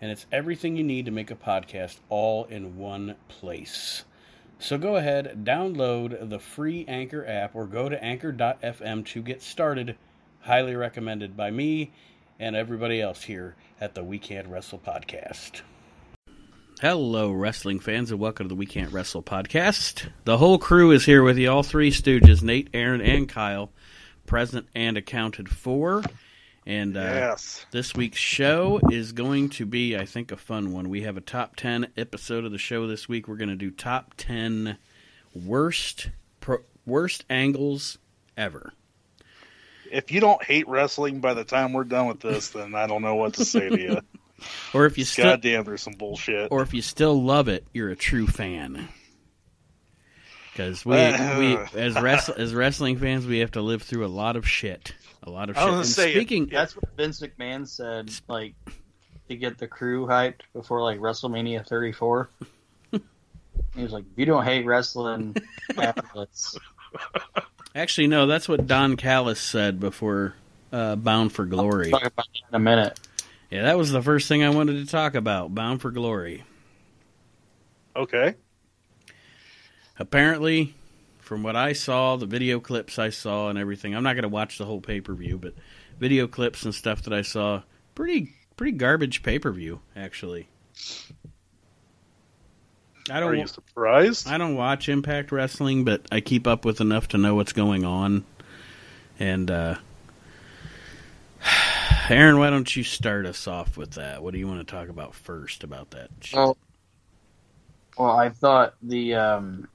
and it's everything you need to make a podcast all in one place. So go ahead, download the free Anchor app, or go to anchor.fm to get started. Highly recommended by me and everybody else here at the We Can't Wrestle podcast. Hello, wrestling fans, and welcome to the We Can't Wrestle podcast. The whole crew is here with you, all three stooges Nate, Aaron, and Kyle, present and accounted for. And uh, Yes. this week's show is going to be, I think, a fun one. We have a top 10 episode of the show this week. We're going to do top 10 worst pro- worst angles ever. If you don't hate wrestling by the time we're done with this, then I don't know what to say to you. Or if you still Goddamn, there's some bullshit. or if you still love it, you're a true fan. Because we, we as wrestl- as wrestling fans, we have to live through a lot of shit. A lot of I shit. was gonna And say, speaking, That's what Vince McMahon said, like to get the crew hyped before like WrestleMania 34. he was like, "If you don't hate wrestling, let's actually, no, that's what Don Callis said before uh, Bound for Glory. talk about that in a minute." Yeah, that was the first thing I wanted to talk about. Bound for Glory. okay. Apparently, from what I saw, the video clips I saw and everything, I'm not going to watch the whole pay per view, but video clips and stuff that I saw, pretty pretty garbage pay per view actually. I don't. Are you surprised? I don't watch Impact Wrestling, but I keep up with enough to know what's going on. And uh Aaron, why don't you start us off with that? What do you want to talk about first about that? Well, well, I thought the um,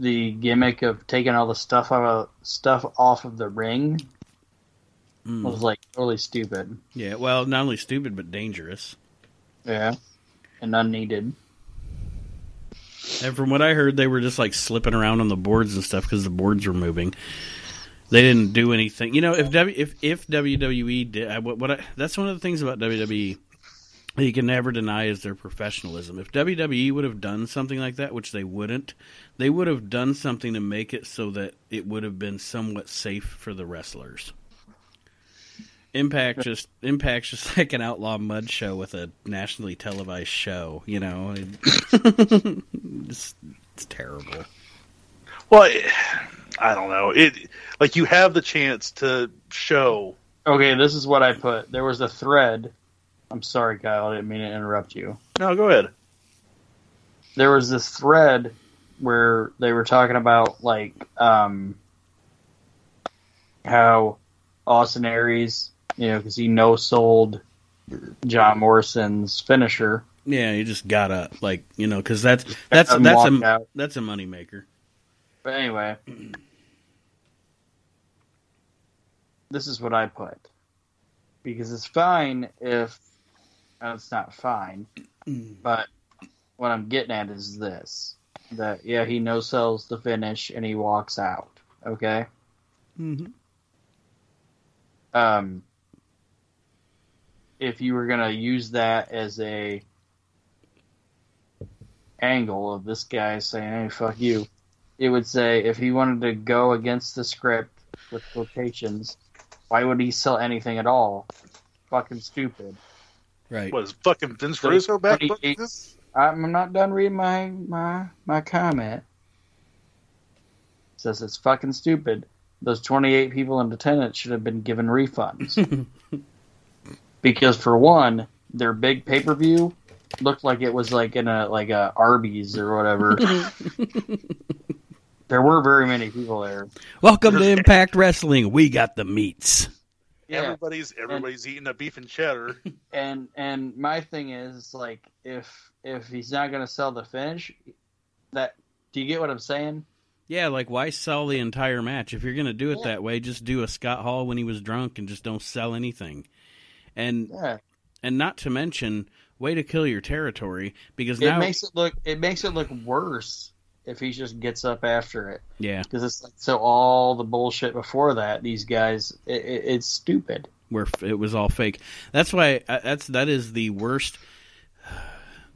the gimmick of taking all the stuff out of stuff off of the ring Mm. was like totally stupid. Yeah, well, not only stupid but dangerous. Yeah, and unneeded. And from what I heard, they were just like slipping around on the boards and stuff because the boards were moving. They didn't do anything. You know, if w, if if WWE did, I, what, what I, that's one of the things about WWE you can never deny is their professionalism. If WWE would have done something like that, which they wouldn't, they would have done something to make it so that it would have been somewhat safe for the wrestlers. Impact just Impact's just like an outlaw mud show with a nationally televised show. You know, it's, it's terrible. Well, I don't know. It like you have the chance to show. Okay, this is what I put. There was a thread. I'm sorry, Kyle. I didn't mean to interrupt you. No, go ahead. There was this thread where they were talking about like um, how Austin Aries, you know, because he no sold John Morrison's finisher. Yeah, you just got up, like you know, because that's that's that's a out. that's a moneymaker. But anyway, this is what I put because it's fine if it's not fine, but what I'm getting at is this: that yeah, he no sells the finish and he walks out. Okay. Mm-hmm. Um, if you were gonna use that as a angle of this guy saying, "Hey, fuck you," it would say if he wanted to go against the script with quotations, why would he sell anything at all? Fucking stupid. Right. Was fucking Vince So, Russo back? 28 I'm not done reading my my my comment. It says it's fucking stupid. Those 28 people in attendance should have been given refunds. because for one, their big pay-per-view looked like it was like in a like a Arby's or whatever. there weren't very many people there. Welcome to Impact Wrestling. We got the meats. Yeah. Everybody's everybody's eating a beef and cheddar. and and my thing is like if if he's not going to sell the finish that do you get what i'm saying Yeah, like why sell the entire match if you're going to do it Yeah. that way? Just do a Scott Hall when he was drunk and just don't sell anything. and Yeah, and not to mention way to kill your territory because it now makes it look it makes it look worse if he just gets up after it yeah because it's like so all the bullshit before that these guys it, it, it's stupid. where it was all fake. That's why uh, that's that is the worst.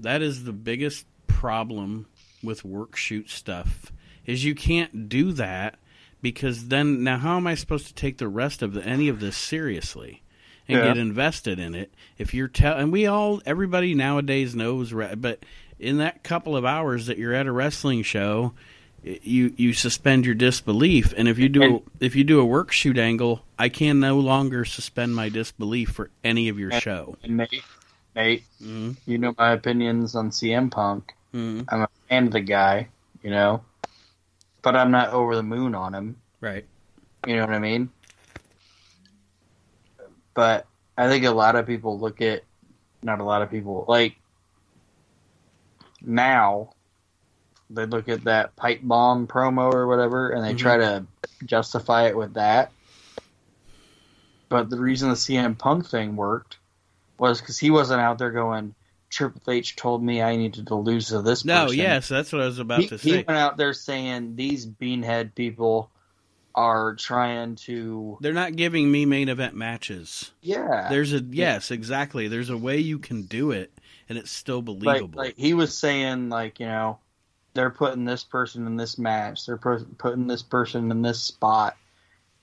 That is the biggest problem with work shoot stuff is you can't do that because then now how am I supposed to take the rest of the, any of this seriously and Yeah. get invested in it if you're tell and we all everybody nowadays knows but in that couple of hours that you're at a wrestling show you you suspend your disbelief and if you do And- if you do a work shoot angle I can no longer suspend my disbelief for any of your And- show And Nate, Nate, mm-hmm. you know my opinions on CM Punk. Mm-hmm. I'm a fan of the guy, you know, but I'm not over the moon on him. right You know what I mean? But I think a lot of people look at, not a lot of people, like now, they look at that pipe bomb promo or whatever and they Mhm. try to justify it with that. But the reason the CM Punk thing worked was because he wasn't out there going, Triple H told me I needed to lose to this no person yes that's what I was about he, to say. he went out there saying these beanhead people are trying to they're not giving me main event matches yeah There's a yes, exactly. There's a way you can do it, and it's still believable. like he was saying like you know they're putting this person in this match they're pu- putting this person in this spot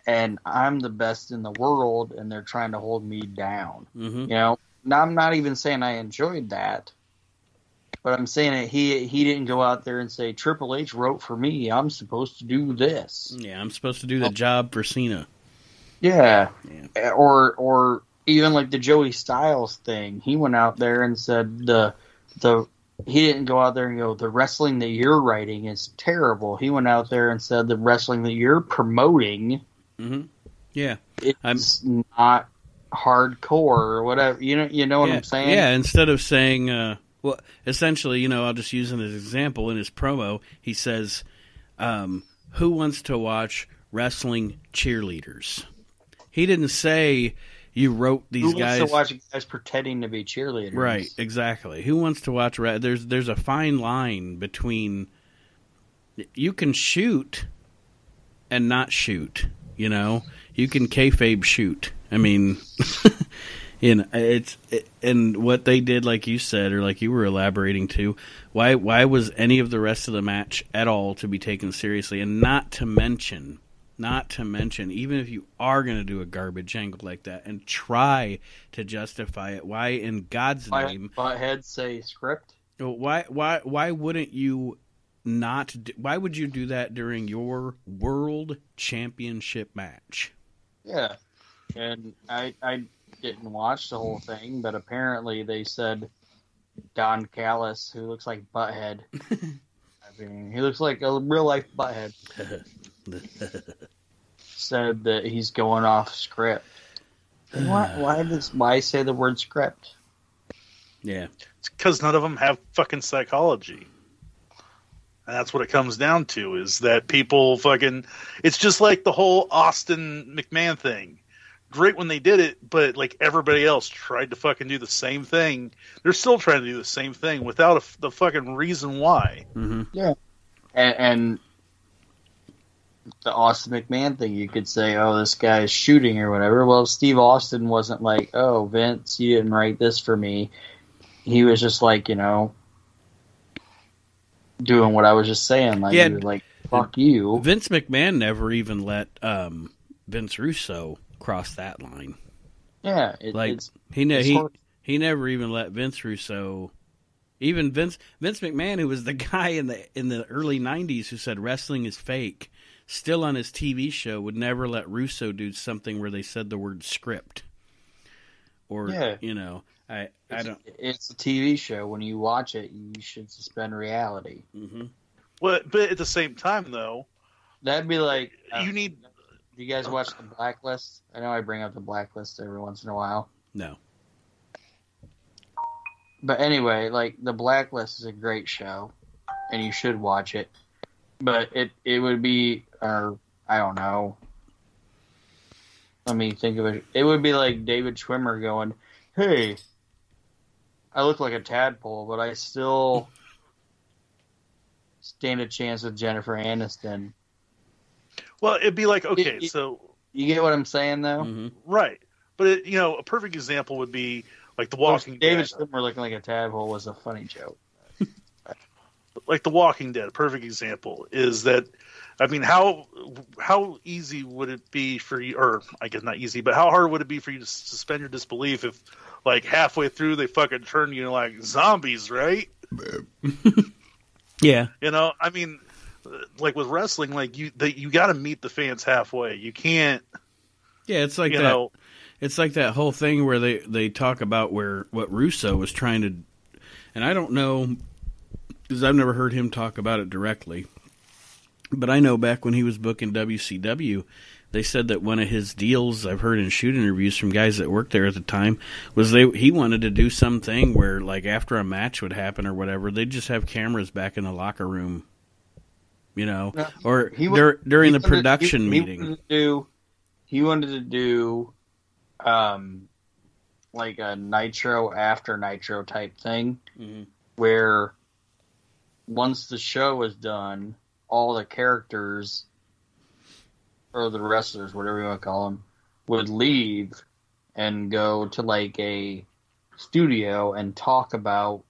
and i'm the best in the world and they're trying to hold me down hmm you know now i'm not even saying i enjoyed that but i'm saying that he he didn't go out there and say triple h wrote for me i'm supposed to do this Yeah, I'm supposed to do the job for Cena. Yeah. Yeah. Or or even like the Joey Styles thing. He went out there and said the the he didn't go out there and go the wrestling that you're writing is terrible. He went out there and said the wrestling that you're promoting hmm Yeah, is not hardcore or whatever. You know you know what yeah. I'm saying? Yeah, instead of saying, uh, well, essentially, you know, I'll just use an example. In his promo, he says, um, "Who wants to watch wrestling cheerleaders?" He didn't say you wrote these Who these wants guys. to watch guys pretending to be cheerleaders? Right, exactly. Who wants to watch? Ra- there's there's a fine line between you can shoot and not shoot. You know, you can kayfabe shoot. I mean, you know, it's it, and what they did, like you said, or like you were elaborating to. Why why was any of the rest of the match at all to be taken seriously? And not to mention. Not to mention, even if you are going to do a garbage angle like that and try to justify it, why in God's Why name butthead say script? why why why wouldn't you not do, why would you do that during your world championship match Yeah, and I I didn't watch the whole thing, but apparently they said Don Callis, who looks like Butthead. I mean, he looks like a real life Butthead. Said that he's going off script. And Why? Why does why say the word script? yeah It's because none of them have fucking psychology. And that's what it comes down to is that people fucking. It's just like the whole Austin McMahon thing. Great when they did it, but like everybody else tried to fucking do the same thing. They're still trying to do the same thing without a, the fucking reason why. hmm And, and the Austin McMahon thing, you could say, "Oh, this guy is shooting or whatever." Well, Steve Austin wasn't like, "Oh, Vince, you didn't write this for me." He was just like, you know, doing what I was just saying. Like, Yeah. he was like, "Fuck you." vince mcmahon never even let um vince russo cross that line Yeah, it, like it's, he ne- he hard- he never even let vince russo even vince vince mcmahon who was the guy in the in the early 90s who said wrestling is fake still on his tv show would never let russo do something where they said the word script or Yeah. you know i i don't it's a TV show. When you watch it, you should suspend reality. hmm But, but at the same time, though, That'd be like, uh, you need. Do you guys watch the Blacklist? I know I bring up the Blacklist every once in a while. no But anyway, like the Blacklist is a great show, and you should watch it. But it it would be, or I don't know. Let me think of it. It would be like David Schwimmer going, "Hey, I look like a tadpole, but I still stand a chance with Jennifer Aniston." Well, it'd be like okay, It- it- so You get what I'm saying, though? hmm right, but it, you know, a perfect example would be like The Walking David Dead. Schwimmer looking like a tadpole was a funny joke. Like The Walking Dead, a perfect example is that. I mean, how how easy would it be for you, or I guess not easy, but how hard would it be for you to suspend your disbelief if, like, halfway through they fucking turn you like zombies, right? Yeah. You know, I mean, like with wrestling, like you they, you got to meet the fans halfway. You can't, Yeah, it's like you that. know, It's like that whole thing where they they talk about where what Russo was trying to, and I don't know because I've never heard him talk about it directly, but I know back when he was booking WCW, they said that one of his deals I've heard in shoot interviews from guys that worked there at the time was they he wanted to do something where like after a match would happen or whatever they'd just have cameras back in the locker room, you know, No, or he wa- dur- during He the wanted- production he- meeting. He wanted to do, he wanted to do, um, like a Nitro after Nitro type thing, Mhm. where once the show was done, all the characters or the wrestlers, whatever you want to call them, would leave and go to like a studio and talk about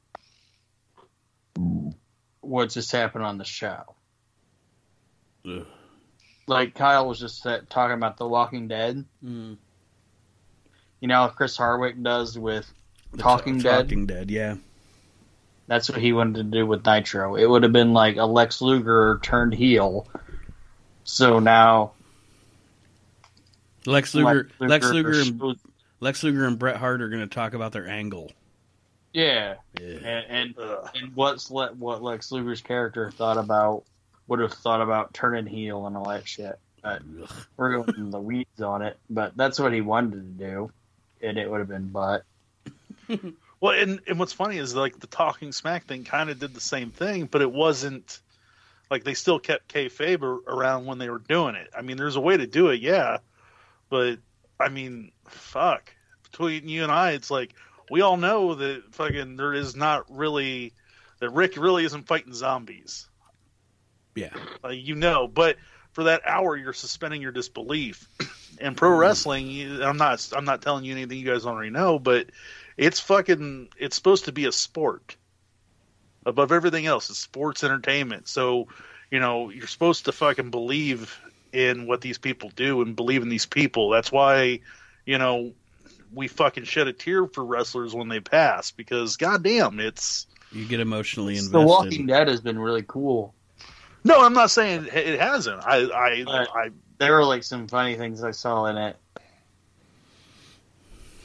what just happened on the show. Ugh. Like Kyle was just talking about The Walking Dead. Mm. You know Chris Hardwick does with The Talking Ta- Dead? Talking Dead, yeah. That's what he wanted to do with Nitro. It would have been like a Lex Luger turned heel. So now Lex Luger, Lex Luger, and Lex Luger and Bret Hart are going to talk about their angle. yeah, Yeah. and and, and what's Le- what Lex Luger's character thought about would have thought about turning heel and all that shit. But we're going in the weeds on it. But that's what he wanted to do, and it would have been butt. Well, and, and what's funny is like the Talking Smack thing kind of did the same thing, but it wasn't like they still kept kayfabe ar- around when they were doing it. I mean, there's a way to do it, yeah, but I mean, fuck. Between you and I, it's like we all know that fucking there is not really that Rick really isn't fighting zombies. Yeah. Like you know, but for that hour, you're suspending your disbelief. And pro wrestling, I'm not I'm not telling you anything you guys already know, but it's fucking it's supposed to be a sport. Above everything else, it's sports entertainment. So, you know, you're supposed to fucking believe in what these people do and believe in these people. That's why, you know, we fucking shed a tear for wrestlers when they pass because goddamn, it's You get emotionally invested. The Walking Dead has been really cool. no, I'm not saying it hasn't. I I Right. I There were like some funny things I saw in it.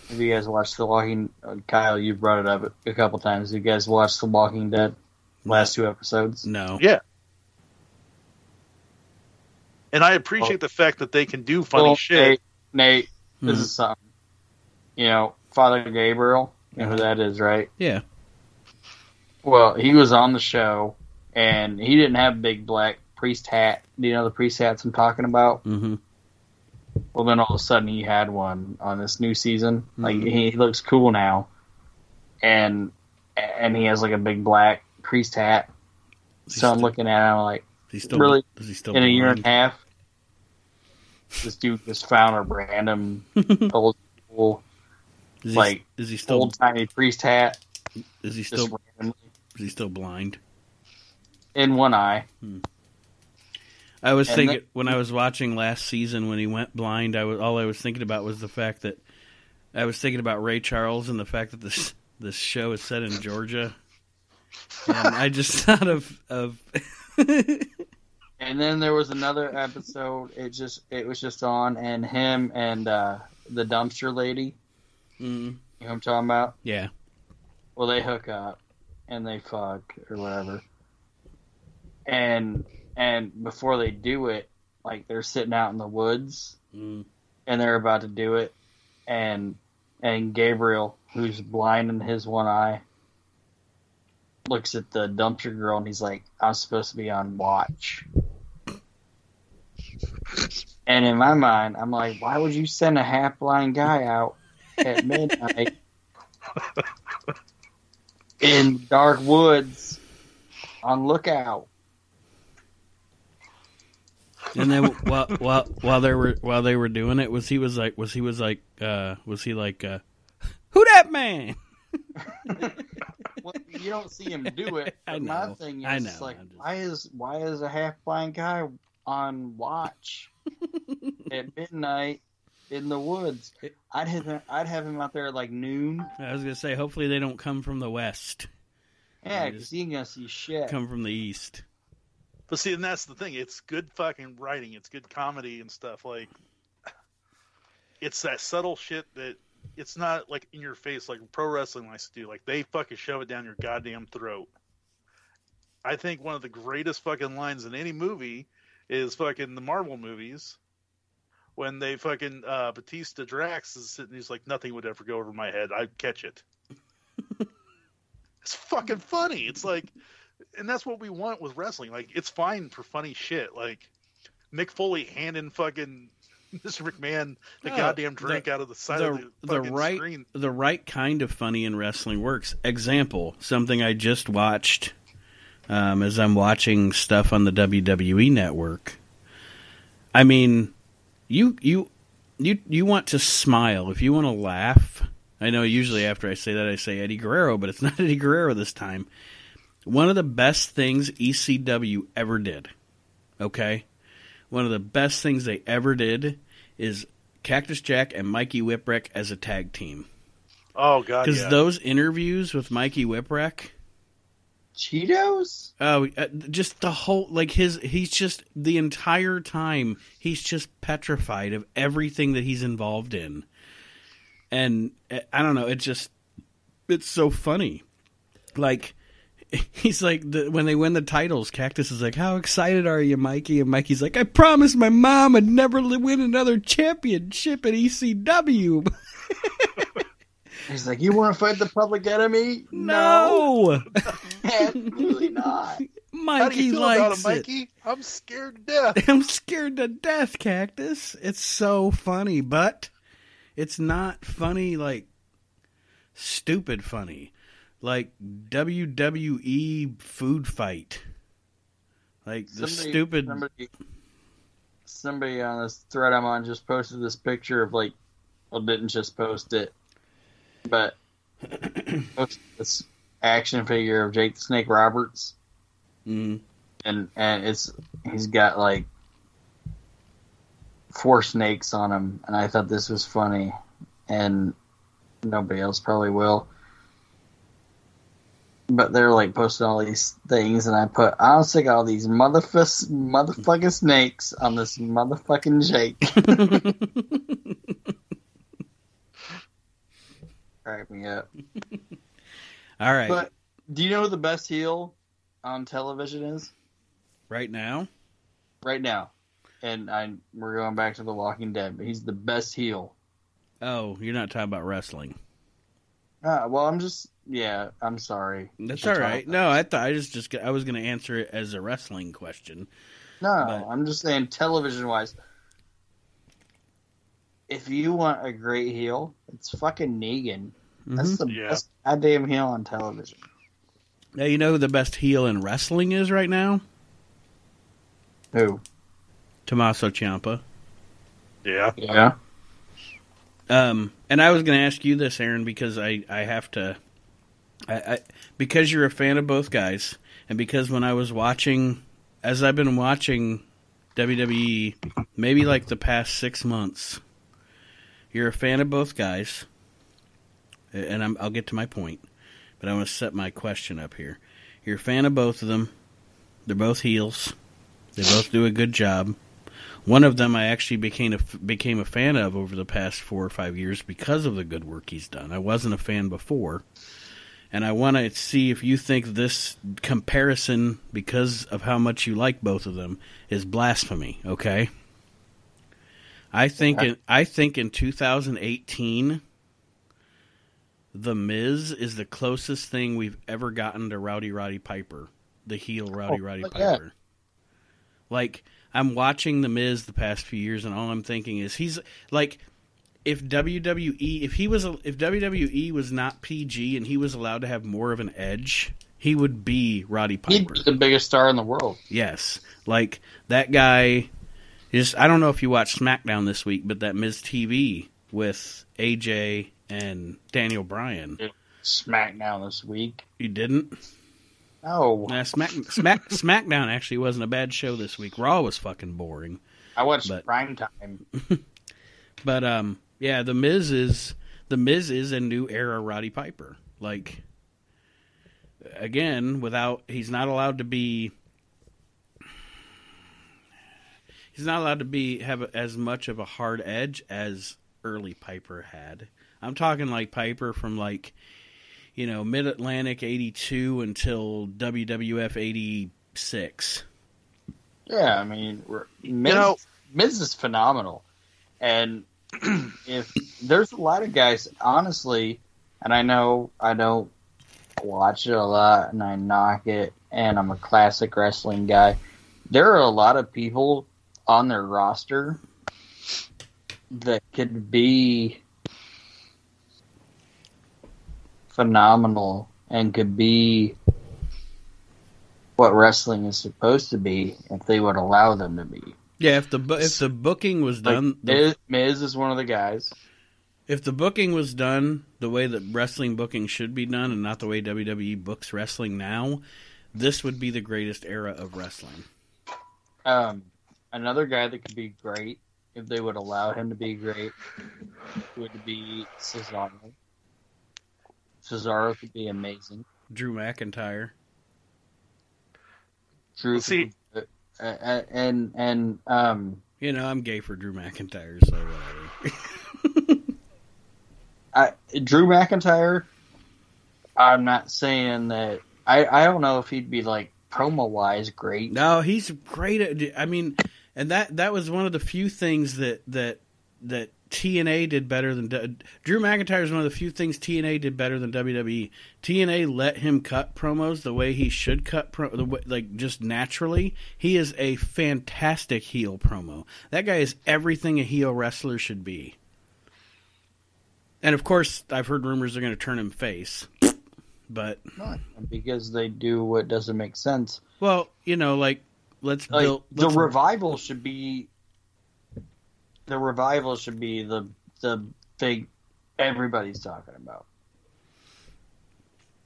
Have you guys watched The Walking? Uh, Kyle, you brought it up a couple times. Have you guys watched The Walking Dead? Last two episodes. No. Yeah. And I appreciate the fact that they can do funny Well, shit. Nate, Nate this Hmm. is something. You know, Father Gabriel. You know who that is, right? Yeah. Well, he was on the show, and he didn't have a big black priest hat. Do you know the priest hats I'm talking about? hmm Well, then all of a sudden he had one on this new season. Like Mhm. he, he looks cool now, and and he has like a big black priest hat. So I'm looking at him like he still really, Is he still in a year and a half, this dude just found a random old school, Is he, like, is he still old timey priest hat, is he still is he still blind? in one eye. I was And thinking then- when I was watching last season when he went blind. I was all I was thinking about was the fact that I was thinking about Ray Charles and the fact that this this show is set in Georgia, and I just thought of of And then there was another episode. It just it was just on, and him and uh, the dumpster lady. Mm, You know what I'm talking about? yeah, Well, they hook up and they fuck or whatever. And and before they do it, like they're sitting out in the woods mm, and they're about to do it, and and Gabriel, who's blind in his one eye, looks at the dumpster girl and he's like, "I'm supposed to be on watch." And in my mind, I'm like, why would you send a half blind guy out at midnight in dark woods on lookout? And then while while while they were while they were doing it, was he was like was he was like uh was he like uh who that man? well, you don't see him do it. I But my know. thing is, know. like, just- why is why is a half blind guy on watch at midnight in the woods? I'd have him, I'd have him out there at like noon. I was gonna say hopefully they don't come from the west, Yeah, because he ain't gonna see shit. come from the east. But see, and that's the thing. It's good fucking writing. It's good comedy and stuff. Like, it's that subtle shit that it's not like in your face like pro wrestling likes to do. Like they fucking shove it down your goddamn throat. I think one of the greatest fucking lines in any movie is fucking the Marvel movies when they fucking uh, Batista Drax is sitting. He's like, nothing would ever go over my head. I'd catch it. it's fucking funny. It's like and that's what we want with wrestling. Like, it's fine for funny shit. Like, Mick Foley handing fucking Mr. McMahon the Oh, goddamn drink the- out of the side the- of the, the right- screen. The right kind of funny in wrestling works. Example: something I just watched um, as I'm watching stuff on the WWE network. I mean, you you you you want to smile if you want to laugh. I know usually after I say that I say Eddie Guerrero, but it's not Eddie Guerrero this time. One of the best things ECW ever did. Okay? One of the best things they ever did is Cactus Jack and Mikey Whipwreck as a tag team. Oh god, Because yeah. those interviews with Mikey Whipwreck, Cheetos? oh, uh, just the whole like his he's just the entire time he's just petrified of everything that he's involved in, and uh, I don't know, it just it's so funny, like. He's like the, when they win the titles. Cactus is like, "How excited are you, Mikey?" And Mikey's like, "I promised my mom I'd never win another championship at ECW." He's like, you want to fight the public enemy? No, absolutely not. How do Mikey likes it, it. Mikey? I'm scared to death. I'm scared to death, Cactus. It's so funny, but it's not funny like stupid funny. Like WWE food fight. Like the Somebody- stupid Somebody, somebody on this thread I'm on just posted this picture of like, well, didn't just post it, but this action figure of Jake the Snake Roberts, Mm, and and it's he's got like four snakes on him, and I thought this was funny, and nobody else probably will. But they're like posting all these things, and I put, I'll stick all these motherfuck- motherfucking snakes on this motherfucking Jake. Crack me up. All right. But do you know who the best heel on television is right now, right now? And I we're going back to The Walking Dead, but he's the best heel. oh, you're not talking about wrestling. Uh, well, I'm just yeah. I'm sorry. That's I'm all talking right. about- No, I thought I just just I was going to answer it as a wrestling question. No, But- I'm just saying television wise. If you want a great heel, it's fucking Negan. That's Mhm. the Yeah. best goddamn heel on television. Now you know who the best heel in wrestling is right now? Who? Tommaso Ciampa. Yeah. Yeah. Um, and I was going to ask you this, Aaron, because I, I have to, I, I because you're a fan of both guys, and because when I was watching, as I've been watching WWE, maybe like the past six months, you're a fan of both guys, and I'm, I'll get to my point, but I want to set my question up here. You're a fan of both of them. They're both heels. They both do a good job. One of them I actually became a, became a fan of over the past four or five years because of the good work he's done. I wasn't a fan before. And I want to see if you think this comparison, because of how much you like both of them, is blasphemy. Okay. I think in I think in 2018, The Miz is the closest thing we've ever gotten to Rowdy Roddy Piper, the heel Rowdy Oh, Roddy yeah. Piper. Like I'm watching The Miz the past few years, and all I'm thinking is he's like, if WWE, if he was, if WWE was not PG and he was allowed to have more of an edge, he would be Roddy Piper. He'd be the biggest star in the world. Yes, like that guy. Just I don't know if you watched SmackDown this week, but that Miz TV with AJ and Daniel Bryan. SmackDown this week. You didn't? Oh, Nah, Smack, Smack, SmackDown actually wasn't a bad show this week. Raw was fucking boring. I watched But- Prime Time. But um, yeah, the Miz is the Miz is a new era Roddy Piper. Like again, without he's not allowed to be. He's not allowed to be have as much of a hard edge as early Piper had. I'm talking like Piper from like, you know, Mid Atlantic '82 until WWF '86. Yeah, I mean, we're- Miz, know- Miz is phenomenal, and if there's a lot of guys, honestly, and I know I don't watch it a lot, and I knock it, and I'm a classic wrestling guy. There are a lot of people on their roster that could be phenomenal and could be what wrestling is supposed to be if they would allow them to be. Yeah, if the if the booking was Like, done, the Miz, Miz is one of the guys. If the booking was done the way that wrestling booking should be done and not the way WWE books wrestling now, this would be the greatest era of wrestling. Um, another guy that could be great if they would allow him to be great would be Cesaro. Cesaro could be amazing. Drew McIntyre. Drew, See- could- and and um, You know, I'm gay for Drew McIntyre, so whatever. I, Drew McIntyre. I'm not saying that. I I don't know if he'd be like promo wise great. no, he's great at I mean, and that that was one of the few things that that that TNA did better than Drew McIntyre is one of the few things TNA did better than WWE. TNA let him cut promos the way he should cut pro, the way, like just naturally. He is a fantastic heel promo. That guy is everything a heel wrestler should be. And of course, I've heard rumors they're going to turn him face. But because they do what doesn't make sense. well, you know, like let's Like build the let's- revival should be the revival should be the the big everybody's talking about.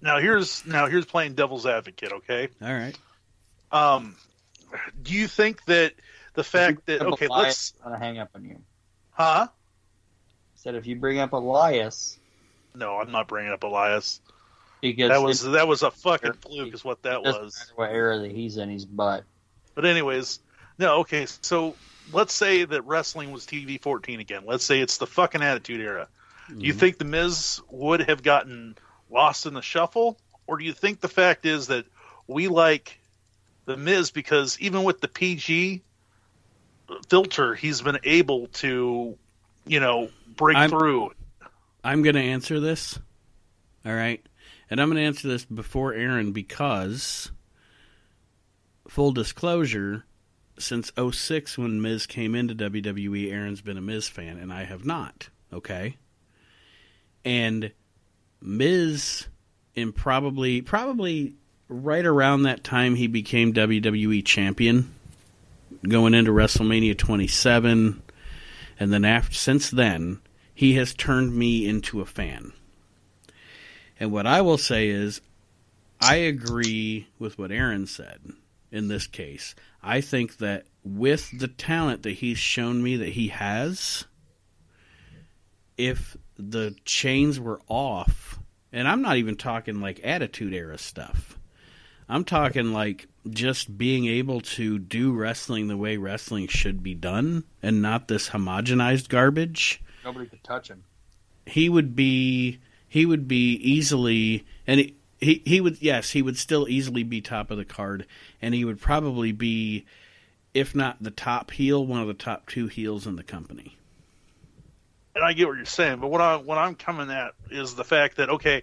Now here's now here's playing devil's advocate. Okay. All right. Um, do you think that the fact that okay, let's I'm gonna hang up on you. huh? Said if you bring up Elias No, I'm not bringing up Elias. because That was it that was a fucking fluke, is what that doesn't was. matter what era that he's in, he's butt. But anyways, no, okay. So let's say that wrestling was TV 14 again. Let's say it's the fucking Attitude Era. Do you Mhm. think the Miz would have gotten lost in the shuffle, or do you think the fact is that we like the Miz because even with the PG filter, he's been able to, you know, break I'm- through. I'm going to answer this. All right. And I'm going to answer this before Aaron because, full disclosure, since 06 when Miz came into WWE, Aaron's been a Miz fan, and I have not. Okay. And Miz, in probably, probably right around that time he became WWE champion, going into WrestleMania 27. And then after, since then, he has turned me into a fan. And what I will say is, I agree with what Aaron said in this case. I think that with the talent that he's shown me that he has, if the chains were off, and I'm not even talking like attitude era stuff, I'm talking like just being able to do wrestling the way wrestling should be done and not this homogenized garbage Nobody could touch him. he would be he would be easily and he he would yes he would still easily be top of the card and he would probably be if not the top heel one of the top two heels in the company and I get what you're saying, but what I what I'm coming at is the fact that okay,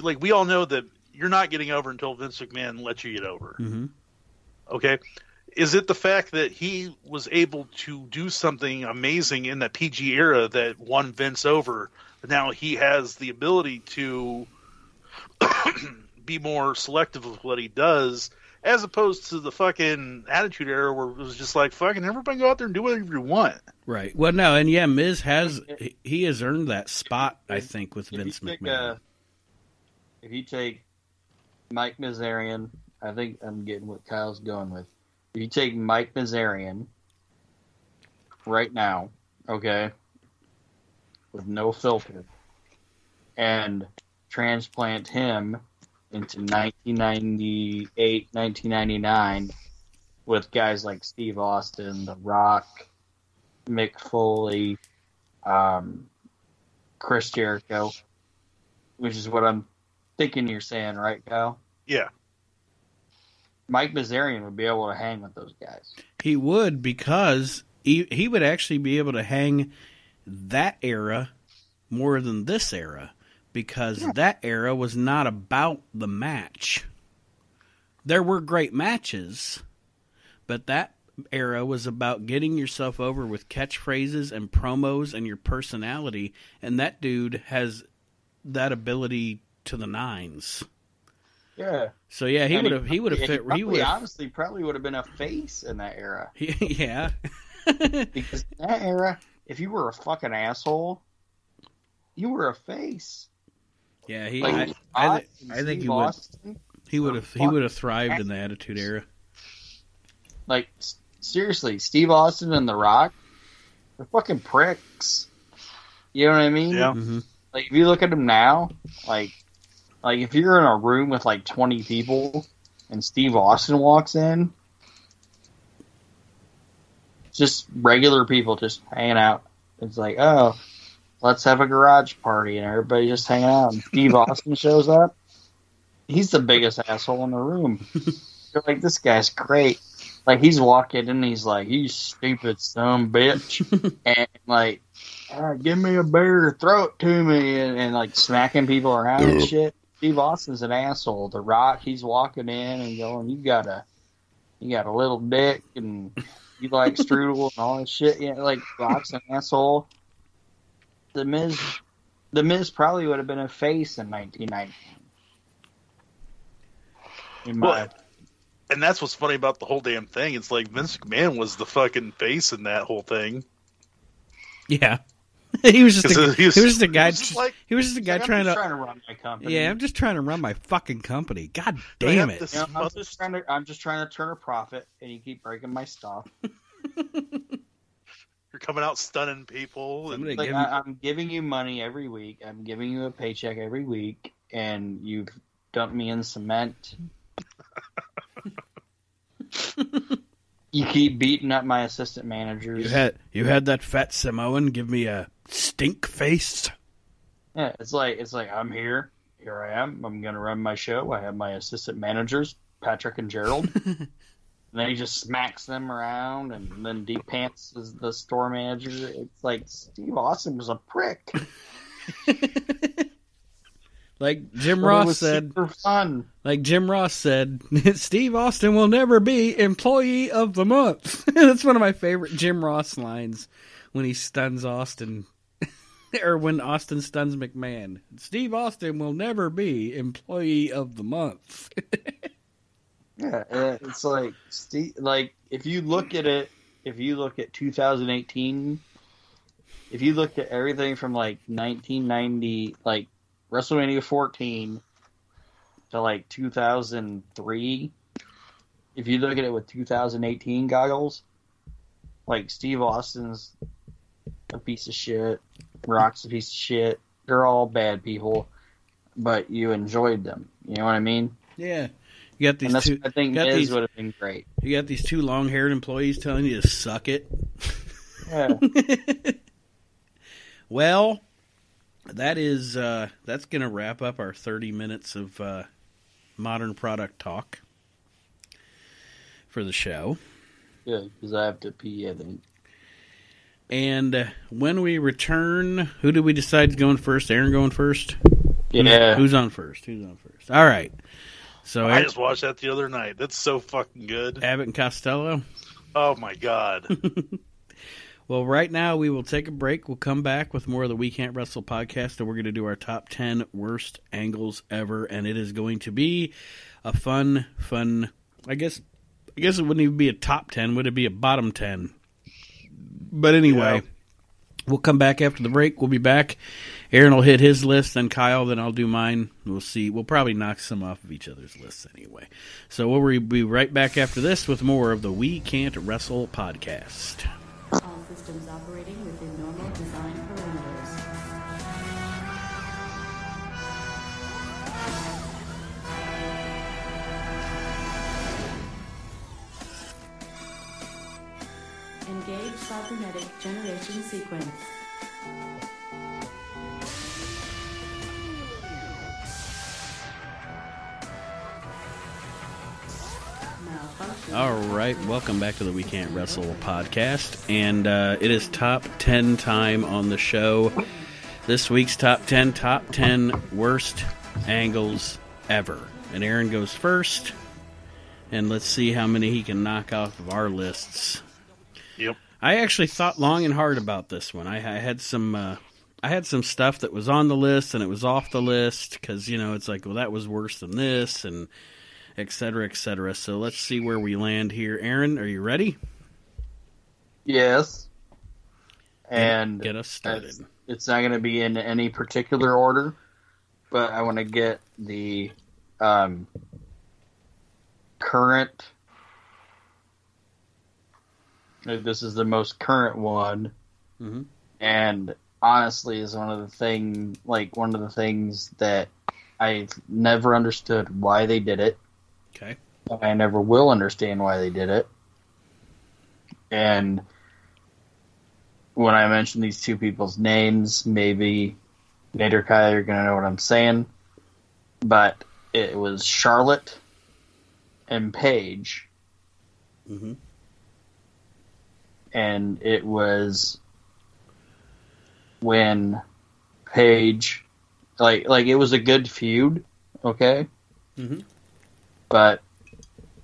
like we all know that you're not getting over until Vince McMahon lets you get over. mm-hmm. Okay, Is it the fact that he was able to do something amazing in that PG era that won Vince over? Now he has the ability to be more selective with what he does, as opposed to the fucking Attitude Era where it was just like fucking everybody go out there and do whatever you want. Right. Well, no, and yeah, Miz has he- he has earned that spot, I think, with If you Vince take, McMahon. uh, if you take Mike Mizarian, I think I'm getting what Kyle's going with. If you take Mike Mizarian right now, okay, with no filter, and transplant him into 1998, 1999 with guys like Steve Austin, The Rock, Mick Foley, um, Chris Jericho, which is what I'm thinking you're saying, right, Kyle? Yeah. Mike Bazarian would be able to hang with those guys. He would because he he would actually be able to hang that era more than this era because that era was not about the match. There were great matches, but that era was about getting yourself over with catchphrases and promos and your personality and that dude has that ability to the nines. Yeah, So yeah, he would have he would have fit he would honestly probably would have been a face in that era yeah. because that era, if you were a fucking asshole, you were a face. Yeah, he Like I, I, thi- I think Steve he would He would have he would have thrived in the Attitude Era. like seriously, Steve Austin and The Rock, they're fucking pricks. You know what I mean? Yeah. Mm-hmm. Like if you look at them now, like like if you're in a room with like 20 people and Steve Austin walks in, just regular people just hanging out. It's like, oh, let's have a garage party, and everybody just hanging out. And Steve Austin shows up. He's the biggest asshole in the room. You're like, this guy's great. Like he's walking in, and he's like, "You stupid son bitch," and like, "Ah, "Give me a beer, throw it to me," and, and like smacking people around and shit. Steve Austin's an asshole. The Rock, he's walking in and going, "You got a, you got a little dick, and you like strudel and all this shit." Yeah, like Rock's an asshole. The Miz, the Miz probably would have been a face in 1990. In my Well, and that's what's funny about the whole damn thing. It's like Vince McMahon was the fucking face in that whole thing. Yeah, he was just a, 'Cause he was just a guy. he was just like- he was just a guy Like, trying just to. trying to run my company. Yeah, I'm just trying to run my fucking company. God damn it! You know, I'm just trying to. I'm just trying to turn a profit, and you keep breaking my stuff. You're coming out stunning people. I'm And, Like give I, him, I'm giving you money every week. I'm giving you a paycheck every week, and you've dumped me in cement. you keep beating up my assistant managers. you had you had that fat Samoan give me a stink face. Yeah, it's like it's like I'm here. Here I am. I'm gonna run my show. I have my assistant managers, Patrick and Gerald. and then he just smacks them around, and then Deep Pants is the store manager. It's like Steve Austin was a prick. Like Jim Ross said, fun. like Jim Ross said, Steve Austin will never be employee of the month. That's one of my favorite Jim Ross lines when he stuns Austin, or when Austin stuns McMahon. Steve Austin will never be employee of the month. Yeah, it's like like if you look at it, if you look at 2018, if you looked at everything from like 1990, like WrestleMania 14 to like 2003, if you look at it with 2018 goggles, like Steve Austin's a piece of shit, Rock's a piece of shit. They're all bad people, but you enjoyed them. You know what I mean? yeah, you got And these that's two. I think these- would have been great. You got these two long-haired employees telling you to suck it. Yeah. well, that is uh, that's going to wrap up our 30 minutes of uh, modern product talk for the show. Yeah, because I have to pee. I think. And uh, when we return, who do we decide is going first? Aaron going first? Yeah. Who's on first? Who's on first? All right. So I just watched that the other night. That's so fucking good. Abbott and Costello. Oh my god. Well, right now we will take a break. We'll come back with more of the We Can't Wrestle podcast, and we're going to do our top 10 worst angles ever. And it is going to be a fun, fun. I guess, I guess it wouldn't even be a top 10. Would it be a bottom 10? But anyway, Yeah. we'll come back after the break. We'll be back. Aaron will hit his list, then Kyle, then I'll do mine. We'll see. We'll probably knock some off of each other's lists anyway. So we'll be right back after this with more of the We Can't Wrestle podcast. All systems operating within normal design parameters. Engage cybernetic generation sequence. All right, welcome back to the We Can't Wrestle podcast, and uh, it is top ten time on the show. This week's top ten, top ten worst angles ever, and Aaron goes first, and let's see how many he can knock off of our lists. Yep. I actually thought long and hard about this one. I, I had some, uh, I had some stuff that was on the list and it was off the list because you know it's like, well, that was worse than this, and et cetera, et cetera. So let's see where we land here. Aaron, are you ready? Yes. And Get us started. it's, not going to be in any particular order, but I want to get the um, current. This is the most current one, Mhm. and honestly, is one of the thing like one of the things that I've never understood why they did it. Okay. I never will understand why they did it. And when I mention these two people's names, maybe Nate or Kyle are going to know what I'm saying. But it was Charlotte and Paige, hmm and it was when Paige, like, like it was a good feud, okay? Mhm. But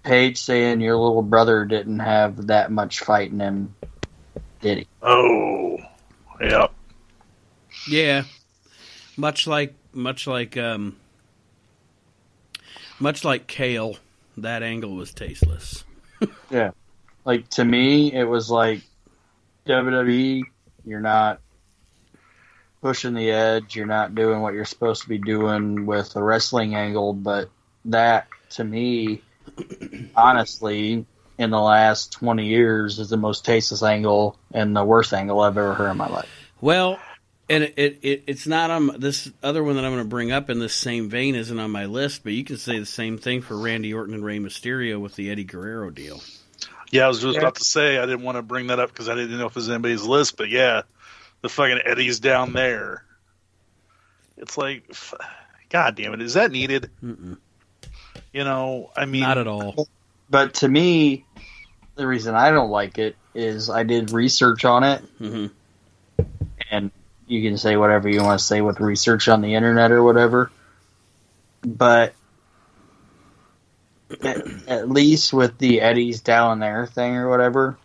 Paige saying your little brother didn't have that much fight in him, did he? Oh. Yep. Yeah. Much like, much like, um, much like Kale, that angle was tasteless. Yeah, like to me, it was like WWE. You're not pushing the edge. You're not doing what you're supposed to be doing with a wrestling angle. But that, to me, honestly, in the last 20 years, is the most tasteless angle and the worst angle I've ever heard in my life. Well, and it, it, it it's not on this other one that I'm going to bring up in this same vein isn't on my list, but you can say the same thing for Randy Orton and Rey Mysterio with the Eddie Guerrero deal. Yeah, I was just Yeah. about to say I didn't want to bring that up because I didn't know if it was anybody's list, but yeah, the fucking Eddie's down there. It's like, f- God damn it, is that needed? Mm-mm. You know, I mean, Not at all. But to me, the reason I don't like it is I did research on it, hmm and you can say whatever you want to say with research on the internet or whatever. But at, at least with the Eddie's down there thing or whatever,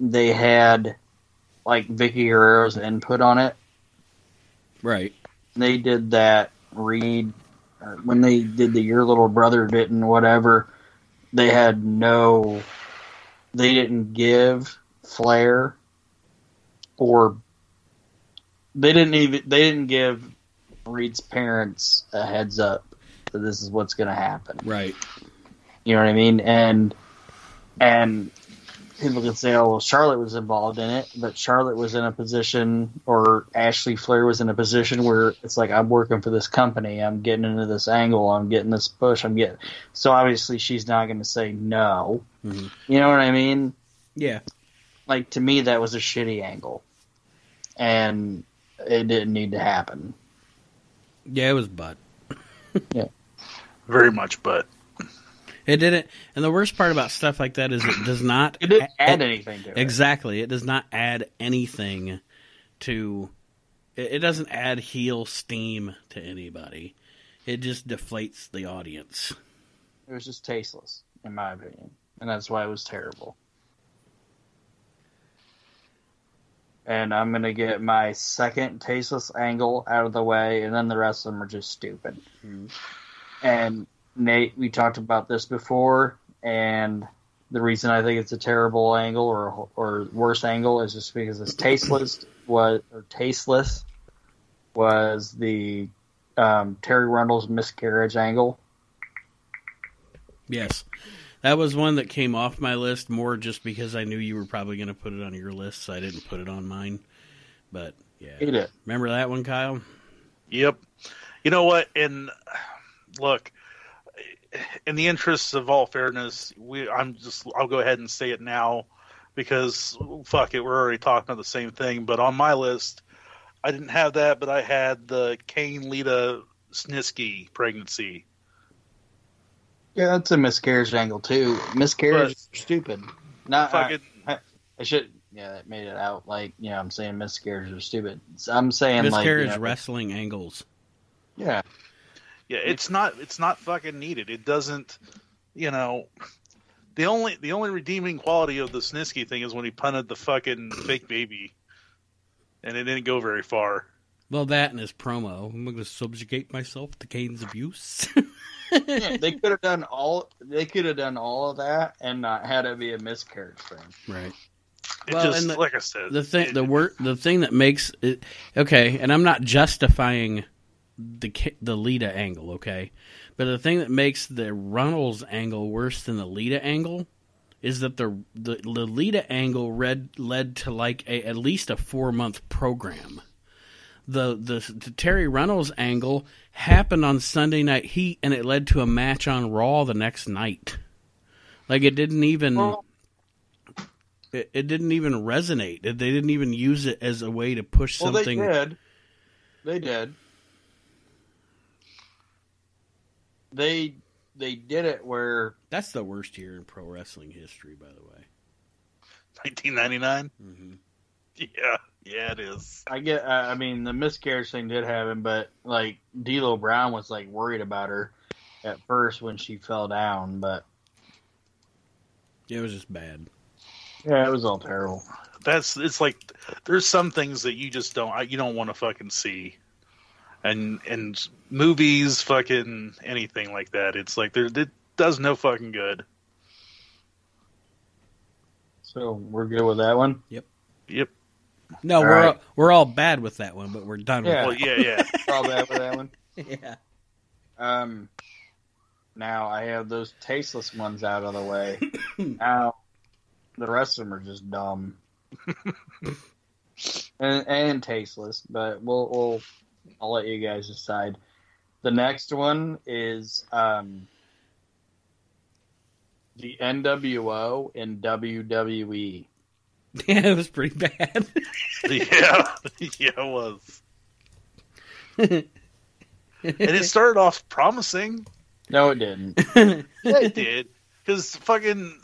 they had like Vicky Guerrero's input on it. Right. They did that read or when they did the your little brother didn't whatever. They had no. They didn't give Flair or they didn't even they didn't give Reid's parents a heads up that this is what's going to happen. Right. You know what I mean? And and people can say, "Oh, well, Charlotte was involved in it," but Charlotte was in a position, or Ashley Flair was in a position where it's like, "I'm working for this company. I'm getting into this angle. I'm getting this push. I'm getting." So obviously, she's not going to say no. Mhm. You know what I mean? Yeah. Like to me, that was a shitty angle, and it didn't need to happen. Yeah, it was butt. Yeah. Very much, but It didn't. And the worst part about stuff like that is it does not It didn't a- add anything to it. Exactly. It does not add anything to. It, it doesn't add heel steam to anybody. It just deflates the audience. It was just tasteless, in my opinion, and that's why it was terrible. And I'm gonna get my second tasteless angle out of the way, and then the rest of them are just stupid. Mhm. And Nate, we talked about this before, and the reason I think it's a terrible angle or or worse angle is just because it's tasteless was or tasteless was the um, Terri Runnels miscarriage angle. Yes. That was one that came off my list more just because I knew you were probably going to put it on your list, so I didn't put it on mine. But yeah. It. Remember that one, Kyle? Yep. You know what? And look, in the interests of all fairness, we I'm just I'll go ahead and say it now because fuck it, we're already talking about the same thing. But on my list, I didn't have that, but I had the Kane Lita Snitsky pregnancy. Yeah, that's a miscarriage angle too. Miscarriage is stupid. Not Fucking I, I should. Yeah, that made it out like you know. I'm saying miscarriages are stupid. I'm saying Miscarriage like you know, wrestling angles. Yeah, Yeah, it's not it's not fucking needed. It doesn't you know the only the only redeeming quality of the Snitsky thing is when he punted the fucking fake baby. And it didn't go very far. Well, that and his promo. I'm going to subjugate myself to Kane's abuse. yeah they could have done all. They could have done all of that and not had it be a miscarriage thing. right. It Well, just and the- like I said. The thing, it- the word, the thing that makes it okay, and I'm not justifying the the Lita angle, okay, but the thing that makes the Runnels angle worse than the Lita angle is that the the, the Lita angle read, led to like a, at least a four month program. The, the the Terri Runnels angle happened on Sunday Night Heat, and it led to a match on Raw the next night. Like it didn't even Well- it, it didn't even resonate. They didn't even use it as a way to push Well, something. they did. They did. They they did it where That's the worst year in pro wrestling history, by the way. 1999. hmm Yeah, yeah, it is. I get. I I mean, the miscarriage thing did happen, but like D'Lo Brown was like worried about her at first when she fell down, but It was just bad. yeah, it was all terrible. That's it's like there's some things that you just don't you don't want to fucking see, and and movies, fucking anything like that. It's like there it does no fucking good. So we're good with that one. Yep. Yep. No, All we're right. all, we're all bad with that one, but we're done Yeah. Well, yeah, yeah. We're all bad with that one. Yeah. Um, now I have those tasteless ones out of the way. now the rest of them are just dumb and, and tasteless. But we'll, we'll I'll let you guys decide. The next one is um, the NWO and. WWE. Yeah, it was pretty bad. yeah, yeah, it was. And it started off promising. No, it didn't. Yeah, it did. Because fucking,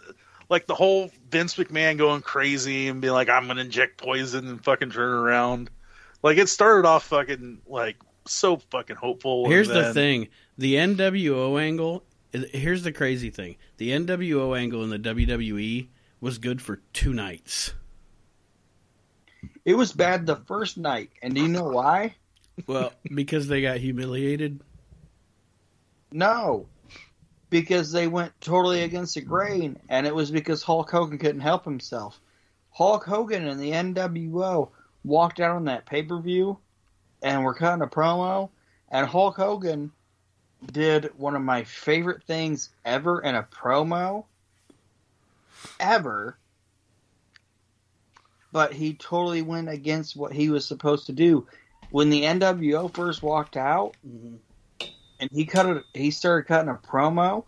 like the whole Vince McMahon going crazy and being like, I'm going to inject poison and fucking turn around. Like, it started off fucking, like, so fucking hopeful. and Here's the thing: the NWO angle. Here's the crazy thing: the NWO angle in the WWE was good for two nights. It was bad the first night, and do you know why? Well, because they got humiliated. No, because they went totally against the grain, and it was because Hulk Hogan couldn't help himself. Hulk Hogan and the NWO walked out on that pay per view, and were cutting a promo, and Hulk Hogan did one of my favorite things ever in a promo, ever. But he totally went against what he was supposed to do. When the NWO first walked out, mm-hmm. and he cut it. He started cutting a promo.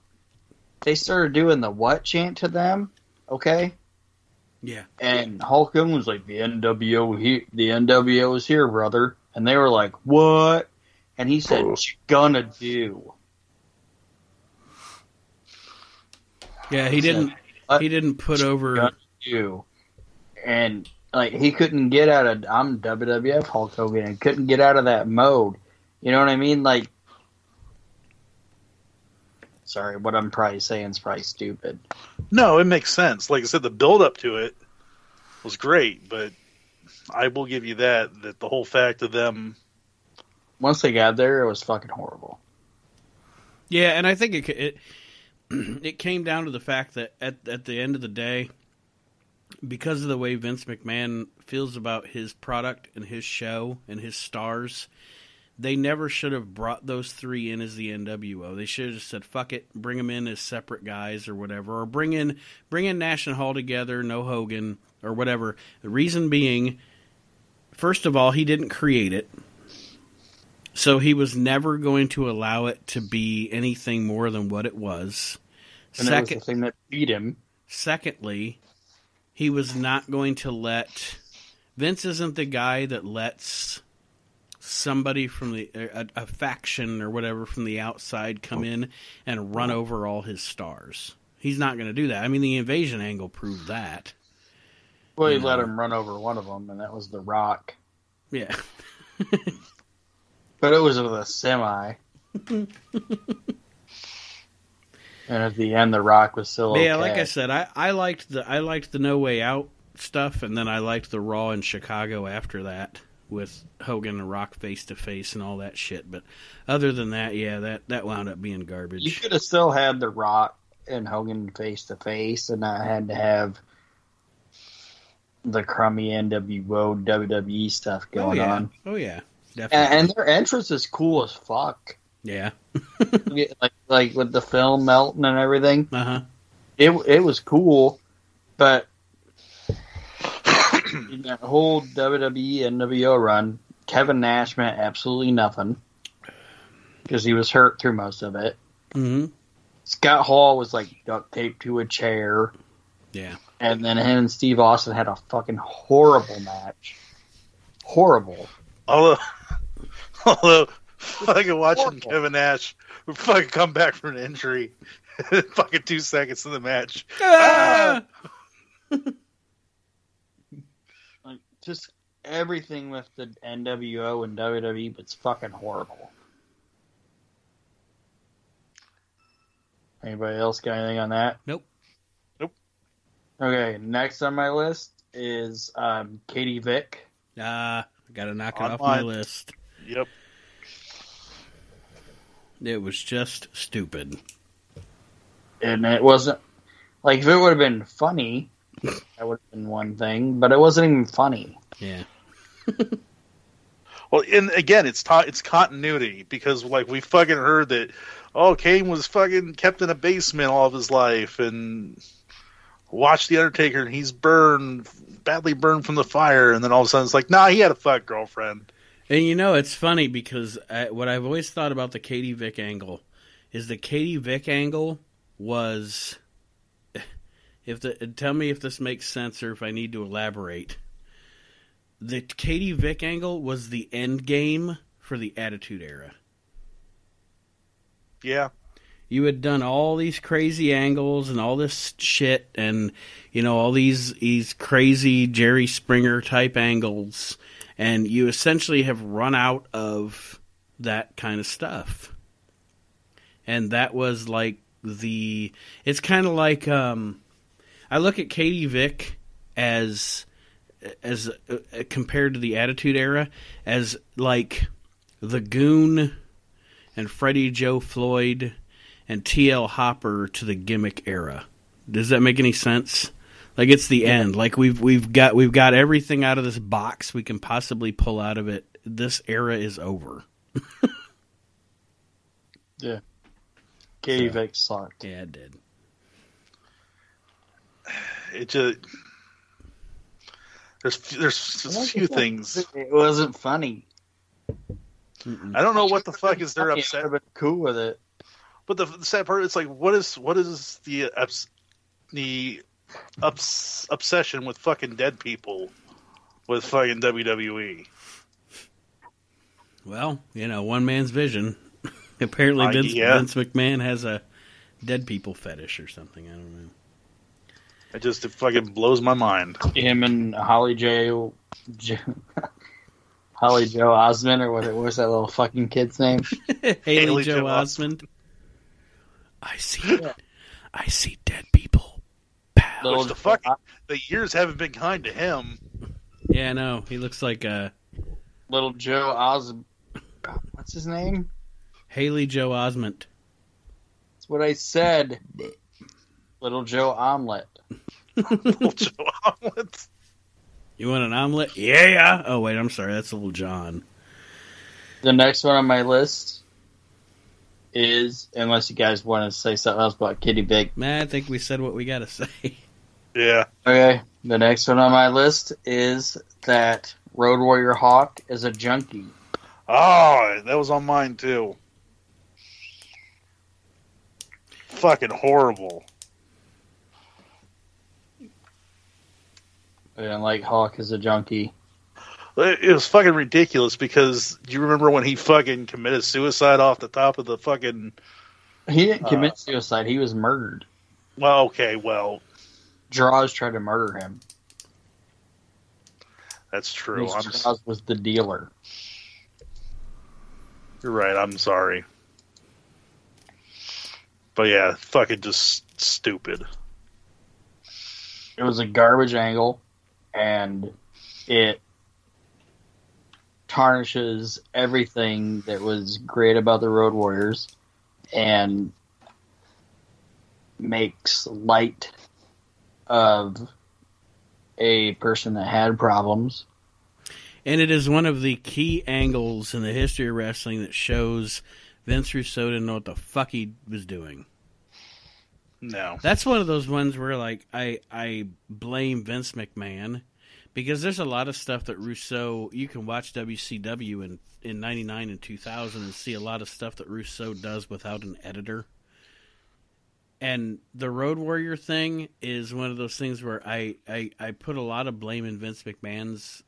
They started doing the what chant to them, okay? Yeah. And Hulk Hogan was like, "The NWO, he, the NWO is here, brother," and they were like, "What?" And he said, "What you gonna do?" Yeah, he didn't. Uh, He didn't put over. gonna do? And like he couldn't get out of I'm WWF Hulk Hogan and couldn't get out of that mode. You know what I mean? Like sorry. What I'm probably saying is probably stupid. No, it makes sense. Like I said, the build up to it was great, but I will give you that that the whole fact of them Once they got there, it was fucking horrible. Yeah, and I think it it it came down to the fact that at at the end of the day, because of the way Vince McMahon feels about his product and his show and his stars, they never should have brought those three in as the NWO. They should have just said fuck it, bring them in as separate guys or whatever, or bring in bring in Nash and Hall together, no Hogan or whatever. The reason being, first of all, he didn't create it. So he was never going to allow it to be anything more than what it was. And Second, it was the thing that beat him. secondly, he was not going to let Vince isn't the guy that lets somebody from the a, a faction or whatever from the outside come in and run oh. over all his stars. He's not going to do that. I mean, the invasion angle proved that. Well, he Yeah. let him run over one of them, and that was The Rock. Yeah. But it was with a semi. and at the end, The Rock was still But okay. yeah, like I said, I, I liked the I liked the No Way Out stuff, and then I liked the Raw in Chicago after that with Hogan and Rock face to face and all that shit. But other than that, yeah, that that wound up being garbage. You could have still had The Rock and Hogan face to face, and I had to have the crummy NWO WWE stuff Oh going yeah, on. oh yeah, And, definitely. and their entrance is cool as fuck. yeah, like like with the film melting and everything. uh huh. It it was cool, but in that whole WWE and NWO run, Kevin Nash meant absolutely nothing because he was hurt through most of it. hmm Scott Hall was like duct taped to a chair, Yeah. and then him and Steve Austin had a fucking horrible match. Horrible. although although fucking watching Horrible. Kevin Nash fucking come back from an injury fucking two seconds in the match. Ah! Like just everything with the NWO and WWE but it's fucking horrible. Anybody else got anything on that? Nope. Nope. Okay, next on my list is um, Katie Vick. Ah, gotta knock it off my mine. list. Yep. It was just stupid. And it wasn't like if it would have been funny, that would have been one thing, but it wasn't even funny. Yeah. Well, and again, it's ta- it's continuity because like we fucking heard that oh Kane was fucking kept in a basement all of his life and watched the Undertaker and he's burned badly burned from the fire and then all of a sudden it's like nah he had a fuck girlfriend. And you know, it's funny because I, what I've always thought about the Katie Vick angle is the Katie Vick angle was. If the tell me if this makes sense or if I need to elaborate. The Katie Vick angle was the end game for the Attitude Era. Yeah, you had done all these crazy angles and all this shit and you know all these these crazy Jerry Springer type angles and you essentially have run out of that kind of stuff. And that was like the it's kind of like um I look at Katie Vick as as uh, compared to the Attitude Era as like the Goon and Freddie Joe Floyd and TL Hopper to the gimmick era. Does that make any sense? Like it's the end. Like we've we've got we've got everything out of this box we can possibly pull out of it. This era is over. Yeah. Katie So- Vick sucked. Yeah, it did. it just there's there's just a few things It wasn't funny. Mm-mm. I don't know what the fuck is their Funny, upset I'd have been cool with it. But the, the sad part is like, what is what is the ups, the ups, obsession with fucking dead people with fucking? WWE? Well, you know, one man's vision. Apparently, Uh, yeah. Vince McMahon has a dead people fetish or something. I don't know. It just it fucking blows my mind. Him and Holly J. J Holly Joe Osmond, or what? What was that little fucking kid's name? Haley, Haley Joe Joe Osmond. I see. I see dead people. Pow. Little Which the fuck? The years haven't been kind to him. Yeah, no, he looks like a little Joe Oz. What's his name? Haley Joe Osmond. That's what I said. Little Joe Omelet. Little Omelets. You want an omelet? Yeah. Oh wait, I'm sorry. That's little John. The next one on my list is, unless you guys want to say something else about Kitty Big. Man, I think we said what we got to say. Yeah. Okay, the next one on my list is that Road Warrior Hawk is a junkie. Oh, that was on mine too. Fucking horrible. And like Hawk is a junkie. It was fucking ridiculous because do you remember when he fucking committed suicide off the top of the fucking? He didn't Uh, commit suicide. He was murdered. Well, okay, well Droz tried to murder him. that's true. Droz was the dealer. you're right. I'm sorry, but yeah, fucking just stupid. It was a garbage angle, and it tarnishes everything that was great about the Road Warriors, and makes light of a person that had problems. And it is one of the key angles in the history of wrestling that shows Vince Russo didn't know what the fuck he was doing. No, That's one of those ones where like I I blame Vince McMahon because there's a lot of stuff that Russo you can watch WCW in in 99 and 2000 and see a lot of stuff that Russo does without an editor. And the Road Warrior thing is one of those things where I, I, I put a lot of blame in Vince McMahon's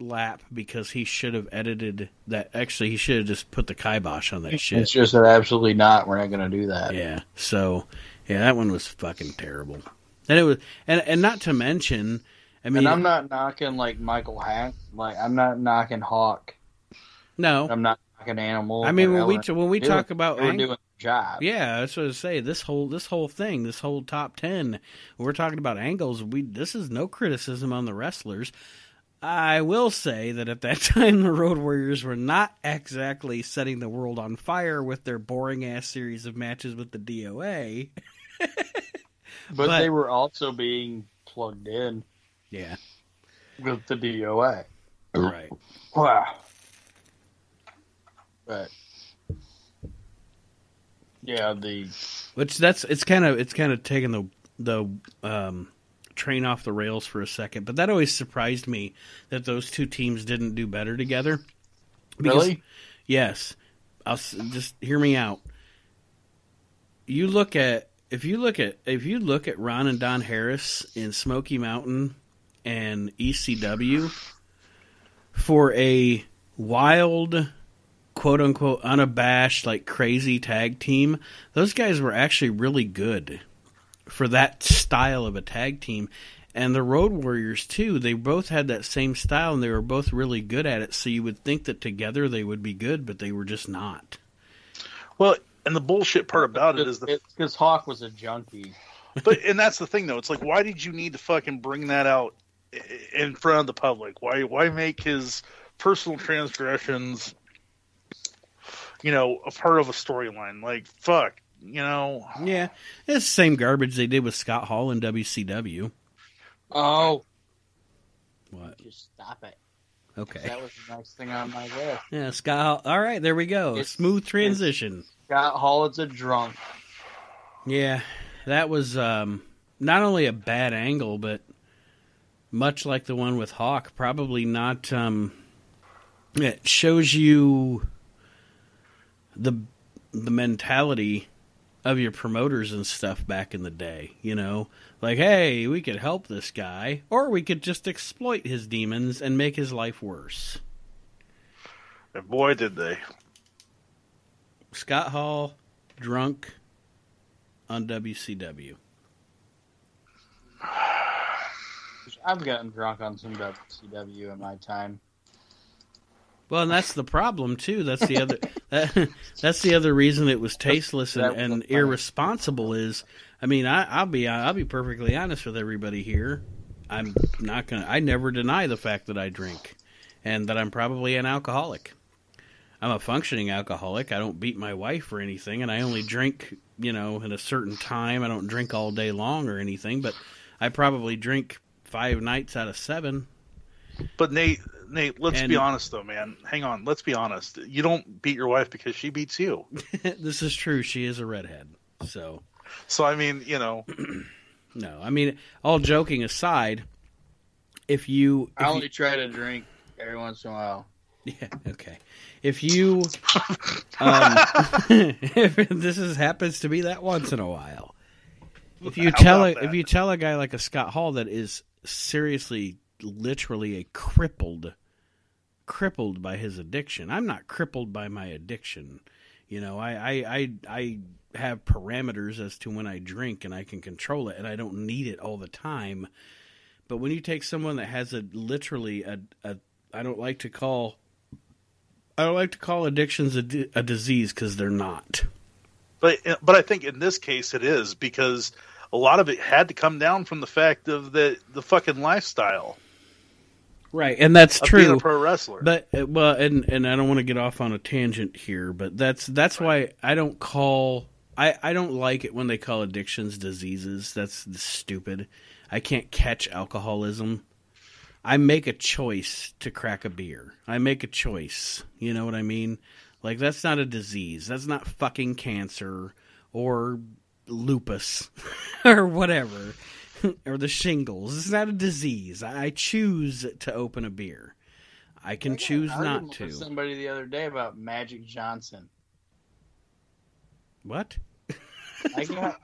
lap because he should have edited that. Actually, he should have just put the kibosh on that shit. It's just that absolutely not. We're not going to do that. Yeah. So, yeah, that one was fucking terrible. And it was, and and not to mention, I mean, and I'm not knocking like Michael Hack. Like I'm not knocking Hawk. no. I'm not knocking Animal. I mean, when we when we talk were- about they were ang- doing job. yeah, that's what I say. This whole this whole thing, this whole top ten, when we're talking about angles. We this is no criticism on the wrestlers. I will say that at that time, the Road Warriors were not exactly setting the world on fire with their boring ass series of matches with the DOA. but, but- they were also being plugged in Yeah, with the DOA. right. Wow. But yeah, the Which that's it's kind of it's kind of taking the the um, train off the rails for a second. But that always surprised me that those two teams didn't do better together. Because- really Yes. I'll just hear me out. You look at if you look at if you look at Ron and Don Harris in Smoky Mountain and ECW for a wild quote unquote unabashed like crazy tag team, those guys were actually really good for that style of a tag team. And the Road Warriors too, they both had that same style and they were both really good at it. So you would think that together they would be good, but they were just not. well, and the bullshit part about it is the it's because Hawk was a junkie. but and that's the thing though. It's like why did you need to fucking bring that out in front of the public? Why why make his personal transgressions you know, a part of a storyline? Like fuck, you know. Yeah, it's the same garbage they did with Scott Hall in WCW. Oh, What? just stop it. Okay. That was the next thing on my list. Yeah, Scott Hall. All right, there we go. It's- Smooth transition. Scott Hall is a drunk. Yeah, that was um, not only a bad angle, but much like the one with Hawk, probably not. Um, it shows you the the mentality of your promoters and stuff back in the day. You know, like, hey, we could help this guy, or we could just exploit his demons and make his life worse. And boy did they. Scott Hall, drunk on WCW. I've gotten drunk on some WCW in my time. Well, and that's the problem too. That's the other that, that's the other reason it was tasteless and, and irresponsible. Is I mean, I, I'll be I'll be perfectly honest with everybody here. I'm not gonna. I never deny the fact that I drink, and that I'm probably an alcoholic. I'm a functioning alcoholic. I don't beat my wife or anything, and I only drink, you know, at a certain time. I don't drink all day long or anything, but I probably drink five nights out of seven. But Nate, Nate, let's And- be honest though, man. Hang on, let's be honest. You don't beat your wife because she beats you. this is true. She is a redhead, so. So I mean, you know, No, I mean, all joking aside, if you, I only you try to drink every once in a while. yeah, okay, if you, um, if this is happens to be that once in a while, if you How tell a, if you tell a guy like a Scott Hall that is seriously, literally a crippled, crippled by his addiction. I'm not crippled by my addiction. You know, I, I, I, I have parameters as to when I drink and I can control it and I don't need it all the time. But when you take someone that has a literally a, a I don't like to call I like to call addictions a, di- a disease because they're not. but but I think in this case it is because a lot of it had to come down from the fact of the the fucking lifestyle Right, and that's of being true. a pro wrestler. But uh, well, and and I don't want to get off on a tangent here, but that's that's why I don't call I I don't like it when they call addictions diseases. That's stupid. I can't catch alcoholism. I make a choice to crack a beer. I make a choice. You know what I mean? Like that's not a disease. That's not fucking cancer or lupus or whatever or the shingles. It's not a disease. I choose to open a beer. I can I choose not to. Somebody the other day about Magic Johnson. What? I got,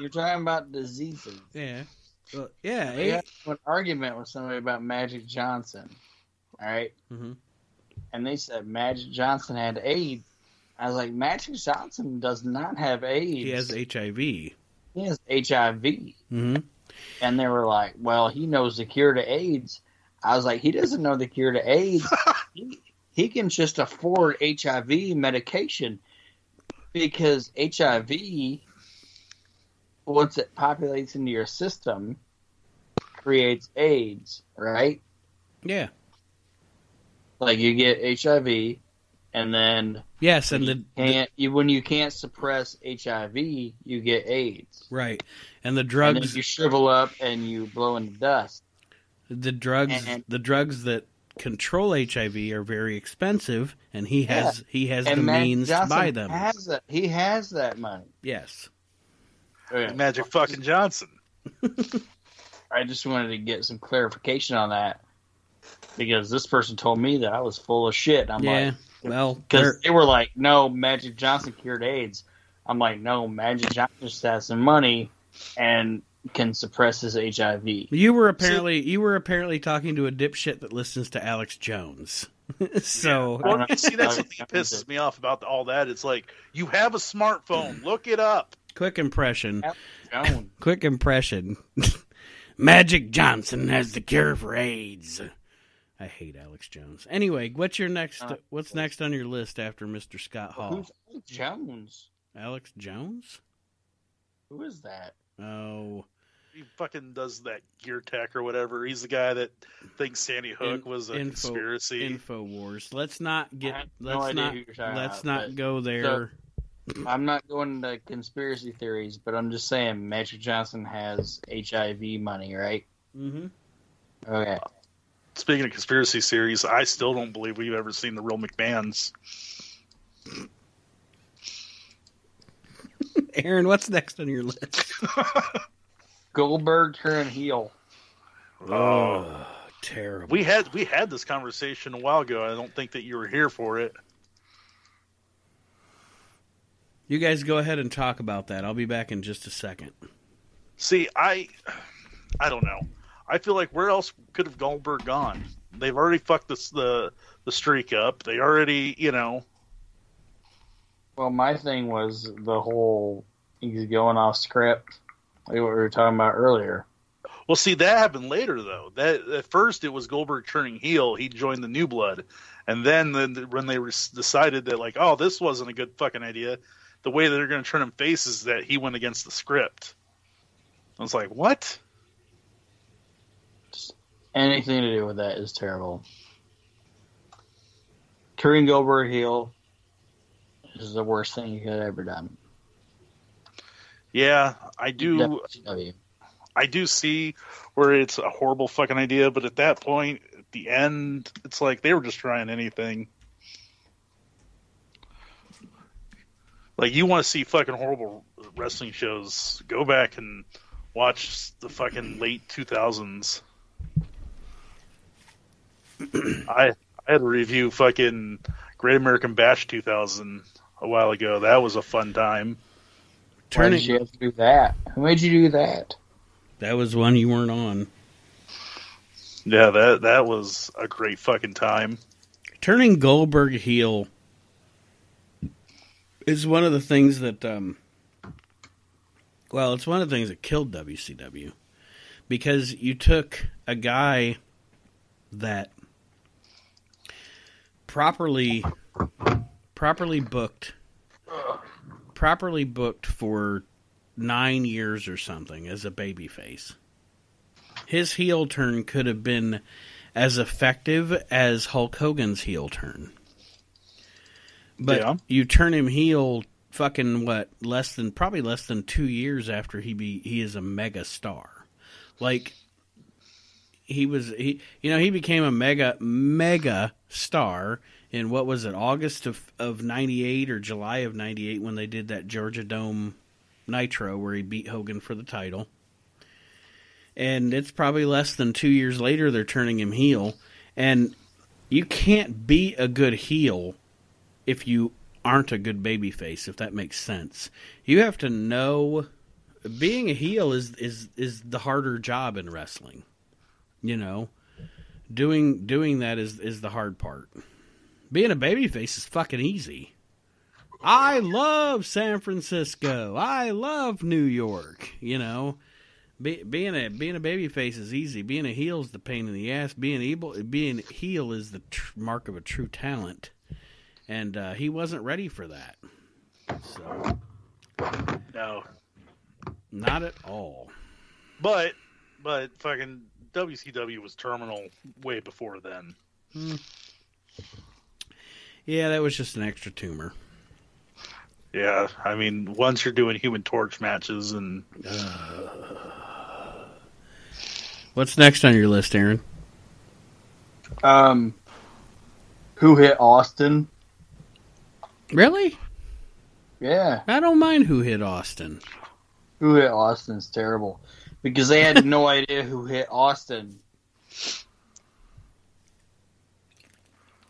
you're talking about diseases. Yeah. Well, yeah. I eh? had an argument with somebody about Magic Johnson. All right? Mhm. And they said Magic Johnson had AIDS. I was like, Magic Johnson does not have AIDS. He has HIV. He has HIV. hmm And they were like, well, he knows the cure to AIDS. I was like, he doesn't know the cure to AIDS. he, he can just afford HIV medication because HIV, once it populates into your system, creates AIDS, right? Yeah. Like you get HIV, and then Yes, and you the, can't you when you can't suppress HIV, you get AIDS. right and the And then drugs, you shrivel up and you blow into dust. the drugs, and- the drugs that control HIV are very expensive, and he has he has the and Magic means Johnson to buy them. Has that, he has that money. yes. Magic fucking Johnson. I just wanted to get some clarification on that because this person told me that I was full of shit. I'm yeah. like, well, because they were like, "No, Magic Johnson cured AIDS." I'm like, "No, Magic Johnson just has some money and can suppress his HIV." you were apparently you were apparently talking to a dipshit that listens to Alex Jones. so I Well, see, that's the thing that pisses me off about all that. It's like you have a smartphone, look it up. Quick impression. Jones. Quick impression. Magic Johnson has the cure for AIDS. I hate Alex Jones. Anyway, what's your next? Uh, what's next on your list after Mr. Scott Hall? Who's Alex Jones? Alex Jones? Who is that? Oh, He fucking does that gear tech or whatever. He's the guy that thinks Sandy Hook In- was a info- conspiracy. Infowars. Let's not I get. have Let's idea not. who you're Let's about, not but- go there. I'm not going into conspiracy theories, but I'm just saying Magic Johnson has HIV money, right? Mm hmm Okay. Speaking of conspiracy theories, I still don't believe we've ever seen the real McMahons. Aaron, what's next on your list? Goldberg turn heel. Oh, terrible. We had we had this conversation a while ago. I don't think that you were here for it. You guys go ahead and talk about that. I'll be back in just a second. See, I I don't know. I feel like where else could have Goldberg gone? They've already fucked this, the the streak up. They already, you know, Well, my thing was the whole he's going off script, like what we were talking about earlier. Well, see, that happened later though. That at first it was Goldberg turning heel. He joined the New Blood, and then the, when they res- decided that like, oh, this wasn't a good fucking idea, the way that they're going to turn him face is that he went against the script. I was like, what? Anything to do with that is terrible. Turning Goldberg heel is the worst thing you could have ever done. Yeah, I do. WCW. I do see where it's a horrible fucking idea, but at that point, at the end, it's like they were just trying anything. Like you want to see fucking horrible wrestling shows? Go back and watch the fucking late two thousands. I I had to review fucking Great American Bash two thousand a while ago. That was a fun time. Why Turning did you have to do that? Who made you do that? that was one you weren't on. Yeah, that that was a great fucking time. Turning Goldberg heel is one of the things that, um, well, it's one of the things that killed WCW because you took a guy that properly properly booked properly booked for nine years or something as a babyface. His heel turn could have been as effective as Hulk Hogan's heel turn. But Yeah. you turn him heel fucking what less than probably less than 2 years after he be he is a mega star. Like he was he you know he became a mega mega star in what was it August of of 98 or July of 98 when they did that Georgia Dome Nitro where he beat Hogan for the title. And it's probably less than 2 years later they're turning him heel and you can't be a good heel if you aren't a good babyface if that makes sense. You have to know being a heel is is is the harder job in wrestling. You know, doing doing that is is the hard part. Being a babyface is fucking easy. I love San Francisco. I love New York. You know, be, being a being a babyface is easy. Being a heel is the pain in the ass. Being able being heel is the tr- mark of a true talent, and uh, he wasn't ready for that. So No, not at all. but but fucking WCW was terminal way before then. Yeah, that was just an extra tumor. Yeah, I mean, once you're doing Human Torch matches and What's next on your list, Aaron? Um, who hit Austin? Really? Yeah, I don't mind who hit Austin. who hit Austin's terrible because they had no idea who hit Austin.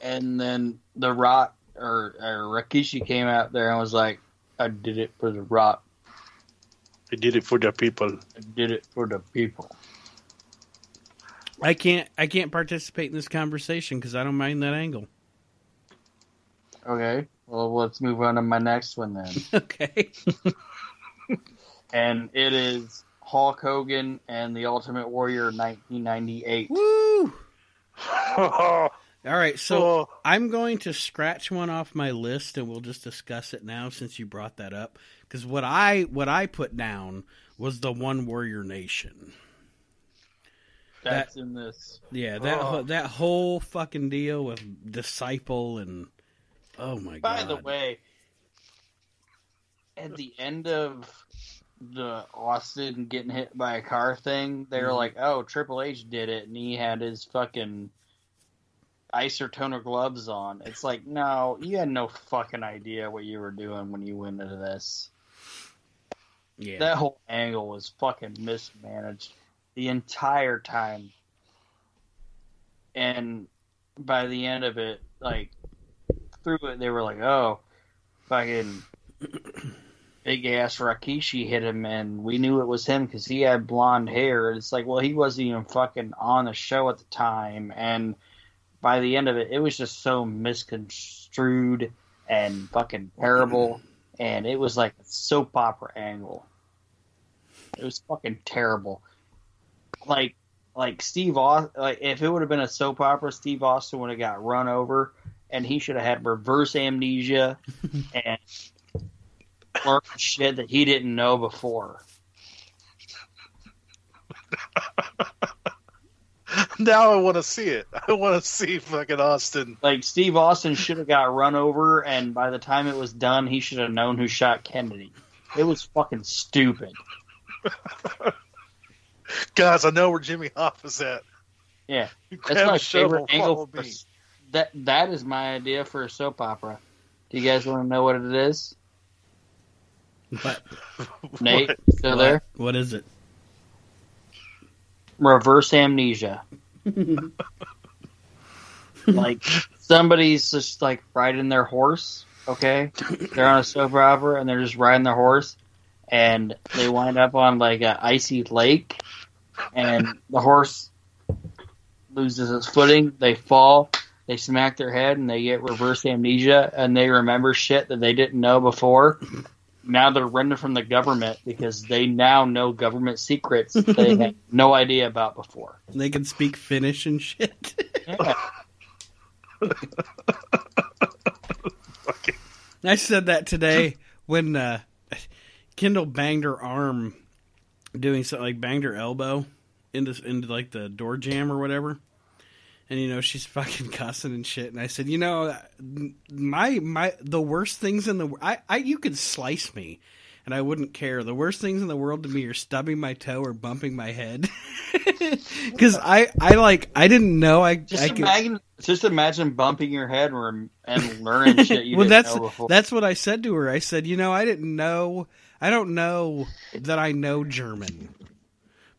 And then the Rock or, or Rikishi came out there and was like, "I did it for the Rock. I did it for the people. I did it for the people." I can't. I can't participate in this conversation because I don't mind that angle. Okay, well, let's move on to my next one then. Okay. and it is Hulk Hogan and the Ultimate Warrior 1998. Woo! oh, All right, so I'm going to scratch one off my list, and we'll just discuss it now since you brought that up. Because what I what I put down was the One Warrior Nation. That's in this. Yeah, that Oh. that whole fucking deal with disciple and oh my By god. By the way, at the end of the Austin getting hit by a car thing, they were Mhm. like, "Oh, Triple H did it," and he had his fucking isotoner gloves on. It's like, no, you had no fucking idea what you were doing when you went into this. yeah, That whole angle was fucking mismanaged the entire time. And by the end of it, like through it, and they were like, "Oh, fucking big ass Rikishi hit him," and we knew it was him because he had blonde hair. It's like, well, he wasn't even fucking on the show at the time, and by the end of it, it was just so misconstrued and fucking terrible, and it was like a soap opera angle. It was fucking terrible. like like Steve Austin. Like if it would have been a soap opera, Steve Austin would have got run over, and he should have had reverse amnesia and learned shit that he didn't know before. now I want to see it. I want to see fucking Austin. Like Steve Austin should have got run over, and by the time it was done, he should have known who shot Kennedy. It was fucking stupid. Guys, I know where Jimmy Hoffa's at. Yeah, that's my favorite angle. For, me. That that is my idea for a soap opera. Do you guys want to know what it is? What? Nate, What? still What? there? What is it? Reverse amnesia. like somebody's just like riding their horse. Okay, they're on a soap opera and they're just riding their horse, and they wind up on like an icy lake, and the horse loses its footing. They fall. They smack their head and they get reverse amnesia and they remember shit that they didn't know before. Now they're running from the government because they now know government secrets they had no idea about before. They can speak Finnish and shit. Yeah. I said that today when uh, Kendall banged her arm doing something like banged her elbow into into like the door jam or whatever. And you know she's fucking cussing and shit. And I said, you know, my my the worst things in the I, I you could slice me, and I wouldn't care. The worst things in the world to me are stubbing my toe or bumping my head, because I I like I didn't know I Just I could, imagine, just imagine bumping your head and, and learning shit you well, didn't that's that's what I said to her. I said, you know, I didn't know, I don't know that I know German,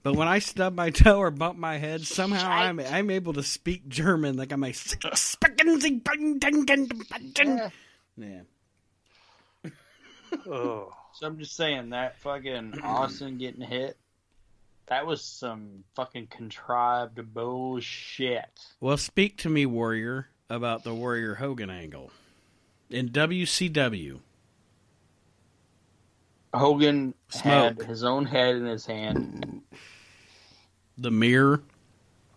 but when I stub my toe or bump my head, somehow I'm I'm able to speak German. Like I'm like, Yeah. yeah. oh. So I'm just saying that fucking Austin getting hit. That was some fucking contrived bullshit. Well, speak to me, Warrior, about the Warrior Hogan angle in WCW. Hogan had his own head in his hand, The mirror.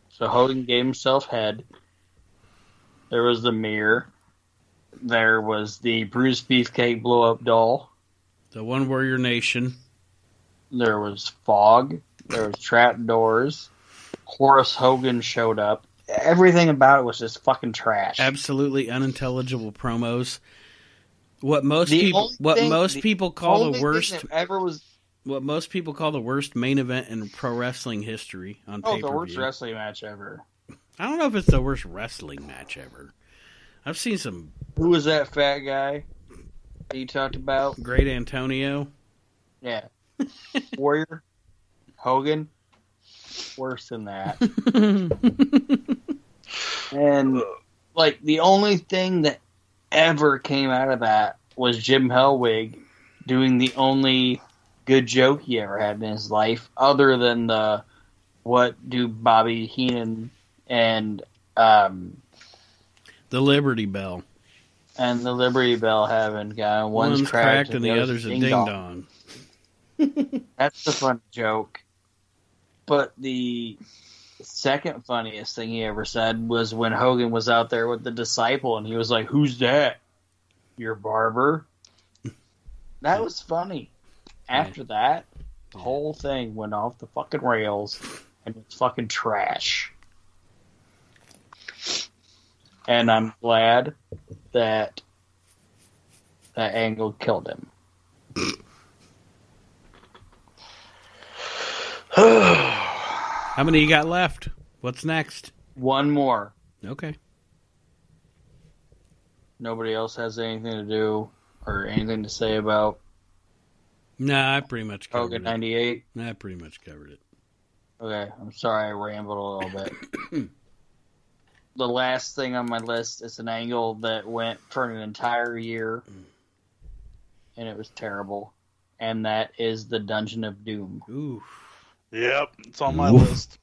so Hogan gave himself head. There was the mirror. There was the Brutus Beefcake blow up doll. The One Warrior Nation. There was fog. There was trap doors. Horace Hogan showed up. Everything about it was just fucking trash. Absolutely unintelligible promos. What most The people what thing- most people call the worst ever was what most people call the worst main event in pro wrestling history on oh the worst wrestling match ever. I don't know if it's the worst wrestling match ever. I've seen some Who was that fat guy that you talked about? great Antonio. Yeah, Warrior, Hogan, worse than that. And like the only thing that ever came out of that was Jim Hellwig doing the only good joke he ever had in his life, other than the what do Bobby Heenan and um the Liberty Bell. and the Liberty Bell have in guy one's, One's cracked and the other's a ding dong. That's the fun joke. But the second funniest thing he ever said was when Hogan was out there with the disciple and he was like, Who's that? Your barber? That was funny. After that, the whole thing went off the fucking rails and it's fucking trash. And I'm glad that that angle killed him. How many you got left? What's next? One more. Okay. nobody else has anything to do or anything to say about Nah, I pretty much covered Hogan it. 98? I pretty much covered it. Okay, I'm sorry I rambled a little bit. the last thing on my list is an angle that went for an entire year, mm. and it was terrible. And that is the Dungeon of Doom. Ooh. Yep, it's on my Woof. list.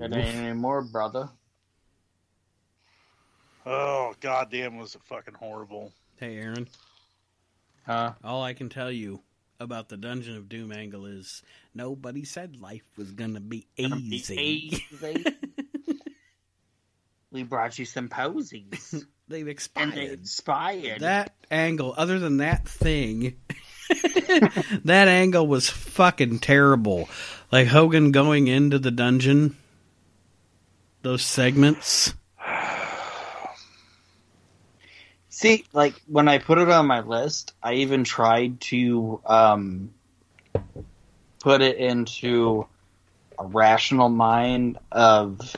It ain't anymore, brother. Oh goddamn, was it fucking horrible? Hey, Aaron. Huh? All I can tell you, about the Dungeon of Doom angle is nobody said life was gonna be Gonna be easy. easy. we brought you some posies. They've and expired. they expired. That angle, other than that thing, that angle was fucking terrible. Like Hogan going into the dungeon, those segments. See, like when I put it on my list, I even tried to um, put it into a rational mind of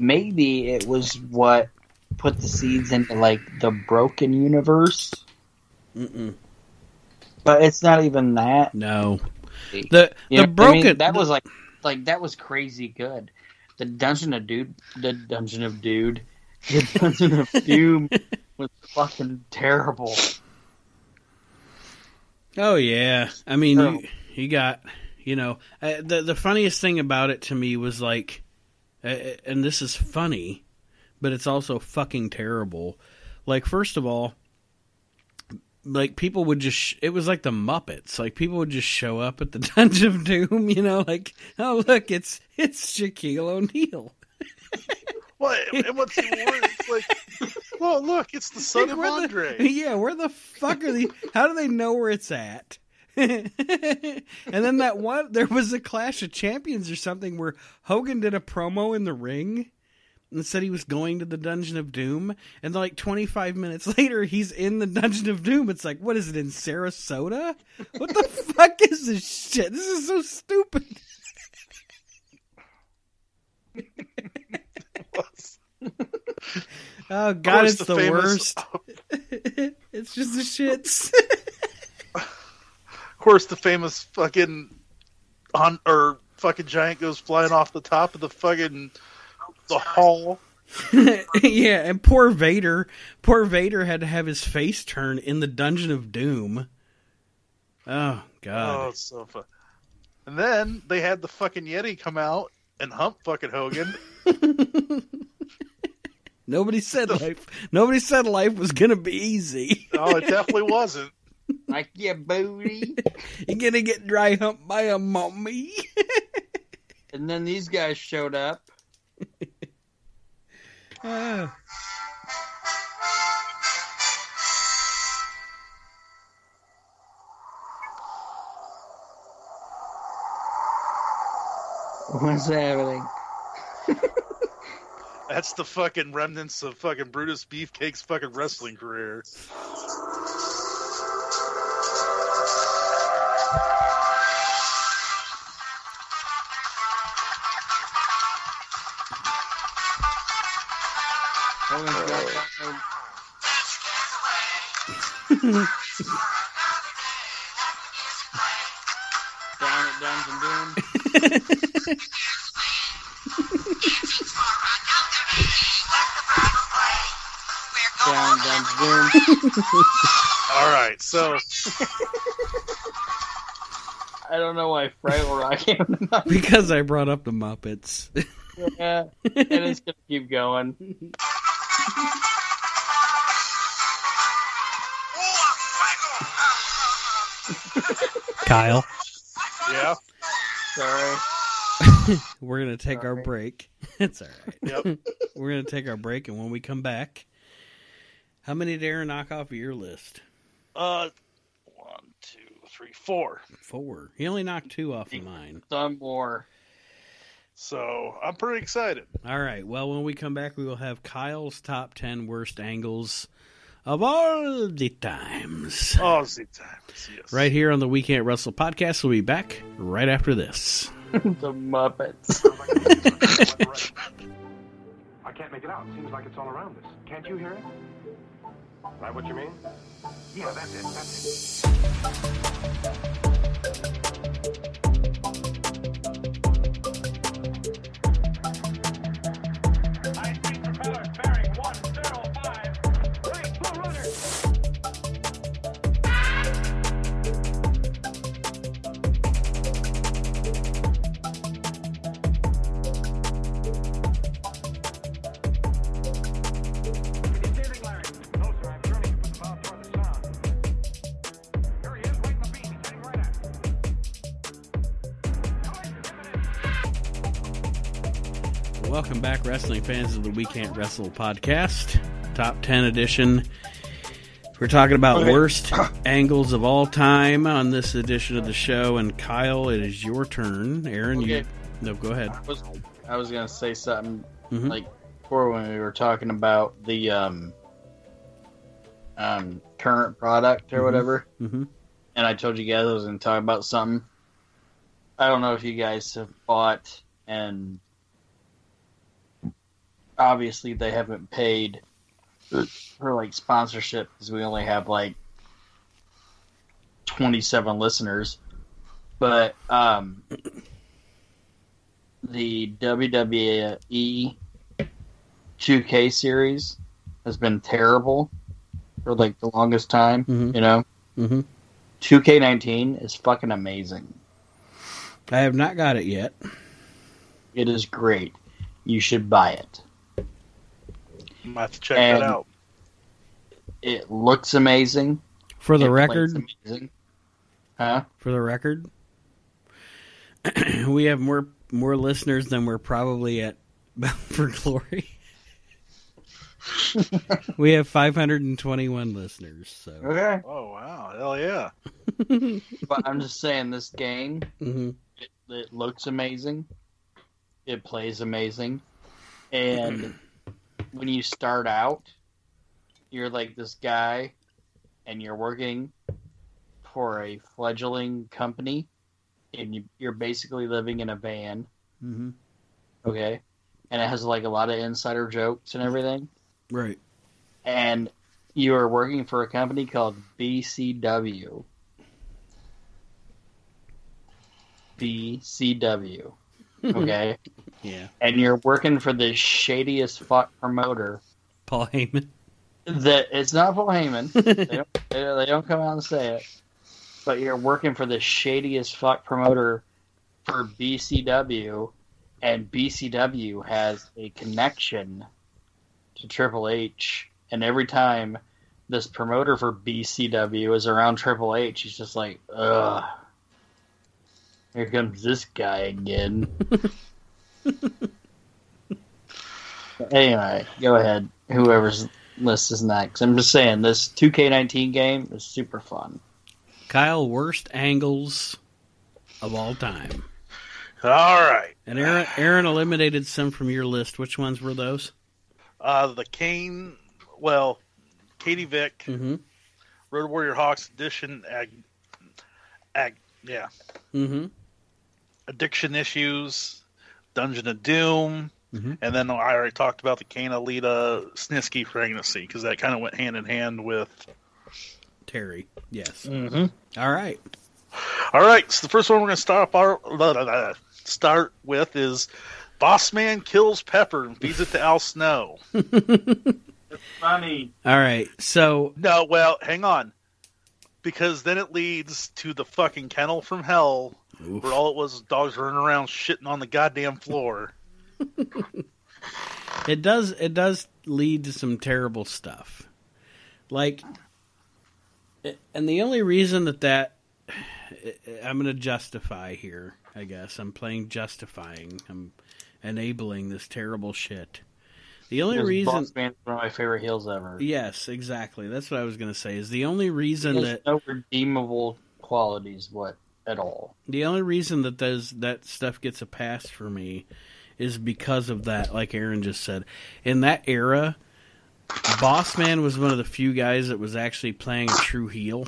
maybe it was what put the seeds into like the broken universe, Mm-mm. but it's not even that. No, the You know the I broken mean? that was like like that was crazy good. The Dungeon of Dude, the Dungeon of Dude, the Dungeon of Doom was fucking terrible. Oh yeah, I mean, So- you, you got, you know, uh, the the funniest thing about it to me was like, uh, and this is funny, but it's also fucking terrible. Like, first of all, like people would just, sh- it was like the Muppets. Like people would just show up at the Dungeon of Doom, you know, like, oh look, it's it's Shaquille O'Neal. What? And what's? It's like, well, look, it's the son Like, of where the- Andre. yeah, where the fuck are they? How do they know where it's at? and then that one, there was a Clash of Champions or something where Hogan did a promo in the ring and said he was going to the Dungeon of Doom. And like 25 minutes later, he's in the Dungeon of Doom. It's like, what is it in Sarasota? What the fuck is this shit? This is so stupid. Oh god, it's the the, famous- worst. it's just the shits. Of course, the famous fucking on or fucking giant goes flying off the top of the fucking the hall. yeah, and poor Vader, poor Vader had to have his face turned in the Dungeon of Doom. Oh Oh, god. it's so fun. And then they had the fucking Yeti come out and hump fucking Hogan. Nobody said life. Nobody said life was gonna be easy. Oh, it definitely wasn't. Like your booty. You're gonna get dry humped by a mummy. and then these guys showed up. What's happening? That's the fucking remnants of fucking Brutus Beefcake's fucking wrestling career. Hogan's got that- Down at Dungeon Doom. All right, so I don't know why Fraggle Rock came to mind. because I brought up the Muppets. Yeah, and it's gonna keep going. Kyle, yeah, Sorry. we're gonna take our break. it's all right. yep. We're gonna take our break, and when we come back, how many did Aaron knock off of your list? Uh, one, two, three, four. Four. He only knocked two off of mine. Some more. So I'm pretty excited. All right. Well, when we come back, we will have Kyle's top ten worst angles of all the times. Oh, Z times, yes. Right here on the Weekend Can't Wrestle podcast. We'll be back right after this. the Muppets. I can't make it out. Seems like it's all around us. Can't you hear it? That what you mean? Yeah, that's it. That's it. Welcome back, wrestling fans of the We Can't Wrestle podcast, top 10 edition. We're talking about Okay. worst angles of all time on this edition of the show. And Kyle, it is your turn. Aaron, you. No, go ahead. I was, I was gonna say something Mhm. like before when we were talking about the um, um, current product or Mhm. whatever, hmm and I told you guys I was gonna talk about something. I don't know if you guys have bought, and obviously they haven't paid for like sponsorship because we only have like twenty-seven listeners, but um, the WWE 2K series has been terrible for like the longest time. Mhm. You know, hmm 2K19 is fucking amazing. I have not got it yet. It is great. You should buy it. I might have to check And- that out. It looks amazing. For the It record, amazing. Huh? for the record, we have more more listeners than we're probably at Bound for Glory. we have 521 listeners. So, Okay. Oh wow, hell yeah! But I'm just saying, this game, hmm it, it looks amazing. It plays amazing. And when you start out, you're like this guy, and you're working for a fledgling company, and you, you're basically living in a van. hmm Okay. And it has like a lot of insider jokes and everything. right. And you are working for a company called BCW. BCW. Okay. Yeah, and you're working for the shadiest fuck promoter Paul Heyman. that it's not Paul Heyman. they, don't, they, don't come out and say it. But you're working for the shadiest fuck promoter for BCW, and BCW has a connection to Triple H. And every time this promoter for BCW is around Triple H, he's just like, ugh. Here comes this guy again. anyway, go ahead. Whoever's list is next. I'm just saying, this 2K19 game is super fun. Kyle, worst angles of all time. All right, And Aaron, Aaron eliminated some from your list. Which ones were those? uh, the Kane, well, Katie Vick, Mm-hmm. Road Warrior Hawks edition, ag, ag, yeah, Mm-hmm. addiction issues, Dungeon of Doom, Mhm. and then I already talked about the Kane Alita Snitsky pregnancy because that kind of went hand in hand with. Terri. Yes. Mm-hmm. All right. All right, so the first one we're going to start our, start with is Boss Man kills Pepper and feeds it to Al Snow. Funny. All right. So No, well, hang on. Because then it leads to the fucking kennel from hell, Oof. where all it was was dogs running around shitting on the goddamn floor. it does it does lead to some terrible stuff. Like and the only reason that that I'm going to justify here, I guess. I'm playing justifying. I'm enabling this terrible shit. The only Because reason Boss Man's one of my favorite heels ever. Yes, exactly. That's what I was going to say. Is the only reason that no redeemable qualities what at all. the only reason that those that stuff gets a pass for me is because of that. Like Aaron just said, in that era, Boss Man was one of the few guys that was actually playing a true heel,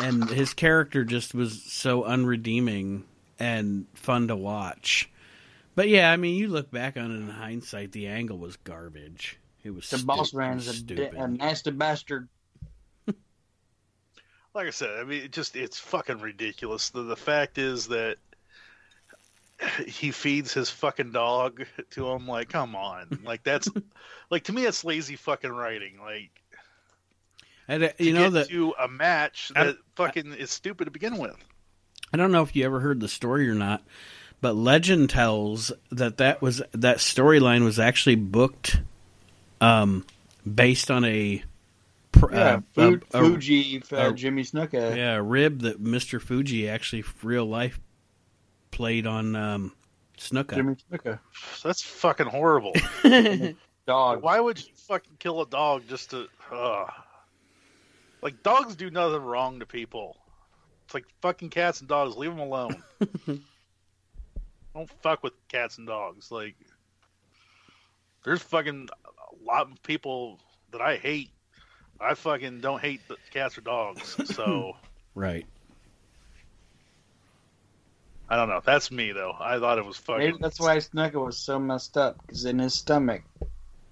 and his character just was so unredeeming and fun to watch. But yeah, I mean, you look back on it in hindsight, the angle was garbage. It was The stu- Boss it Man's was a, stupid. a nasty bastard. Like I said, I mean, it just it's fucking ridiculous. The the fact is that he feeds his fucking dog to him. Like, come on, like that's like to me, it's lazy fucking writing. Like, And, uh, you know that to a match I- that fucking is stupid to begin with. I don't know if you ever heard the story or not, but legend tells that that was that storyline was actually booked, um, based on a, pr- Yeah, uh, Fu- a- a- Fuji, uh, Jimmy Snuka. yeah, a rib that Mister Fuji actually real life played on um, Snuka. Jimmy Snuka. That's fucking horrible. Dog. Why would you fucking kill a dog just to? Uh, like dogs do nothing wrong to people. It's like fucking cats and dogs. Leave them alone. Don't fuck with cats and dogs. Like, there's fucking a lot of people that I hate. I fucking don't hate the cats or dogs. So Right. I don't know. That's me though. I thought it was fucking. Maybe that's why Snuka was so messed up because in his stomach,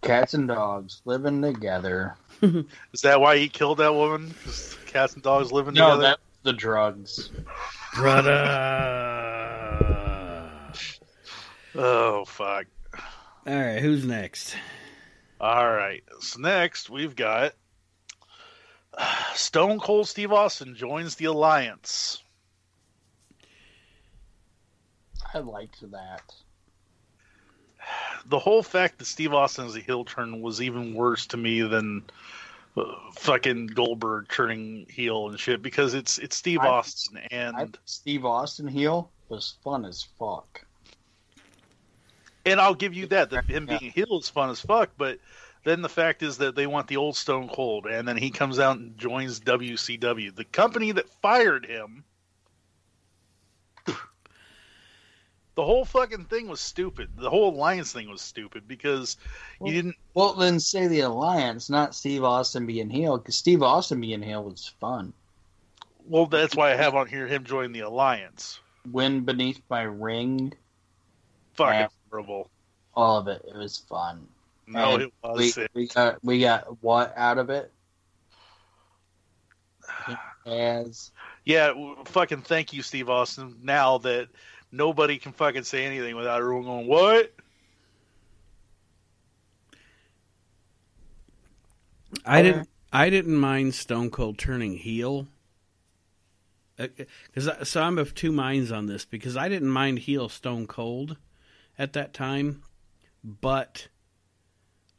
cats and dogs living together. Is that why he killed that woman? 'Cause cats and dogs living No, together. No, that's the drugs. Brother. Oh fuck. All right, who's next? All right. So next we've got Stone Cold Steve Austin joins the Alliance. I liked that. The whole fact that Steve Austin is a heel turn was even worse to me than uh, fucking Goldberg turning heel and shit because it's it's Steve I- Austin and I, Steve Austin heel was fun as fuck. and I'll give you that that him Yeah. being heel is fun as fuck, but then the fact is that they want the old Stone Cold, and then he comes out and joins WCW, the company that fired him. The whole fucking thing was stupid. The whole alliance thing was stupid because Well- you didn't. Well, then say the alliance, not Steve Austin being heel, because Steve Austin being heel was fun. Well, that's why I have on here him join the alliance. Win beneath my ring, Fucking Yeah. all of it. It was fun. No, it was. we, we got we got what out of it? As Yeah, fucking thank you, Steve Austin. Now that nobody can fucking say anything without everyone going, "What?" I didn't. I didn't mind Stone Cold turning heel. Uh, uh, because so I'm of two minds on this because I didn't mind heel Stone Cold at that time, but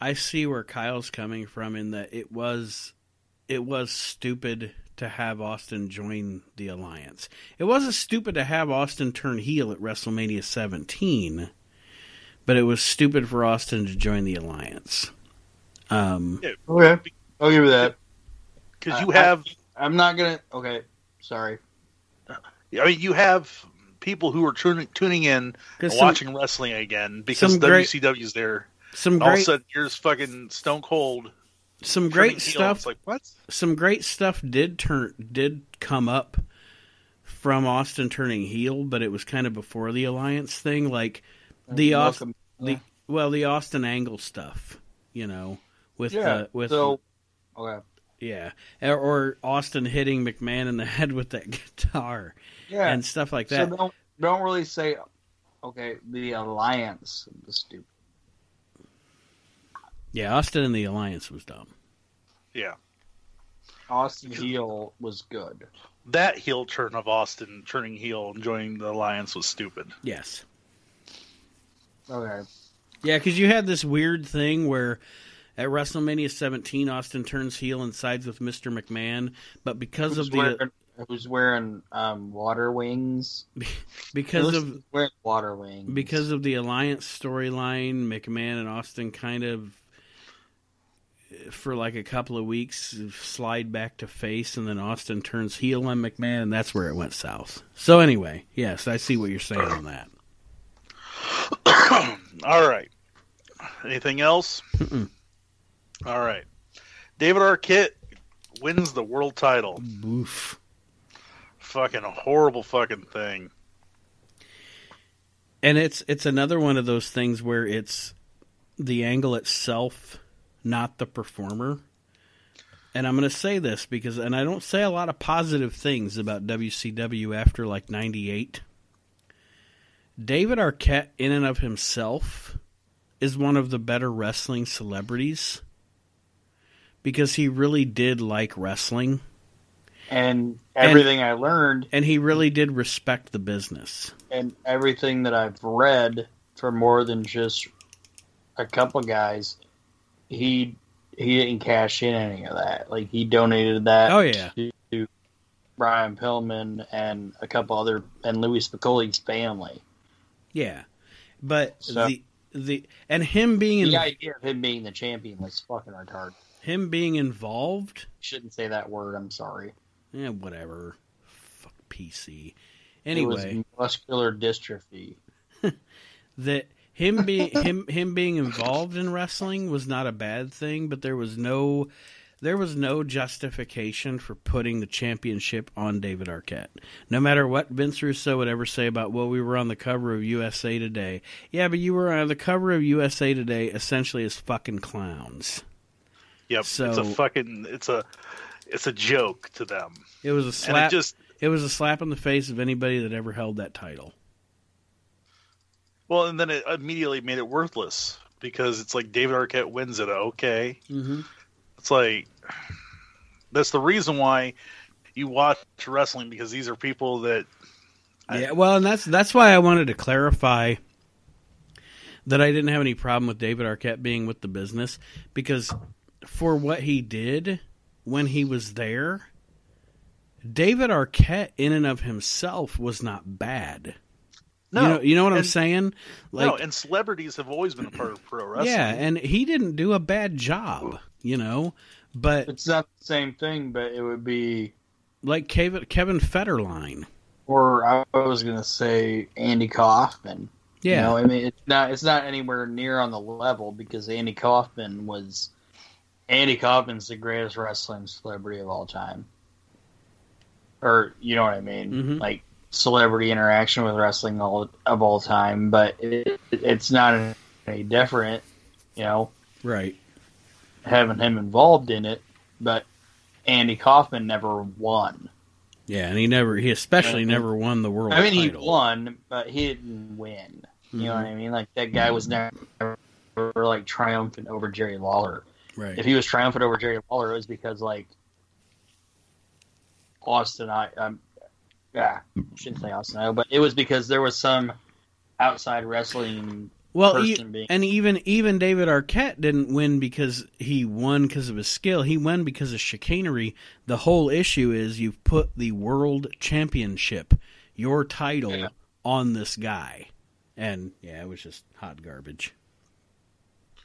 I see where Kyle's coming from in that it was it was stupid to have Austin join the alliance. It wasn't stupid to have Austin turn heel at WrestleMania 17, but it was stupid for Austin to join the alliance. Um, okay, I'll give you that. Because you have, I, am not gonna. Okay, sorry. I mean, you have people who are tuning tuning in and 'Cause some- watching wrestling again because some great- WCW's there. Some All of a great sudden, here's fucking Stone Cold. some great stuff It's like what? some great stuff did turn did come up from Austin turning heel, but it was kind of before the alliance thing, like the Austin, Welcome. the well, the Austin Angle stuff, you know, with yeah. the with so, okay. yeah, or, or Austin hitting McMahon in the head with that guitar Yeah. and stuff like so that. don't don't really say. Okay, the alliance was stupid. Yeah, Austin and the alliance was dumb. Yeah, Austin heel was good. that heel turn of Austin turning heel and joining the alliance was stupid. Yes. Okay. Yeah, because you had this weird thing where at WrestleMania 17, Austin turns heel and sides with Mr. McMahon, but because Who's of the wearing, who's wearing um, water wings? because of wearing water wings because of the alliance storyline, McMahon and Austin kind of for like a couple of weeks slide back to face, and then Austin turns heel on McMahon, and that's where it went south. So anyway, yes, I see what you're saying on that. All right. Anything else? Mm-mm. All right. David Arquette wins the world title. Oof. Fucking horrible fucking thing. and it's it's another one of those things where it's the angle itself not the performer. And i'm going to say this because and i don't say a lot of positive things about wcw after like 98 david arquette in and of himself is one of the better wrestling celebrities because he really did like wrestling. And everything I learned and he really did respect the business. And everything that I've read for more than just a couple guys, he he didn't cash in any of that. Like he donated that. Oh, yeah. to Brian Pillman and a couple other and Louie Spicolli's family. Yeah. But So- the the and him being The in, idea of him being the champion was fucking retarded. him being involved. Shouldn't say that word. I'm sorry. Yeah, whatever. Fuck PC. it Anyway, was muscular dystrophy. that him being him him being involved in wrestling was not a bad thing, but there was no there was no justification for putting the championship on David Arquette. No matter what Vince Russo would ever say about, well, we were on the cover of USA Today. Yeah, but you were on the cover of USA Today essentially as fucking clowns. Yep. it's a fucking. It's a. It's a joke to them, It was a slap. it just. it was a slap in the face of anybody that ever held that title. Well, and then it immediately made it worthless because it's like David Arquette wins it. Okay, Mm-hmm. it's like that's the reason why you watch wrestling because these are people that I- Yeah, well, and that's that's why I wanted to clarify that I didn't have any problem with David Arquette being with the business because for what he did when he was there, David Arquette in and of himself was not bad. No, you know, you know what I'm saying? Like, no, and celebrities have always been a part of pro wrestling. yeah, and he didn't do a bad job, you know. But It's not the same thing, but it would be. like Kevin Kevin Federline, Or I was gonna say Andy Kaufman. yeah, You know, I mean, it's not it's not anywhere near on the level because Andy Kaufman was Andy Kaufman's the greatest wrestling celebrity of all time. Or you know what I mean? Mhm. Like celebrity interaction with wrestling all of all time, but it, it's not any different. You know, right. having him involved in it, but Andy Kaufman never won. Yeah, and he never, he especially never won the world I mean, he won, but he didn't win. You know Mhm. what I mean? Like that guy was never like triumphant over Jerry Lawler. Right. If he was triumphant over Jerry Lawler, it was because like Austin, I, um, yeah, shouldn't say Austin, I, but it was because there was some outside wrestling Well, person e- being. and even even David Arquette didn't win because he won because of his skill. He won because of chicanery. The whole issue is you've put the world championship, your title, Yeah. on this guy, and yeah, it was just hot garbage.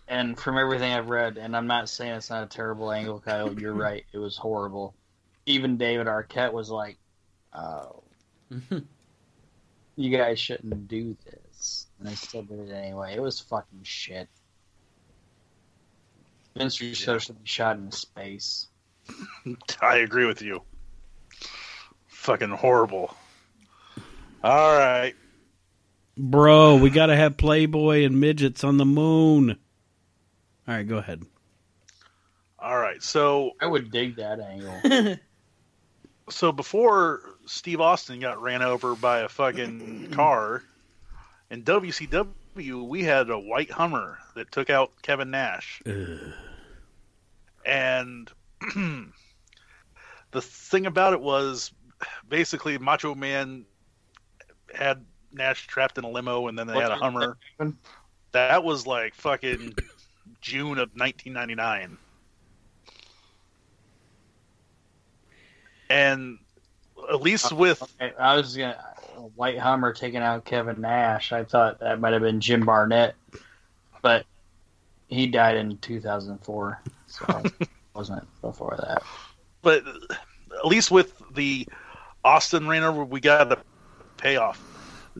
And from everything I've read, and I'm not saying it's not a terrible angle, Kyle. You're right. It was horrible. Even David Arquette was like, "Oh, you guys shouldn't do this," and I still did it anyway. It was fucking shit. Vince Russo should be shot into space. I agree with you. Fucking horrible. All right. Bro, we got to have Playboy and midgets on the moon. All right, go ahead. All right. So I would dig that angle. so before Steve Austin got ran over by a fucking car in WCW, we had a white Hummer that took out Kevin Nash. Ugh. And the thing about it was basically Macho Man had Nash trapped in a limo and then they had a Hummer. That was like fucking June of 1999. And at least with Okay, I was gonna White Hummer taking out Kevin Nash. I thought that might have been Jim Barnett, but he died in 2004, so it wasn't before that. but at least with the Austin ran over, we got a payoff.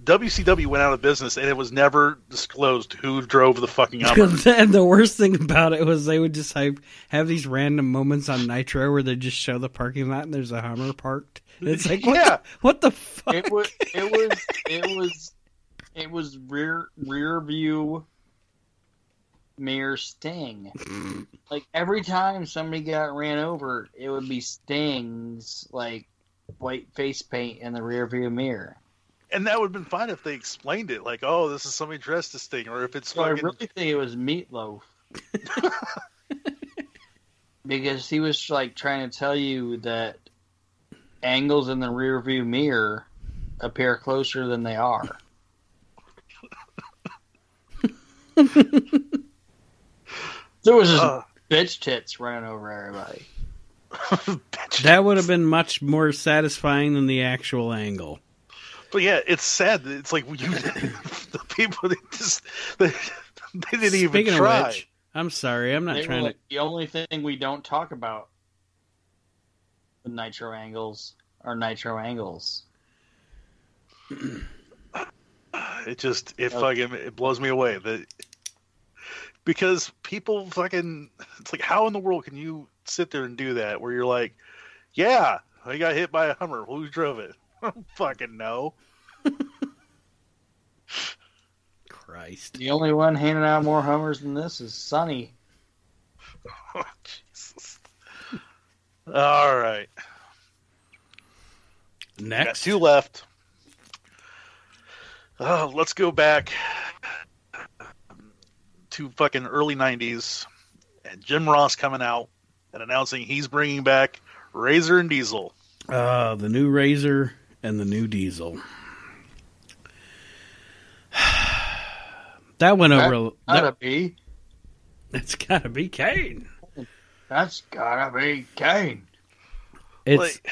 WCW went out of business, and it was never disclosed who drove the fucking Hummer. and the worst thing about it was they would just have, have these random moments on Nitro where they just show the parking lot and there's a Hummer parked. And it's like, what, Yeah. the, what the fuck? It was it was it was it was rear rear view mirror Sting. Like every time somebody got ran over, it would be Sting's like white face paint in the rear view mirror. And that would have been fine if they explained it, like, "Oh, this is somebody dressed as Sting," or if it's So I really think it was Meatloaf. because he was like trying to tell you that angles in the rear view mirror appear closer than they are. there was just Uh, bitch tits running over everybody. That would have been much more satisfying than the actual angle. But yeah, it's sad. It's like you, the people they just they, they didn't even try. of which, I'm sorry. I'm not They were trying like, The only thing we don't talk about with nitro angles are nitro angles. It just it Okay. fucking it blows me away that because people fucking it's like how in the world can you sit there and do that where you're like, yeah, I got hit by a Hummer. Who drove it? I don't fucking know. Christ. The only one handing out more Hummers than this is Sonny. Oh, Jesus. All right, got Next. two left. Oh, let's go back to fucking early '90s, and Jim Ross coming out and announcing he's bringing back Razor and Diesel. Uh, the new Razor and the new Diesel. that went over. Gotta That, be. it's got to be Kane. That's gotta be Kane. It's Like,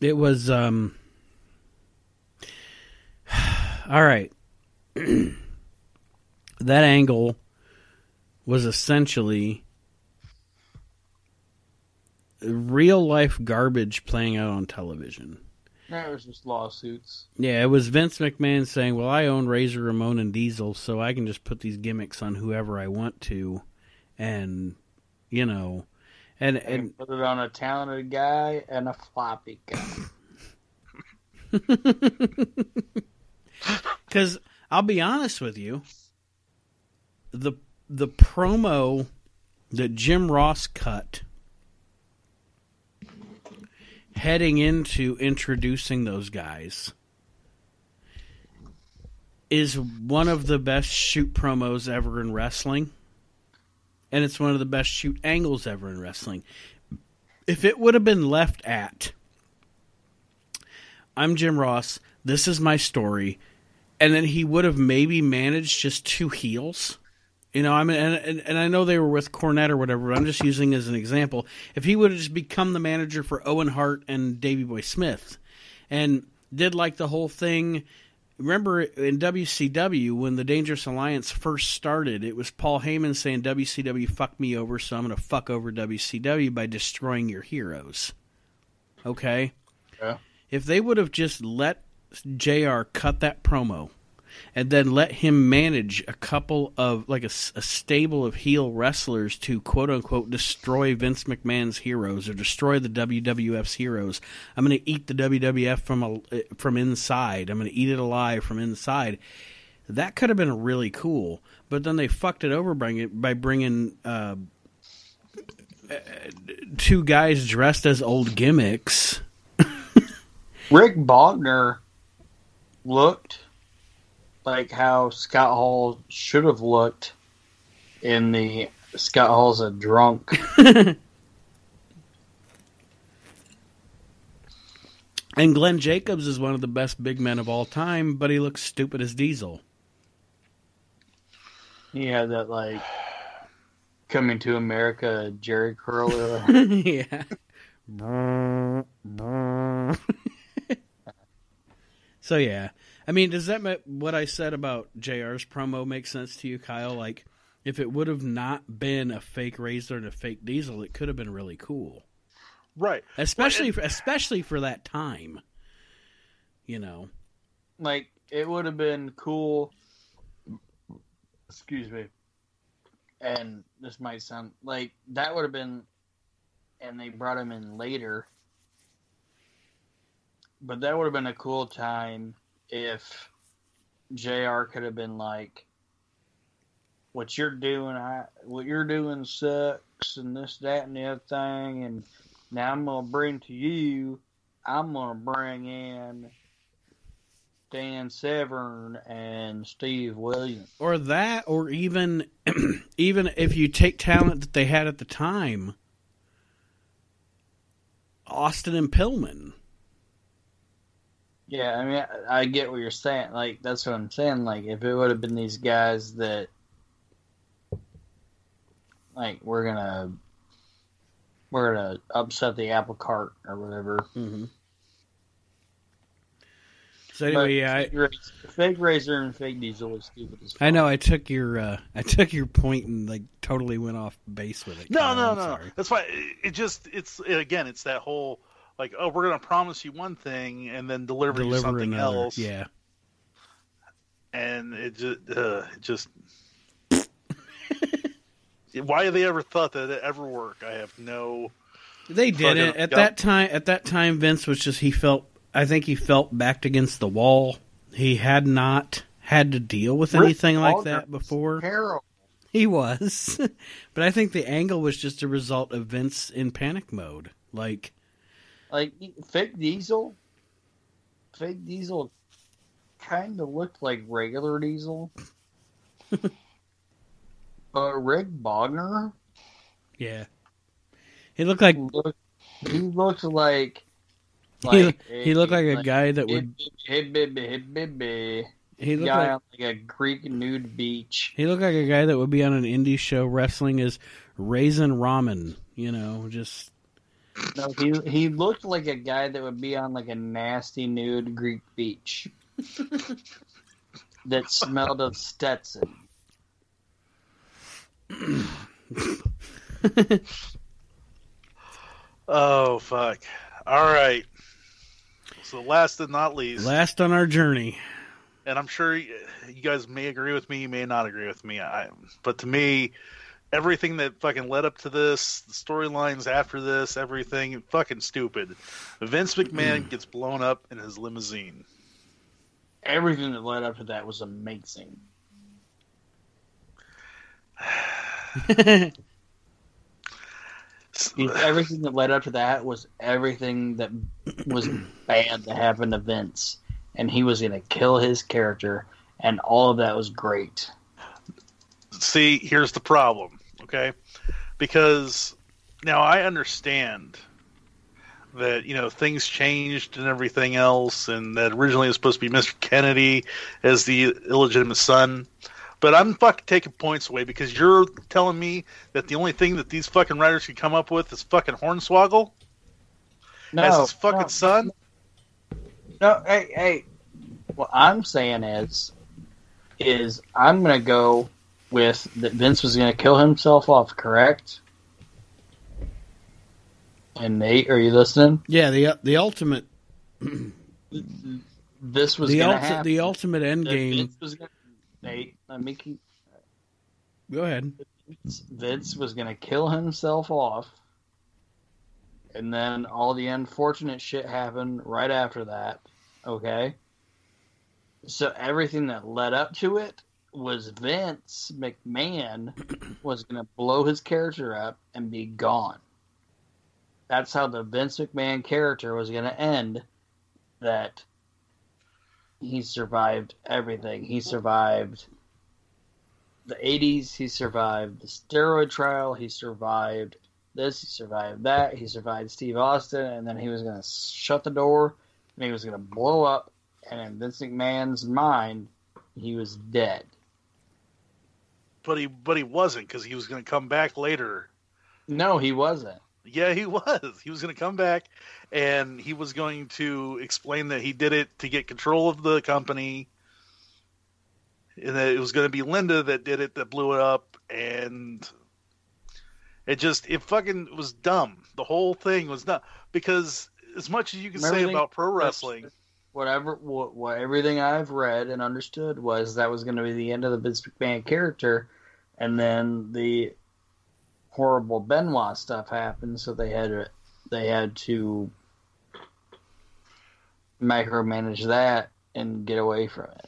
it was um. All right. that angle was essentially real life garbage playing out on television. That was just lawsuits. Yeah, it was Vince McMahon saying, "Well, I own Razor Ramon and Diesel, so I can just put these gimmicks on whoever I want to," and you know, and And and put it on a talented guy and a floppy guy. because I'll be honest with you, the the promo that Jim Ross cut heading into introducing those guys is one of the best shoot promos ever in wrestling. And it's one of the best shoot angles ever in wrestling. If it would have been left at I'm Jim Ross, this is my story, and then he would have maybe managed just two heels. You know, I mean, and, and, and I know they were with Cornette or whatever, but I'm just using as an example. If he would have just become the manager for Owen Hart and Davey Boy Smith, and did like the whole thing. Remember in WCW when the Dangerous Alliance first started, it was Paul Heyman saying WCW fucked me over, so I'm going to fuck over WCW by destroying your heroes. Okay? Yeah. If they would have just let JR cut that promo and then let him manage a couple of like a stable of heel wrestlers to quote unquote destroy Vince McMahon's heroes or destroy the WWF's heroes. I'm going to eat the WWF from a, from inside. I'm going to eat it alive from inside. That could have been really cool, but then they fucked it over bring it, by bringing uh, two guys dressed as old gimmicks. Rick Bognar looked like how Scott Hall should have looked in the Scott Hall's a drunk. And Glenn Jacobs is one of the best big men of all time, but he looks stupid as Diesel. He had that like coming to America Jheri curler. yeah. No. So yeah, I mean, does that ma- what I said about Jr's promo make sense to you, Kyle? Like, if it would have not been a fake Razor and a fake Diesel, it could have been really cool, right. especially for, especially for that time. You know, like it would have been cool. Excuse me. And this might sound like that would have been, and they brought him in later. But that would have been a cool time if Jr. could have been like, "What you're doing, I what you're doing sucks, and this, that, and the other thing." And now I'm gonna bring to you. I'm gonna bring in Dan Severn and Steve Williams. or that, or even even if you take talent that they had at the time, Austin and Pillman. Yeah, I mean, I, I get what you're saying. Like, that's what I'm saying. Like, if it would have been these guys that, like, we're gonna, we're gonna upset the apple cart or whatever. Mm-hmm. So anyway, yeah, fake, razor, fake razor and fake diesel was stupid as fuck. I know I took your uh, I took your point and like totally went off base with it. No, Kyle, no, I'm no. sorry. That's why it- it just it's again it's that whole like oh we're gonna promise you one thing and then deliver, you something another. else. Yeah. and it just uh, it just why have they ever thought that it ever work? I have no. They didn't. At yep. that time at that time Vince was just he felt I think he felt backed against the wall. He had not had to deal with Rick anything like that before. Terrible. He was. but I think the angle was just a result of Vince in panic mode. Like Like fake diesel, fake diesel, kind of looked like regular diesel. but Rick Bognar yeah. He looked like looked, he looked like, he, like he looked like a guy that would hey baby, hey baby, he looked guy like on like a Greek nude beach. He looked like a guy that would be on an indie show wrestling as Raisin Ramen. You know, just No, he he looked like a guy that would be on like a nasty nude Greek beach that smelled of Stetson. Oh fuck! All right. So last and not least, last on our journey. and I'm sure you guys may agree with me, you may not agree with me. I, but to me, everything that fucking led up to this, the storylines after this, everything fucking stupid. Vince McMahon mm. gets blown up in his limousine. Everything that led up to that was amazing. Everything that led up to that was everything that was bad that happened to Vince, and he was going to kill his character, and all of that was great. See, here's the problem, okay? Because now I understand that you know things changed and everything else, and that originally it was supposed to be Mr. Kennedy as the illegitimate son. But I'm fucking taking points away because you're telling me that the only thing that these fucking writers can come up with is fucking Hornswoggle No, as his fucking no, son. No, hey, hey. What I'm saying is, is I'm gonna go with that Vince was gonna kill himself off, correct? And Nate, are you listening? yeah, the the ultimate This was the ulti- the ultimate end game. Gonna, Nate, let me keep. Go ahead. Vince was gonna kill himself off, and then all the unfortunate shit happened right after that. Okay. So everything that led up to it was Vince McMahon was gonna blow his character up and be gone. That's how the Vince McMahon character was gonna end. That he survived everything. He survived the 80s, he survived the steroid trial, he survived this, he survived that, he survived Steve Austin, and then he was going to shut the door and he was going to blow up. And in Vince McMahon's mind, he was dead. But he but he wasn't because he was going to come back later No, he wasn't. Yeah, he was. He was going to come back and he was going to explain that he did it to get control of the company and that it was going to be Linda that did it that blew it up and it just it fucking was dumb. The whole thing was dumb because as much as you can say about pro wrestling, Whatever, what, what everything I've read and understood was that was going to be the end of the Vince McMahon character, and then the horrible Benoit stuff happened, so they had to they had to micromanage that and get away from it.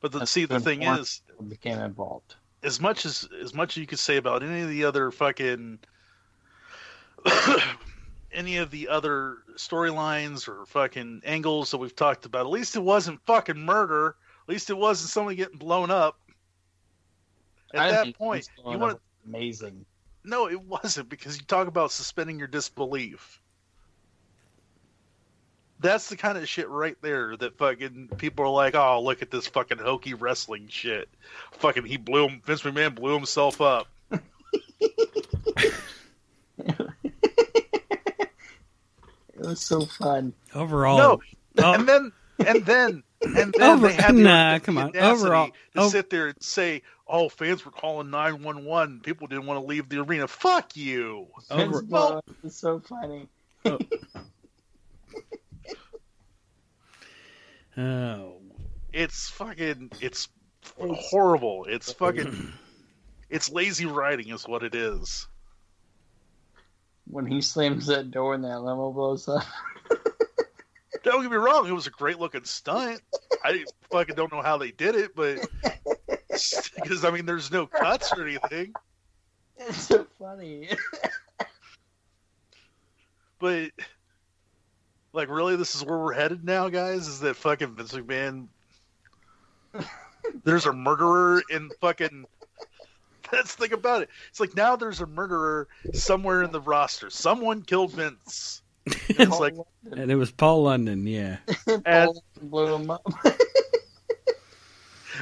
but the, see the thing is Became involved. as much as as much as you could say about any of the other fucking any of the other storylines or fucking angles that we've talked about, at least it wasn't fucking murder. At least it wasn't somebody getting blown up. At I that point, you want amazing. no, it wasn't because you talk about suspending your disbelief. That's the kind of shit right there that fucking people are like, oh, look at this fucking hokey wrestling shit. Fucking, he blew him. Vince McMahon blew himself up. It was so fun. Overall, No, oh, and then and then And then Over- they had the, nah, the come on. audacity Overall- to oh. sit there and say, "Oh, fans were calling nine one one. People didn't want to leave the arena." Fuck you. Over- Vince blow up uh, is so funny. Oh. oh, It's fucking. It's It's- horrible. It's fucking. It's lazy writing, is what it is. When he slams that door and that limo blows up. Don't get me wrong; it was a great looking stunt. I fucking don't know how they did it, but because I mean, there's no cuts or anything. It's so funny. But like, really, this is where we're headed now, guys. Is that fucking Vince McMahon? There's a murderer in fucking. That's the thing about it. It's like now there's a murderer somewhere in the roster. Someone killed Vince. It's like and it was Paul London. Yeah. Paul blew him up.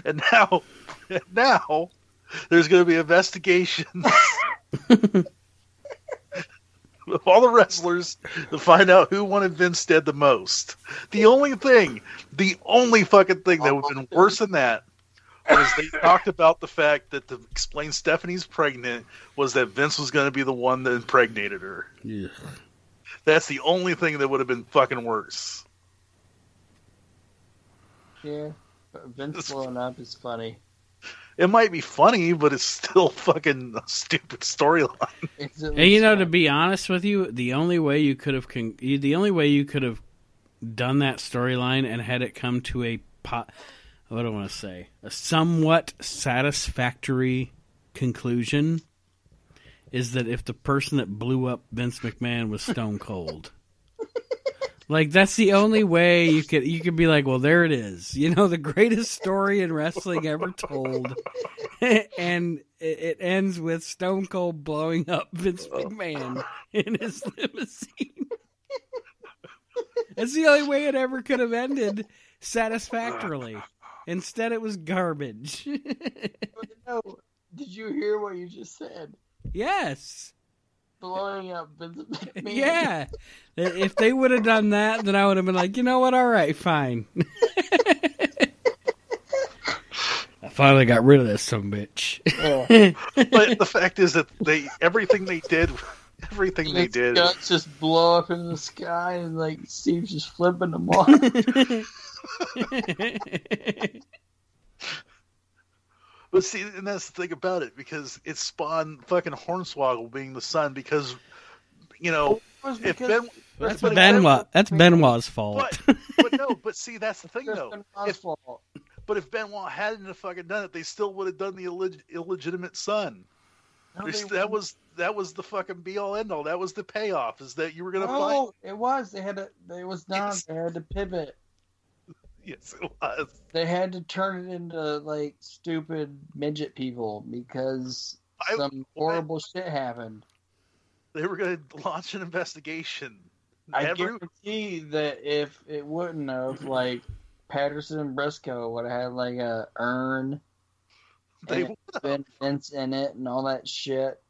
and now, and now, there's going to be investigations of all the wrestlers to find out who wanted Vince dead the most. The only thing, the only fucking thing that would have been worse than that was they talked about the fact that to explain Stephanie's pregnant was that Vince was going to be the one that impregnated her. Yeah. That's the only thing that would have been fucking worse. yeah. But Vince blowing up is funny. It might be funny, but it's still fucking a stupid storyline. And you least know, to be honest with you, the only way you could have con- the only way you could have done that storyline and had it come to a po- what do I want to say a somewhat satisfactory conclusion is that if the person that blew up Vince McMahon was Stone Cold. Like that's the only way you could you could be like, well, there it is. You know, the greatest story in wrestling ever told, and it, it ends with Stone Cold blowing up Vince McMahon in his limousine. That's the only way it ever could have ended satisfactorily. Instead, it was garbage. No, did you hear what you just said? yes. Blowing up Vince McMahon. Yeah. If they would have done that, then I would have been like, you know what? All right, fine. I finally got rid of this some bitch. Yeah. but the fact is that they everything they did, everything they did. guts just blow up in the sky and like Steve's just flipping them off. But see, and that's the thing about it because it spawned fucking Hornswoggle being the son because, you know, if Ben, That's but if Benoit. That's Benoit's fault. But, but no, but see, that's the thing though. Benoit's If, fault. but if Benoit hadn't have fucking done it, they still would have done the illeg- illegitimate son. No, that wouldn't. was that was the fucking be all end all. That was the payoff. Is that you were gonna find? No, it was. They had to. It was not. Yes. They had to pivot. Yes, it was. They had to turn it into like stupid midget people because I- some horrible shit happened. They were gonna launch an investigation. I guarantee that if it wouldn't have, like Patterson and Briscoe would have had like a urn they and been Vince in it and all that shit.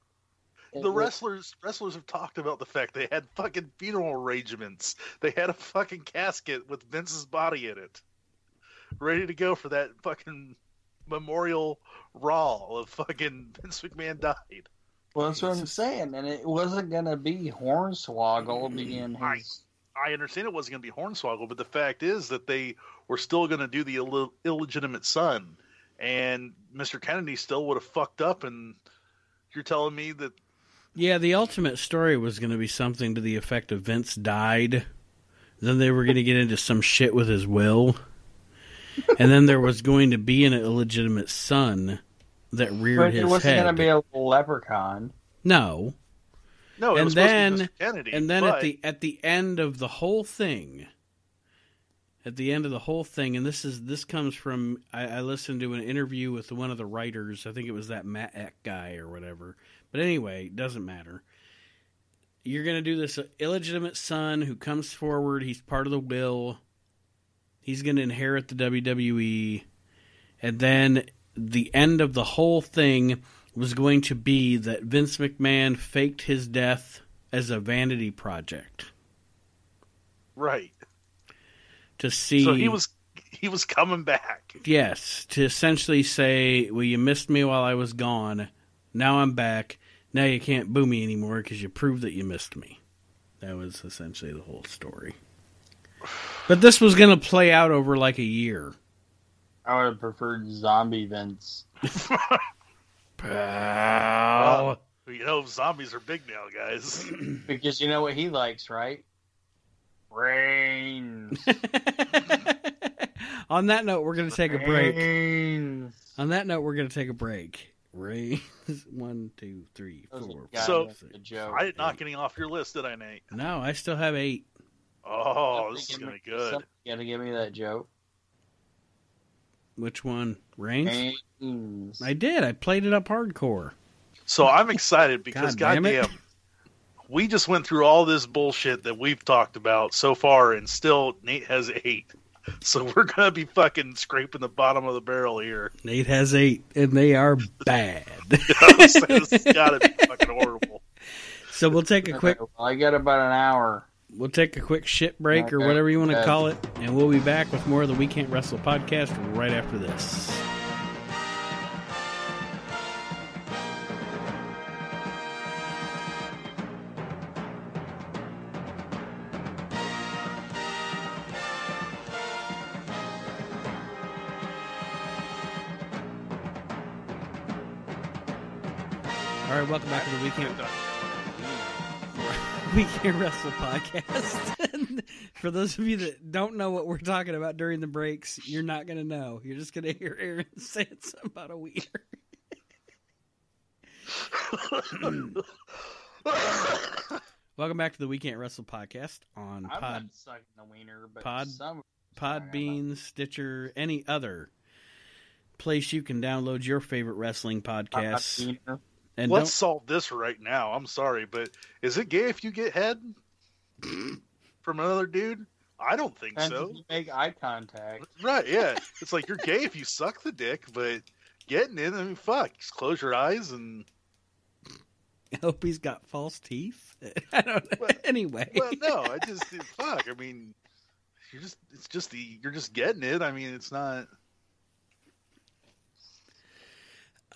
The wrestlers wrestlers have talked about the fact they had fucking funeral arrangements. They had a fucking casket with Vince's body in it, ready to go for that fucking memorial raw of fucking Vince McMahon died. Well, that's what I'm saying, and it wasn't gonna be Hornswoggle mm, being I- his. I understand it wasn't going to be Hornswoggle, but the fact is that they were still going to do the Ill- illegitimate son, and Mr. Kennedy still would have fucked up. And you're telling me that Yeah, the ultimate story was going to be something to the effect of Vince died. Then they were going to get into some shit with his will. And then there was going to be an illegitimate son that reared But his it wasn't gonna be a leprechaun. no. no, it And was then- to be Kennedy. And then but at the at the end of the whole thing, at the end of the whole thing, and this is this comes from I, I listened to an interview with one of the writers. I think it was that Matt Eck guy or whatever. But anyway, it doesn't matter. You're gonna do this illegitimate son who comes forward. He's part of the will. He's gonna inherit the WWE, and then the end of the whole thing was going to be that Vince McMahon faked his death as a vanity project right. to see. So he was he was coming back. Yes, to essentially say, well, you missed me while I was gone. Now I'm back. Now you can't boo me anymore because you proved that you missed me. That was essentially the whole story. But this was going to play out over like a year. I would have preferred zombie Vince. Pal. You know, zombies are big now, guys. Because you know what he likes, right? Brains. On that note, we're going to take a break. Brains. On that note, we're going to take a break. Raise one, two, three, four. That was a four, goddamn So- good joke. I did not getting off your list, did I, Nate? No, I still have eight. Oh, this is gonna be good. somebody gotta give me that joke. Which one? Reigns? Brains. I did. I played it up hardcore. So I'm excited because God damn goddamn, we just went through all this bullshit that we've talked about so far, and still Nate has eight. So we're gonna be fucking scraping the bottom of the barrel here. Nate has eight, and they are bad. this has gotta be fucking horrible. so we'll take a quick Well, I got about an hour. we'll take a quick shit break or whatever you want to call it, and we'll be back with more of the We Can't Wrestle podcast right after this. Welcome back to the Weekend Can't We Can't Wrestle podcast. For those of you that don't know what we're talking about during the breaks, you're not going to know. You're just going to hear Aaron saying something about a wiener. Welcome back to the Weekend Wrestle podcast on I'm Pod, sucking the wiener, but Pod- some Podbean, Stitcher, any other place you can download your favorite wrestling podcasts. Wiener. And Let's don't, solve this right now. I'm sorry, but is it gay if you get head from another dude? I don't think Depends so. if you make eye contact. Right? Yeah, it's like you're gay if you suck the dick, but getting it, I mean, fuck, just close your eyes and. I hope he's got false teeth. I don't know. Well- anyway. Well, no, I just fuck. I mean, you're just it's just the you're just getting it. I mean, it's not.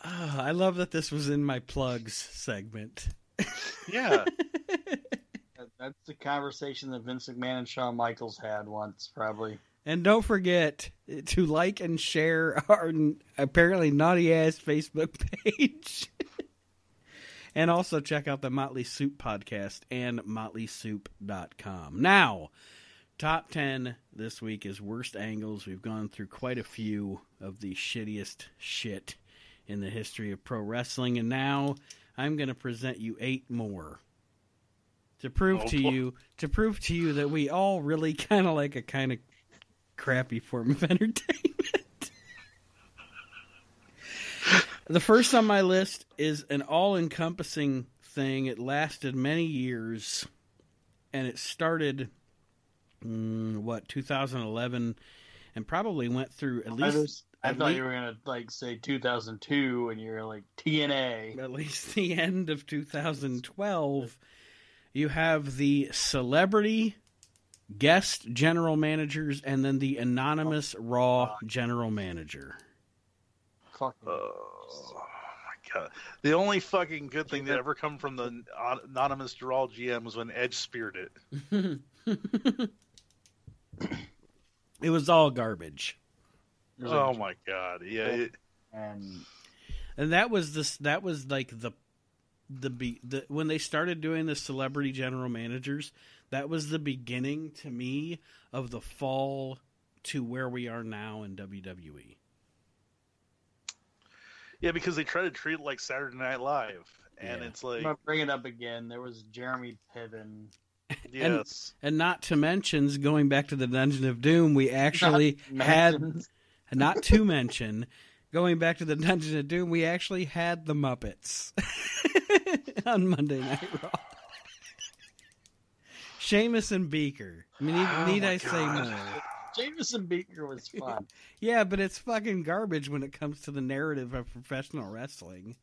Oh, I love that this was in my plugs segment. Yeah, That- That's the conversation that Vince McMahon and Shawn Michaels had once, probably. And don't forget to like and share our apparently naughty ass Facebook page. and also check out the Motley Soup podcast and motleysoup.com. Now, top 10 this week is worst angles. We've gone through quite a few of the shittiest shit in the history of pro wrestling. And now I'm going to present you eight more. To prove Oh, to boy. you, to prove to you that we all really kind of like a kind of crappy form of entertainment. the first on my list is an all-encompassing thing. It lasted many years, and it started mm, what 2011, and probably went through at least I thought lea- you were gonna like say 2002, and you're like TNA. at least the end of 2012, you have the celebrity guest general managers and then the anonymous oh, Raw general manager. Fucking Oh my god! The only fucking good thing that ever come from the anonymous Raw GM was when Edge speared it. it was all garbage. There's Oh a- my god! Yeah, it, and And that was this that was like the the be the when they started doing the celebrity general managers, that was the beginning to me of the fall to where we are now in. WWE. yeah, because they try to treat it like Saturday Night Live, and Yeah. it's I'm like gonna bring it up again. There was Jeremy Piven. yes, And not to mention, going back to the Dungeon of Doom, we actually had mentioned. not to mention going back to the Dungeon of Doom, we actually had the Muppets on Monday Night Raw. Sheamus and Beaker. I mean, need, Oh need I say God. more? Jameson Beaker was fun. Yeah, but it's fucking garbage when it comes to the narrative of professional wrestling.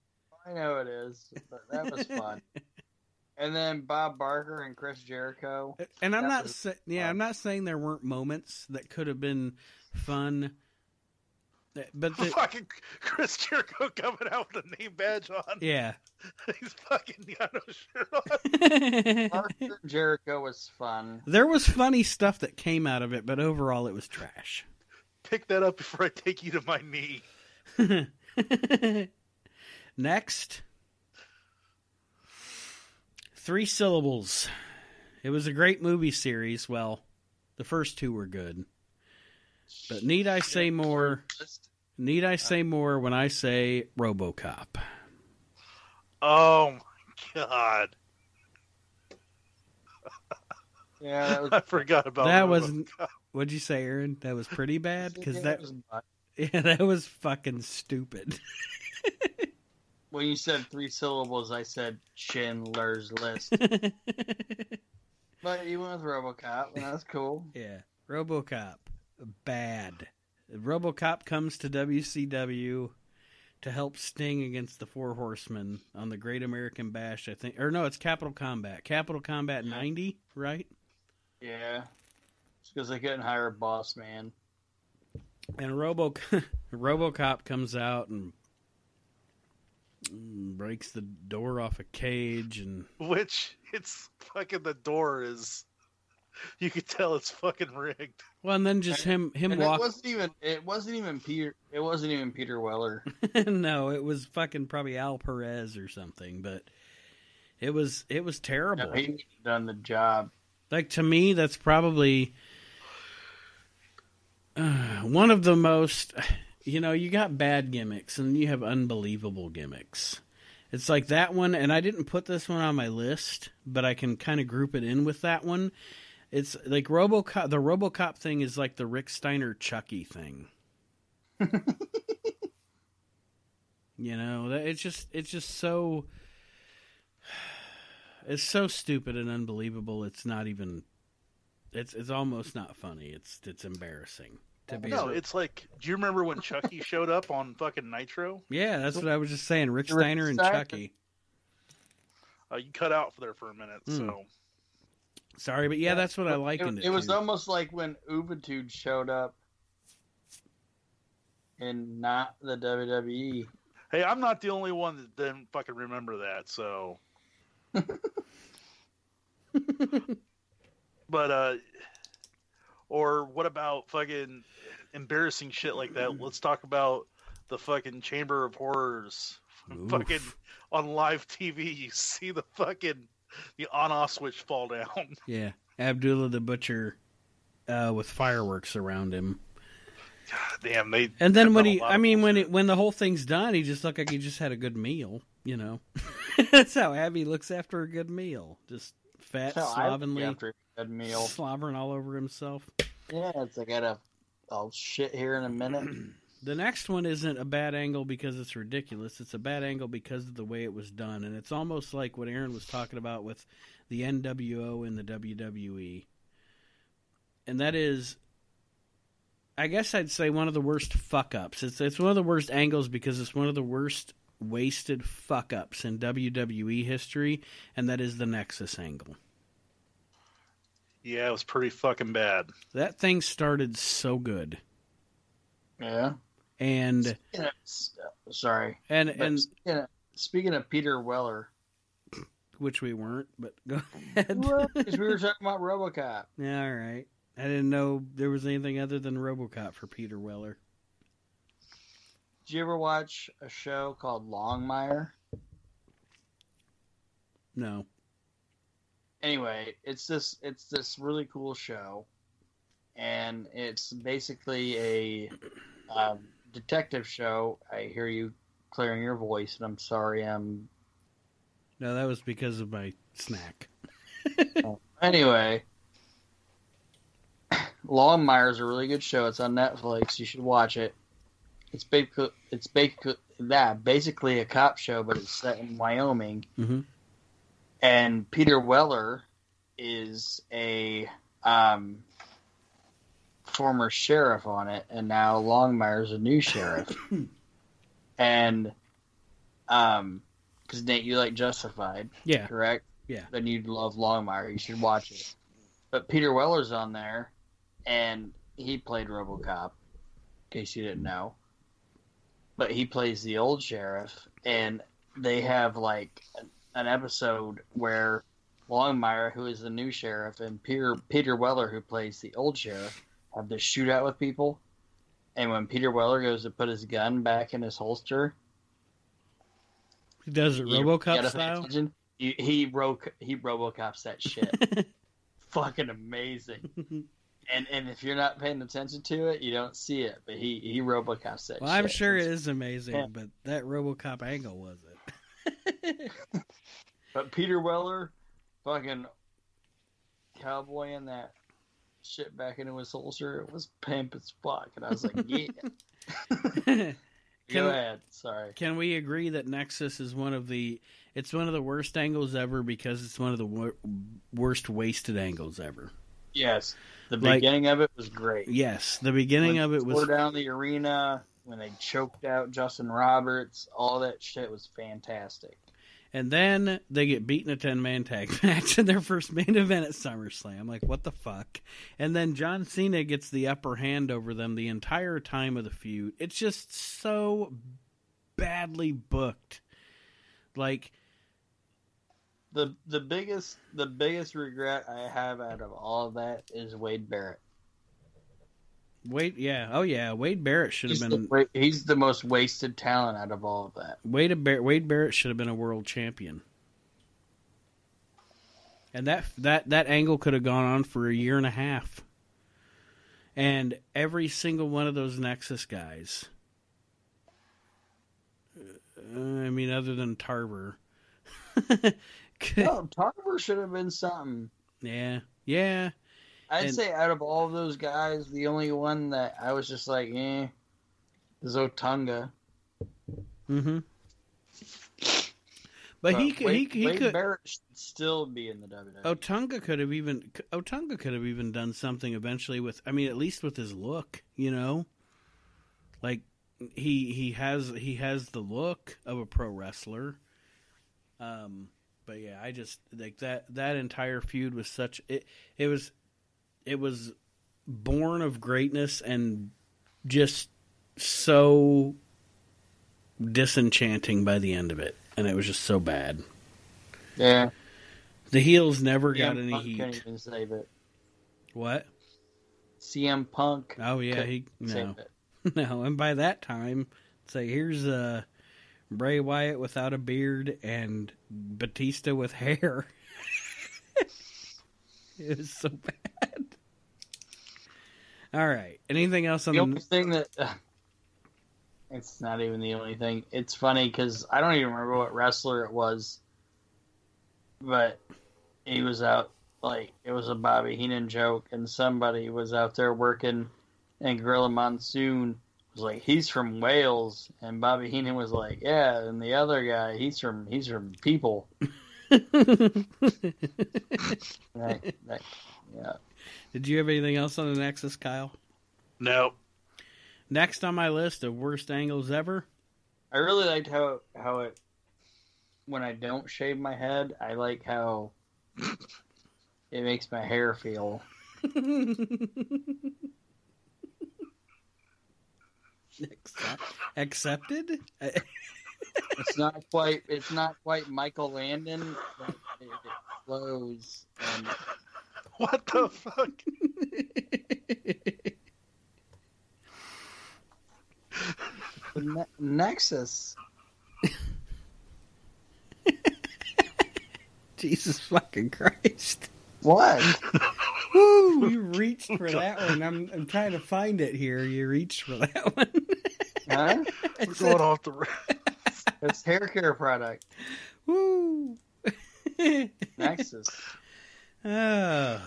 I know it is, but that was fun. And then Bob Barker and Chris Jericho. And I'm not sa- yeah. I'm not saying there weren't moments that could have been fun. Eh, but the, fucking Chris Jericho coming out with a name badge on. yeah. He's fucking got no shirt on. Jericho was fun. there was funny stuff that came out of it, but overall it was trash. Pick that up before I take you to my knee. Next, three syllables. It was a great movie series. Well, the first two were good. But need I say more? Need I say more when I say RoboCop? Oh my god. Yeah, that was, I forgot about That Robo- was what'd you say, Aaron? That was pretty bad because that was yeah, that was fucking stupid. when you said three syllables, I said Schindler's List. but you went with RoboCop, and that's cool. Yeah, RoboCop, bad. RoboCop comes to WCW to help Sting against the Four Horsemen on the Great American Bash. I think, or no, it's Capital Combat. Capital Combat '90, right? Yeah, it's because they couldn't hire a boss man. And Robo RoboCop comes out and breaks the door off a cage and Which it's fucking the door is. You could tell it's fucking rigged. well, and then just him him And it wasn't even it wasn't even Peter it wasn't even Peter Weller. no, it was fucking probably Al Perez or something, but it was it was terrible. No, he done the job. like to me that's probably uh, one of the most you know you got bad gimmicks and you have unbelievable gimmicks it's like that one and i didn't put this one on my list but i can kind of group it in with that one it's like robocop the robocop thing is like the rick steiner chucky thing you know that it's just it's just so it's so stupid and unbelievable. It's not even. It's it's almost not funny. It's it's embarrassing to be. No, it's like. Do you remember when Chucky showed up on fucking Nitro? yeah, that's what I was just saying. Rick Rick Steiner and Steiner. Chucky. Uh, you cut out for there for a minute, Hmm. so Sorry, but yeah, that's what I likened It, it. it was to. almost like when Ubitude showed up and not the. WWE. hey, I'm not the only one that didn't fucking remember that. So, but uh, or what about fucking embarrassing shit like that? Let's talk about the fucking Chamber of Horrors. Oof. Fucking on live TV, you see the fucking the on-off switch fall down. Yeah, Abdullah the Butcher uh, with fireworks around him. God damn, they. And then when he, I mean, when it, when the whole thing's done, he just looked like he just had a good meal. You know, that's how Abby looks after a good meal. Just fat, That's how I look slovenly, after a good meal. slobbering all over himself. Yeah, it's like I got a I'll shit here in a minute. The next one isn't a bad angle because it's ridiculous. It's a bad angle because of the way it was done, and it's almost like what Aaron was talking about with the NWO and the WWE. And that is, I guess I'd say one of the worst fuck ups. It's it's one of the worst angles because it's one of the worst wasted fuck ups in WWE history, and that is the Nexus angle. yeah, it was pretty fucking bad. That thing started so good, Yeah. And s- sorry. and and speaking, of, speaking of Peter Weller, which we weren't, but go ahead. because we were talking about RoboCop. Yeah, all right. I didn't know there was anything other than RoboCop for Peter Weller. Did you ever watch a show called Longmire? No. Anyway, it's this it's this really cool show, and it's basically a um, detective show. I hear you clearing your voice, and I'm sorry. I'm No, that was because of my snack. Anyway, Longmire is a really good show. It's on Netflix. You should watch it. It's basically it's basically that basically a cop show, but it's set in Wyoming. Mm-hmm. And Peter Weller is a um, former sheriff on it, and now Longmire's a new sheriff. and um, because Nate, you like Justified, Yeah. correct? Yeah. then you'd love Longmire. You should watch it. But Peter Weller's on there, and he played RoboCop. In case you didn't know, but he plays the old sheriff, and they have like an- an episode where Longmire, who is the new sheriff, and Peter Peter Weller, who plays the old sheriff, have this shootout with people. And when Peter Weller goes to put his gun back in his holster, He does it RoboCop gotta style. He he, ro- he RoboCops that shit. Fucking amazing. And and if you're not paying attention to it, you don't see it. But he he RoboCops that well, shit. I'm sure It's- amazing, Yeah. but that RoboCop angle was it. But Peter Weller, fucking cowboy in that shit back into his holster, it was pimp as fuck. And I was like, yeah. Can- Go ahead. Sorry. Can we agree that Nexus is one of the it's one of the worst angles ever because it's one of the wor- worst wasted angles ever. Yes. The Like- beginning of it was great. Yes, the beginning When of it was down the arena when they choked out Justin Roberts. All that shit was fantastic. And then they get beaten a 10 man tag match in their first main event at SummerSlam. Like what the fuck? And then John Cena gets the upper hand over them the entire time of the feud. It's just so badly booked. Like the The biggest the biggest regret I have out of all of that is Wade Barrett. Wade, yeah, oh yeah, Wade Barrett should have been the, he's the most wasted talent out of all of that. Wade, Bar- Wade Barrett should have been a world champion. And that that that angle could have gone on for a year and a half. And every single one of those Nexus guys, uh, I mean, other than Tarver, No, Tarver should have been something. yeah, yeah, I'd And- say out of all those guys, the only one that I was just like, eh, is Otunga. mm-hmm. But he could, he, Wade, he Wade could, Barrett should still be in the. WWE. Otunga could have even Otunga could have even done something eventually with I mean at least with his look, you know? Like he he has he has the look of a pro wrestler. Um but yeah, I just like that that entire feud was such it it was it was born of greatness and just so disenchanting by the end of it and it was just so bad. yeah, The heels never got any Punk heat. Can't even save it. What? CM Punk. Oh yeah, he no, it. no. And by that time, say here's uh Bray Wyatt without a beard and Batista with hair. it was so bad. All right. Anything else on The the? only thing that it's not even the only thing. It's funny because I don't even remember what wrestler it was, but he was out like it was a Bobby Heenan joke, and somebody was out there working, and Gorilla Monsoon was like, "He's from Wales," and Bobby Heenan was like, "Yeah," and the other guy, he's from he's from People. That, that, yeah. Did you have anything else on the Nexus, Kyle? No. Next on my list of worst angles ever. I really liked how how it when I don't shave my head, I like how it makes my hair feel. Accept- Accepted? It's not quite it's not quite Michael Landon, but it, it flows and What the fuck? ne- Nexus. Jesus fucking Christ. What? Woo! You oh reached for that one. I'm, I'm trying to find it here. You reached for that one. Huh? We're going off the. ra- It's hair care product. Woo! Nexus. Oh.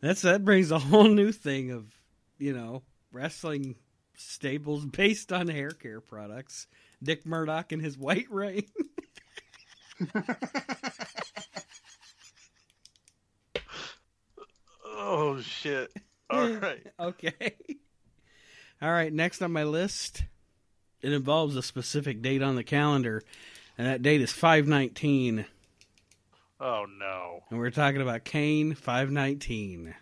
That's that brings a whole new thing of you know wrestling staples based on hair care products. Dick Murdoch and his white rain. Oh shit! All right. okay. All right, next on my list, it involves a specific date on the calendar, and that date is 519 Oh no. And we're talking about Kane 519.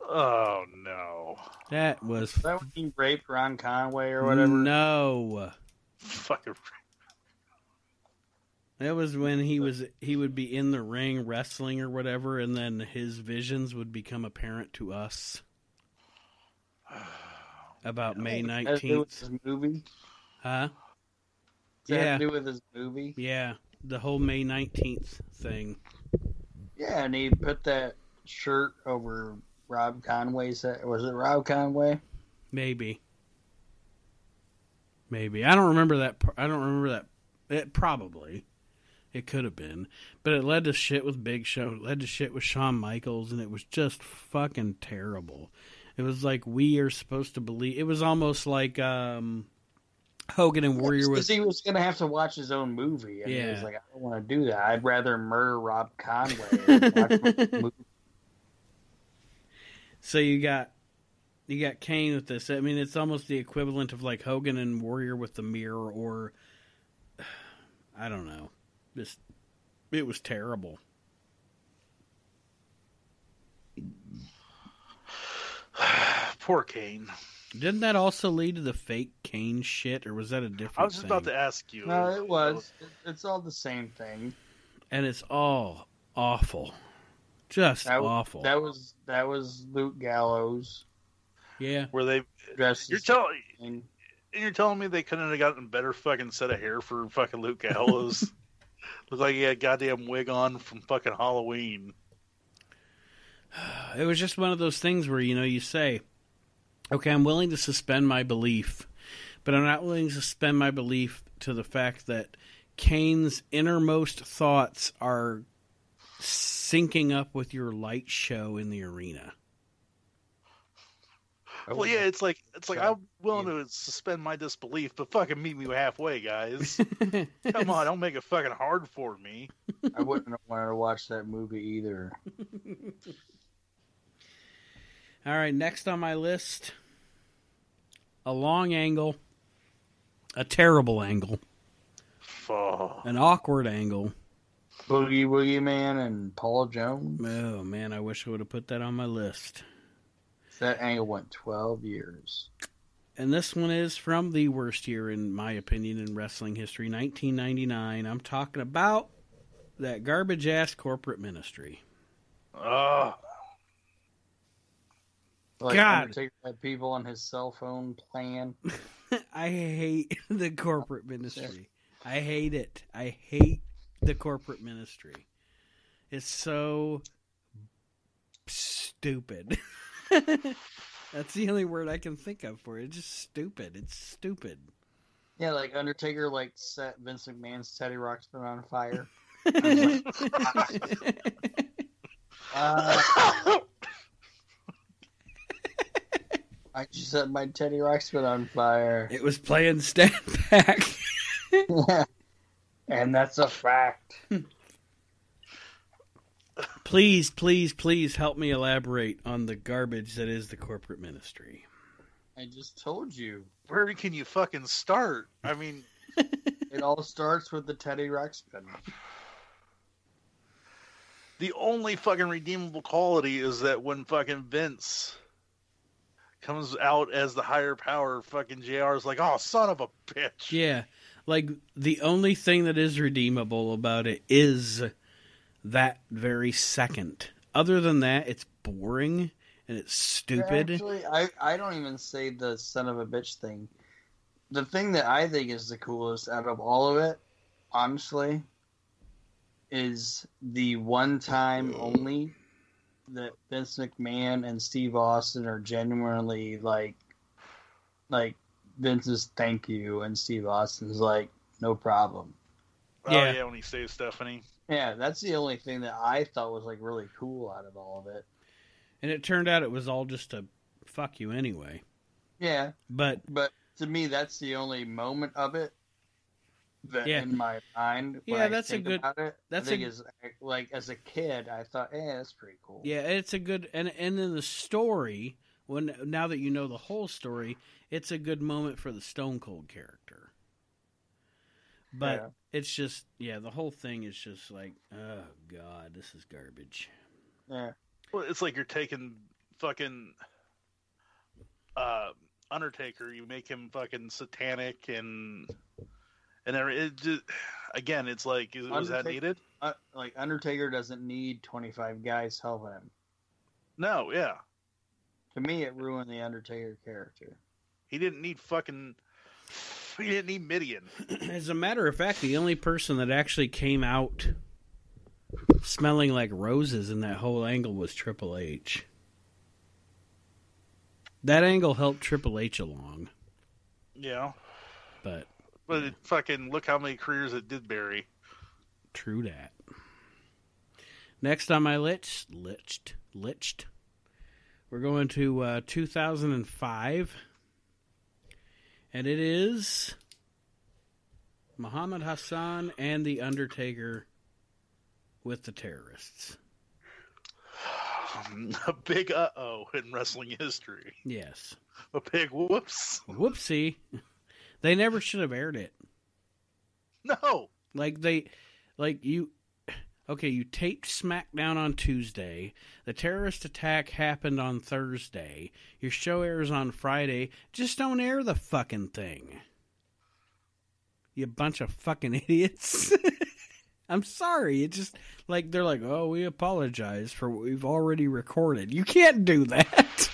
Oh no. That was Is that when he raped Rob Conway or whatever? No. Fucking. That was when he was he would be in the ring wrestling or whatever and then his visions would become apparent to us. About May Does that have to do with 19th. his movie? Huh? Does that Yeah. have to do with his movie? Yeah, the whole May 19th thing. Yeah, and he put that shirt over Rob Conway's head. Was it Rob Conway? Maybe. Maybe. I don't remember that. I don't remember that. It probably. It could have been. But it led to shit with Big Show. It led to shit with Shawn Michaels, and it was just fucking terrible. It was like we are supposed to believe. It was almost like um, Hogan and Warrior Because was. he was going to have to watch his own movie. And he was like, I don't want to do that. I'd rather murder Rob Conway. and watch movie. So you got. You got Kane with this. I mean, it's almost the equivalent of like Hogan and Warrior with the mirror, or I don't know. Just it was terrible. Poor Kane. Didn't that also lead to the fake Kane shit, or was that a different? I was just thing? about to ask you. No, it was. It- It's all the same thing. And it's all awful, just That, awful. that was that was Luke Gallows yeah, where they? dressed You're telling. And you're telling me they couldn't have gotten a better fucking set of hair for fucking Luke Gallows? Looked like he had a goddamn wig on from fucking Halloween. it was just one of those things where you know you say, "Okay, I'm willing to suspend my belief," but I'm not willing to suspend my belief to the fact that Kane's innermost thoughts are syncing up with your light show in the arena. Well, yeah, it's like it's like I'm willing to suspend my disbelief, but fucking meet me halfway, guys. Come on, don't make it fucking hard for me. I wouldn't have wanted to watch that movie either. All right, next on my list, a long angle, a terrible angle, Fuck. an awkward angle. Boogie Woogie Man and Paul Jones. Oh man, I wish I would have put that on my list. That angle went 12 years. And this one is from the worst year, in my opinion, in wrestling history, 1999. I'm talking about that garbage ass corporate ministry. Oh, Like God. Undertaker had people on his cell phone plan. I hate the corporate ministry. I hate it. I hate the corporate ministry. It's so stupid. That's the only word I can think of for it. It's just stupid. It's stupid. Yeah, like Undertaker like set Vince McMahon's Teddy Ruxpin on fire. Uh, I just set my Teddy Ruxpin on fire. it was playing stand back. and that's a fact. please, please, please help me elaborate on the garbage that is the corporate ministry. I just told you. where can you fucking start? I mean, It all starts with the Teddy Ruxpin. the only fucking redeemable quality is that when fucking Vince comes out as the higher power, fucking JR is like, oh, son of a bitch. Yeah. Like the only thing that is redeemable about it is that very second. Other than that, it's boring and it's stupid. Actually, I, I don't even say the son of a bitch thing. The thing that I think is the coolest out of all of it, honestly, is the one time only that Vince McMahon and Steve Austin are genuinely like, like Vince's thank you, and Steve Austin's like, no problem. Oh, Yeah. yeah, when he saves Stephanie. Yeah, that's the only thing that I thought was like really cool out of all of it. And it turned out it was all just a fuck you anyway. Yeah, But but to me, that's the only moment of it that Yeah. in my mind. when Yeah, I that's a good- it, that's a- is like as a kid, I thought, eh, that's pretty cool. yeah, it's a good and and then the story, when now that you know the whole story, it's a good moment for the Stone Cold character. But Yeah. it's just yeah, the whole thing is just like, oh god, this is garbage. Yeah. Well, it's like you're taking fucking uh, Undertaker. You make him fucking satanic and and every, it just again, it's like is- was that needed? Uh, like Undertaker doesn't need 25 guys helping him. No, yeah, To me, it ruined the Undertaker character. he didn't need fucking. He didn't need Mideon. As a matter of fact, the only person that actually came out smelling like roses in that whole angle was Triple H. That angle helped Triple H along, Yeah, but but it fucking look how many careers it did bury. true that. Next on my list, list, list, we're going to uh, 2005, and it is Muhammad Hassan and the Undertaker with the terrorists. A big uh oh in wrestling history. Yes. A big whoops. Whoopsie. They never should have aired it. No. Like they like you okay, you taped SmackDown on Tuesday. The terrorist attack happened on Thursday. Your show airs on Friday. Just don't air the fucking thing. You bunch of fucking idiots. I'm sorry. It just like they're like, "Oh, we apologize for what we've already recorded." You can't do that.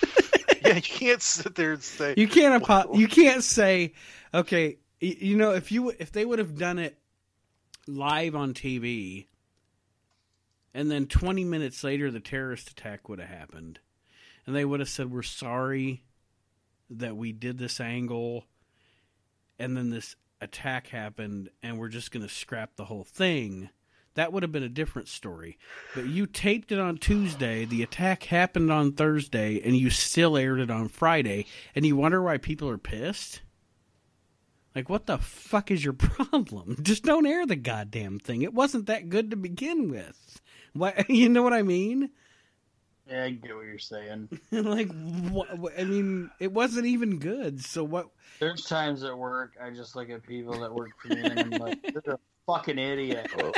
Yeah, you can't sit there and say You can't apo- you can't say, okay, you know, if you if they would have done it live on TV, and then 20 minutes later the terrorist attack would have happened, and they would have said, "We're sorry that we did this angle," and then this attack happened, and we're just going to scrap the whole thing. That would have been a different story. But you taped it on Tuesday, the attack happened on Thursday, and you still aired it on Friday, and you wonder why people are pissed? Like, what the fuck is your problem? Just don't air the goddamn thing. It wasn't that good to begin with. Why, you know what I mean? Yeah, I get what you're saying. like, what, what- I mean, it wasn't even good. So what? There's times at work I just look at people that work for me and I'm like, you're a fucking idiot. Oh.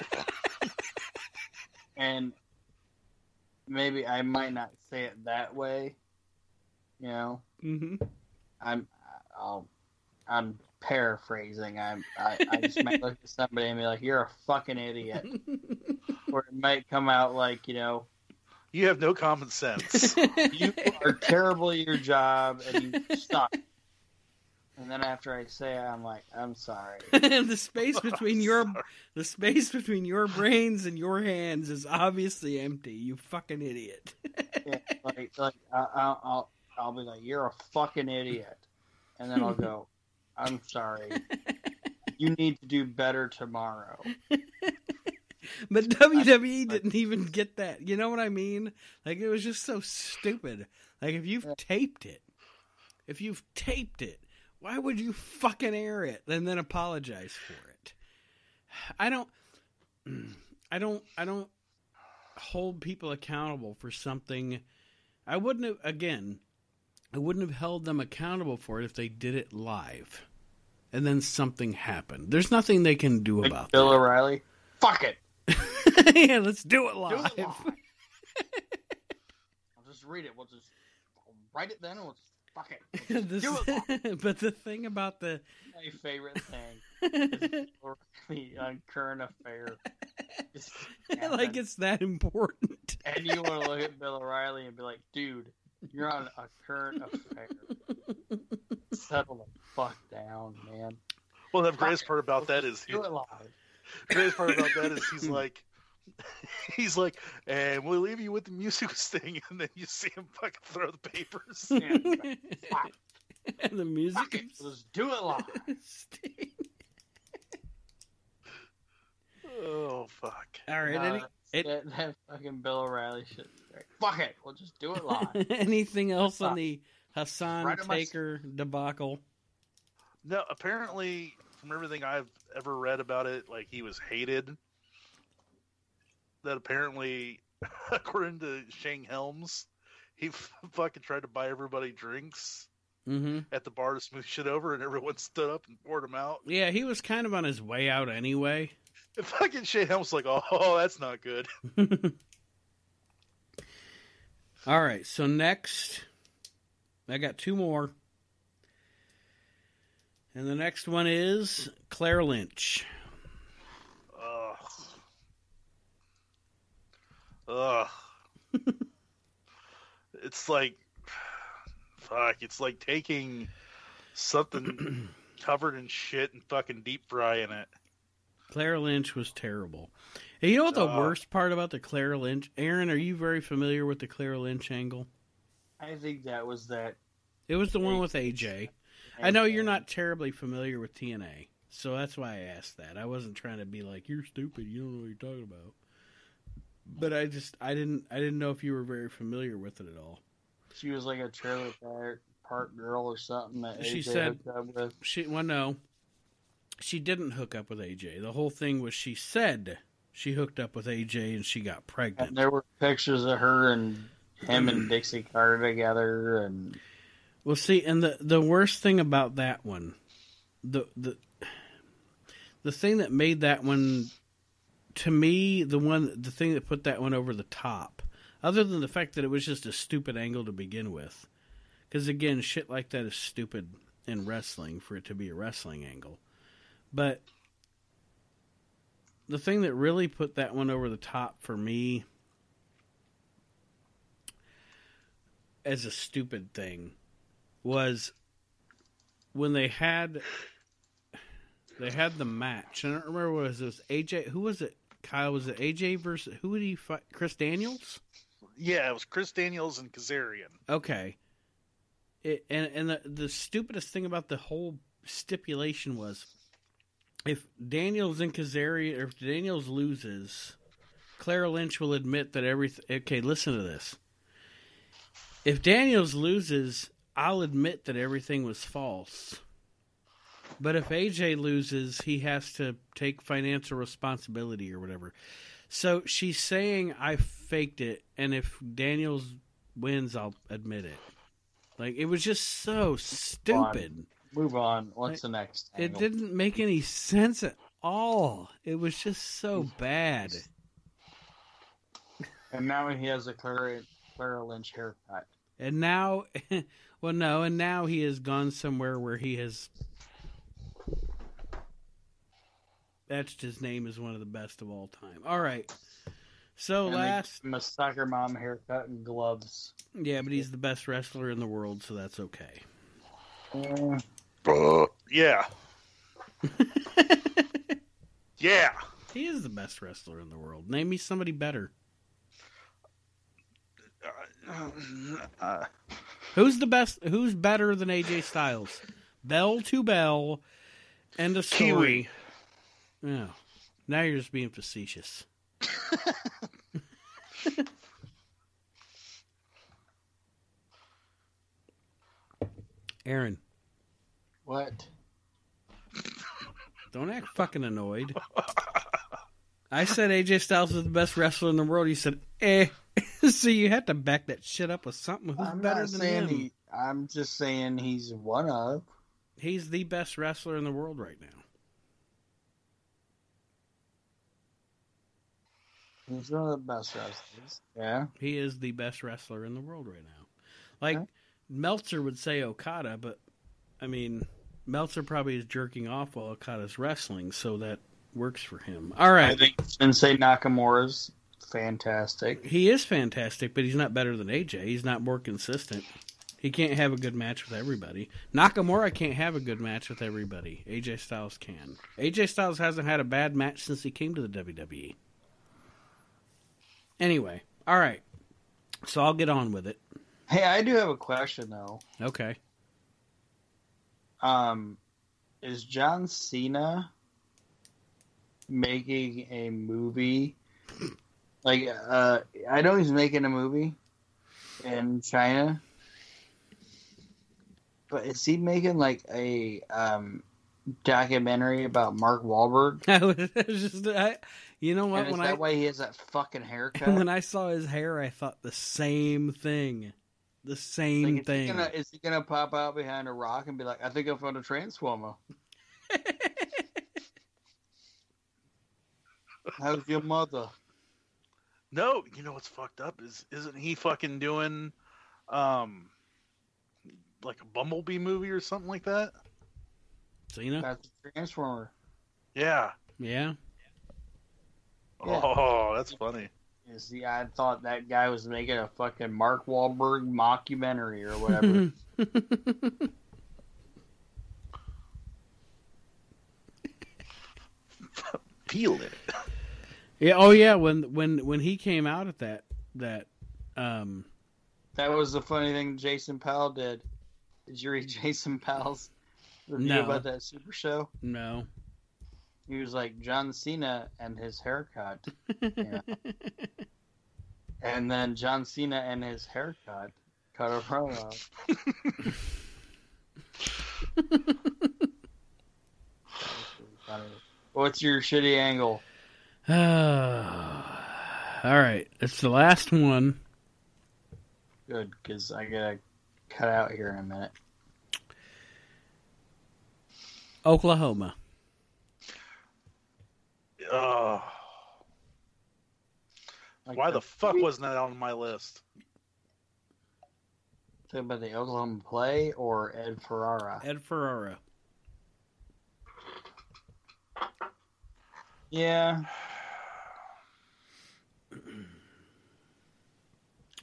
and maybe I might not say it that way. You know, hmm I'm I'll I'm paraphrasing. I'm I, I just might look at somebody and be like, "You're a fucking idiot," or it might come out like, you know, you have no common sense. you are terrible at your job and you suck. And then after I say it, I'm like, I'm sorry. the space between your the space between your brains and your hands is obviously empty. You fucking idiot. Yeah, like, like I, I'll, I'll, I'll be like, you're a fucking idiot, and then I'll go, I'm sorry. You need to do better tomorrow. But WWE didn't even get that. You know what I mean? Like it was just so stupid. Like if you've taped it, if you've taped it, why would you fucking air it and then apologize for it? I don't I don't I don't hold people accountable for something I wouldn't have again I wouldn't have held them accountable for it if they did it live. And then something happened. There's nothing they can do Like about Bill O'Reilly, fuck it. yeah, let's do it Do live. it live. I'll just read it. We'll just I'll write it then, and we'll just fuck it. This- do it but the thing about the My favorite thing is Bill O'Reilly on current affair. Like it's that important. and you want to look at Bill O'Reilly and be like, dude, you're on a current affair. Settle the fuck down, man. well, the greatest part about that is Do it live. the greatest part about that is he's like he's like, and we'll leave you with the music sting, and then you see him fucking throw the papers. Yeah, and the music fuck it. Let's do it live. Oh fuck! All right. Nah, any, it- that, that fucking Bill O'Reilly shit. Right. Fuck it. We'll just do it live. anything else on the Hassan Right on my- Taker debacle? No, apparently, from everything I've ever read about it, like he was hated. That apparently, according to Shane Helms, he f- fucking tried to buy everybody drinks Mm-hmm. at the bar to smooth shit over, and everyone stood up and poured him out. Yeah, he was kind of on his way out anyway. And fucking Shane Helms like, "Oh, that's not good." All right, so next, I got two more. And the next one is Claire Lynch. Ugh. Ugh. it's like, fuck. It's like taking something covered in shit and fucking deep frying it. Claire Lynch was terrible. And you know what the Uh. worst part about the Claire Lynch? Aaron, are you very familiar with the Claire Lynch angle? I think that was that. It was the one with AJ. I know you're not terribly familiar with TNA, so that's why I asked that. I wasn't trying to be like you're stupid. You don't know what you're talking about. But I just I didn't I didn't know if you were very familiar with it at all. She was like a trailer park, girl or something that She AJ said- hooked up with. She well no, she didn't hook up with AJ. The whole thing was she said she hooked up with AJ and she got And pregnant. there were pictures of her and him and Dixie Carter together, and Well, see, and the the worst thing about that one, the the the thing that made that one to me, the one the thing that put that one over the top, other than the fact that it was just a stupid angle to begin with, because again, shit like that is stupid in wrestling for it to be a wrestling angle, but the thing that really put that one over the top for me as a stupid thing was when they had they had the match. I don't remember what it was. It was AJ. Who was it? Kyle was it AJ versus who did he fight? Chris Daniels. Yeah, it was Chris Daniels and Kazarian. Okay. It, and and the the stupidest thing about the whole stipulation was if Daniels and Kazarian, or if Daniels loses, Clara Lynch will admit that everything. Okay, listen to this. If Daniels loses, I'll admit that everything was false. But if AJ loses, he has to take financial responsibility or whatever. So she's saying I faked it, and if Daniels wins, I'll admit it. Like it was just so stupid. move on. What's the next? It didn't make any sense at all. It was just so bad. And now he has a Clara, Clara Lynch haircut. And now, well, no, and now he has gone somewhere where he has etched his name as one of the best of all time. All right. So And last, give him a soccer mom haircut and gloves. yeah, but he's the best wrestler in the world, so that's okay. Uh, Yeah. yeah. He is the best wrestler in the world. Name me somebody better. Uh, Who's the best? Who's better than AJ Styles? Bell to bell, and a story. Kiwi. Yeah. Now you're just being facetious. Aaron, what? don't act fucking annoyed. I said AJ Styles is the best wrestler in the world. You said, eh. so you had to back that shit up with something. Who's I'm better than him? he. I'm just saying he's one of. He's the best wrestler in the world right now. He's one of the best wrestlers. Yeah. He is the best wrestler in the world right now. Like Okay. Meltzer would say Okada, but I mean Meltzer probably is jerking off while Okada's wrestling, so that works for him. All right. I think Shinsuke Nakamura's fantastic. He is fantastic, but he's not better than AJ. He's not more consistent. He can't have a good match with everybody. Nakamura can't have a good match with everybody. AJ Styles can. AJ Styles hasn't had a bad match since he came to the WWE. Anyway, all right. So I'll get on with it. Hey, I do have a question though. Okay. Um, is John Cena making a movie? Like, uh, I know he's making a movie in China, but is he making like a um documentary about Mark Wahlberg? I was just, I, you know what? And is When that I why he has that fucking haircut? when I saw his hair, I thought the same thing. the same Like, is, he thing. gonna, is he gonna pop out behind a rock and be like, "I think I found a transformer"? How's your mother? No, you know what's fucked up is isn't he fucking doing um like a Bumblebee movie or something like that? Cena? That's a transformer. Yeah. Yeah. Yeah. Oh, that's funny. You see, I thought that guy was making a fucking Mark Wahlberg mockumentary or whatever. Peel it. Yeah. Oh yeah. When when when he came out at that that um that was the funny thing Jason Powell did. Did you read Jason Powell's review No. about that Super Show? no. He was like John Cena and his haircut. Yeah. and then John Cena and his haircut cut a promo. What's your shitty angle? All right. It's the last one. Good, because I gotta cut out here in a minute. Oklahoma. Oh, Like why the fuck wasn't that on my list? Talking about the Oklahoma play or Ed Ferrara? Ed Ferrara. Yeah,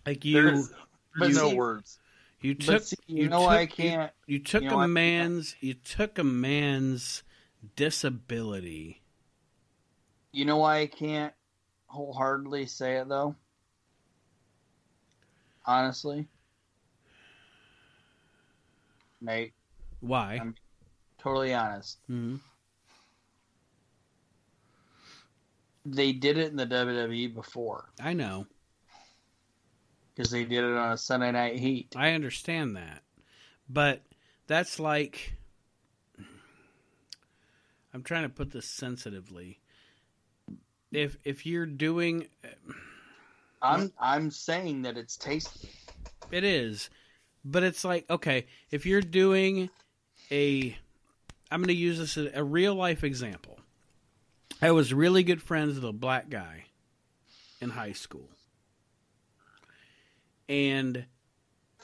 Like you There's, there's But no words. you took see, you, you know took, I can't. You, took you know a I- man's you took a man's disability. You know why I can't wholeheartedly say it though. Honestly, Nate, Why? I'm- totally honest. hmm They did it in the WWE before I know. because they did it on a Sunday Night Heat. I understand that. But that's like I'm trying to put this sensitively. If if you're doing uh, I'm I'm saying that it's tasty. it is, but it's like okay, if you're doing a I'm going to use this as a real life example. I was really good friends with a black guy in high school. And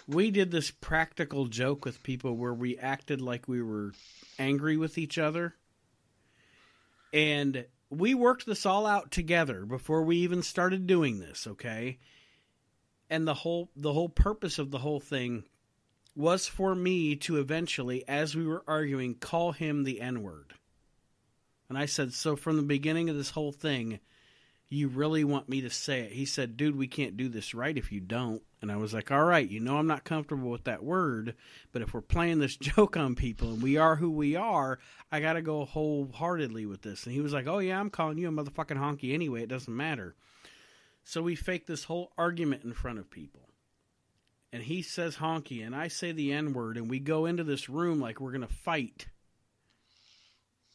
we did this practical joke with people where we acted like we were angry with each other. And we worked this all out together before we even started doing this, okay? And the whole the whole purpose of the whole thing was for me to eventually as we were arguing call him the n-word. And I said, "So from the beginning of this whole thing, you really want me to say it?" He said, "Dude, we can't do this right if you don't." And I was like, "All right, you know I'm not comfortable with that word, but if we're playing this joke on people and we are who we are, I got to go wholeheartedly with this." And he was like, "Oh yeah, I'm calling you a motherfucking honky anyway. It doesn't matter." So we fake this whole argument in front of people. And he says honky and I say the N-word and we go into this room like we're going to fight.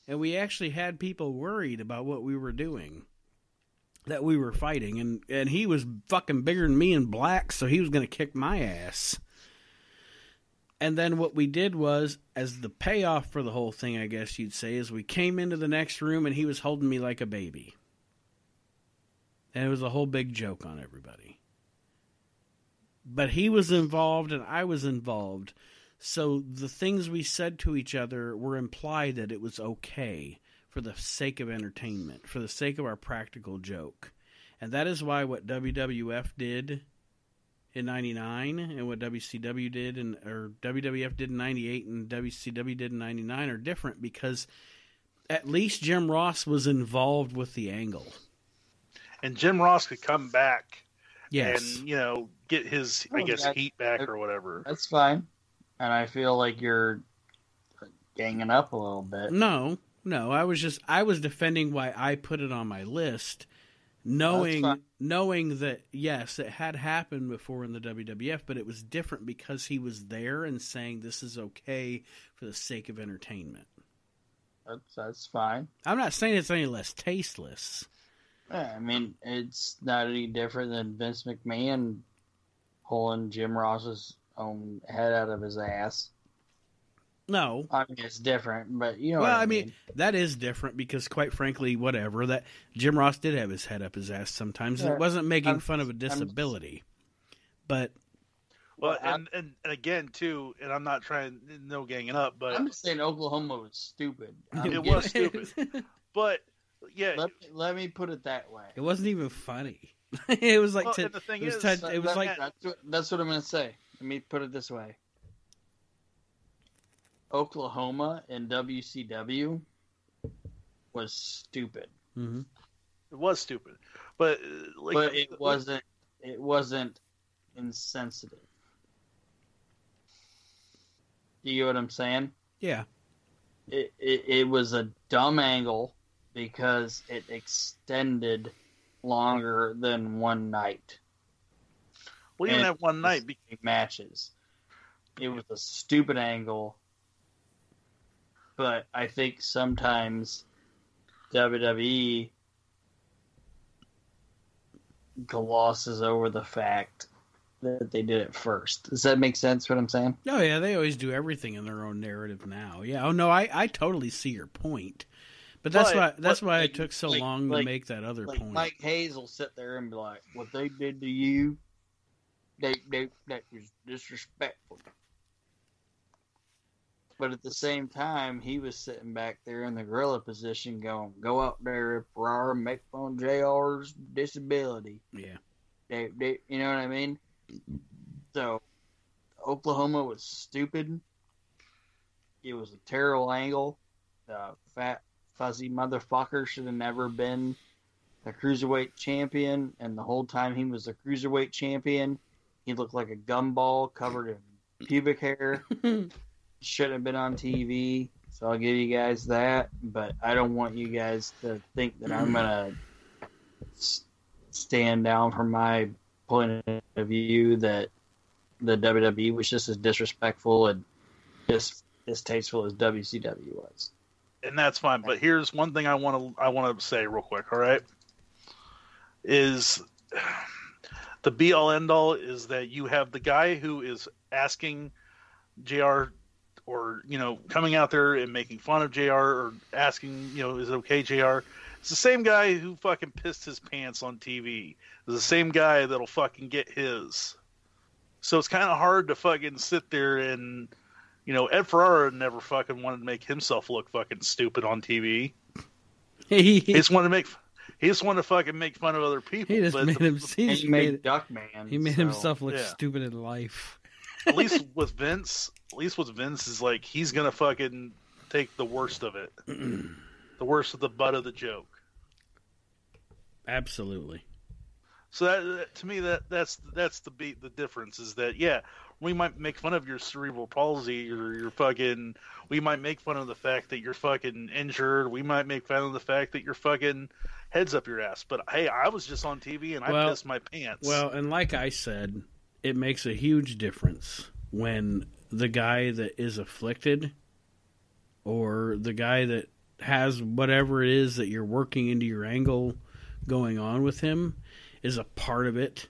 And we actually had people worried about what we were doing. That we were fighting and and he was fucking bigger than me in black, so he was going to kick my ass. And then what we did was, as the payoff for the whole thing, I guess you'd say, is we came into the next room and he was holding me like a baby. And it was a whole big joke on everybody. But he was involved and I was involved. So the things we said to each other were implied that it was okay for the sake of entertainment, for the sake of our practical joke. And that is why what WWF did in 99 and what WCW did and or WWF did in 98 and WCW did in 99 are different because at least Jim Ross was involved with the angle. And Jim Ross could come back Yes. and you know get his I guess that- heat back or whatever. That's fine. And I feel like you're ganging up a little bit. No, no. I was just I was defending why I put it on my list, knowing knowing that yes, it had happened before in the WWF, but it was different because he was there and saying this is okay for the sake of entertainment. That's that's fine. I'm not saying it's any less tasteless. Yeah, I mean, it's not any different than Vince McMahon pulling Jim Ross's own head out of his ass. No. I mean, it's different, but you know. well, what I I mean, that is different because, quite frankly, whatever that Jim Ross did have his head up his ass sometimes. Yeah. It wasn't making I'm- fun of a I'm- disability, but Well, I- and, and and again too, and I'm not trying no ganging up, but I'm just saying Oklahoma was stupid. I'm It getting- was stupid. but yeah, Let, let me put it that way. it wasn't even funny. it was like Well, to- the thing it was, is- to- it was That- like that's what, that's what I'm going to say. Let me put it this way. Oklahoma and WCW was stupid, Mhm. it was stupid. But uh, like, but it wasn't. It wasn't insensitive. Do you get what I'm saying? yeah, It, it it was a dumb angle because it extended longer than one night. Well, even and that one night, be- matches. It was a stupid angle, but I think sometimes WWE glosses over the fact that they did it first. Does that make sense? What I'm saying? oh yeah, they always do everything in their own narrative now. Yeah, oh no, I I totally see your point, but that's But- why that's but why like- it took so like- long to like- make that other point. Mike Hayes will sit there and be like, "What they did to you, they they that was disrespectful." But at the same time, he was sitting back there in the gorilla position, going, "Go out there, Ferrara, make fun Jr's disability." yeah, They, they, you know what I mean? So, Oklahoma was stupid. It was a terrible angle. The fat, fuzzy motherfucker should have never been the cruiserweight champion. And the whole time he was the cruiserweight champion, he looked like a gumball covered in pubic hair. Shouldn't have been on TV. So I'll give you guys that. But I don't want you guys to think that I'm gonna s- stand down from my point of view that the WWE was just as disrespectful and dis- distasteful as WCW was. and that's fine. But here's one thing I want to I want to say real quick. All right, is the be all end all is that you have the guy who is asking Jr. or you know coming out there and making fun of Jr. or asking you know is it okay Jr. It's the same guy who fucking pissed his pants on TV. It's the same guy that'll fucking get his. So it's kind of hard to fucking sit there and you know, Ed Ferrara never fucking wanted to make himself look fucking stupid on TV. He he, just wanted to make, he just wanted to fucking make fun of other people. he just but made the- him. He And just made made Duckman. he made so- himself look yeah. stupid in life. At least with Vince, at least with Vince is like he's gonna fucking take the worst of it, the worst of the butt of the joke. Absolutely. So that, that- to me that that's that's the beat the difference is that yeah we might make fun of your cerebral palsy or your fucking we might make fun of the fact that you're fucking injured we might make fun of the fact that you're fucking heads up your ass but hey I was just on TV and I Well- pissed my pants Well, and like I said, it makes a huge difference when the guy that is afflicted or the guy that has whatever it is that you're working into your angle going on with him is a part of it.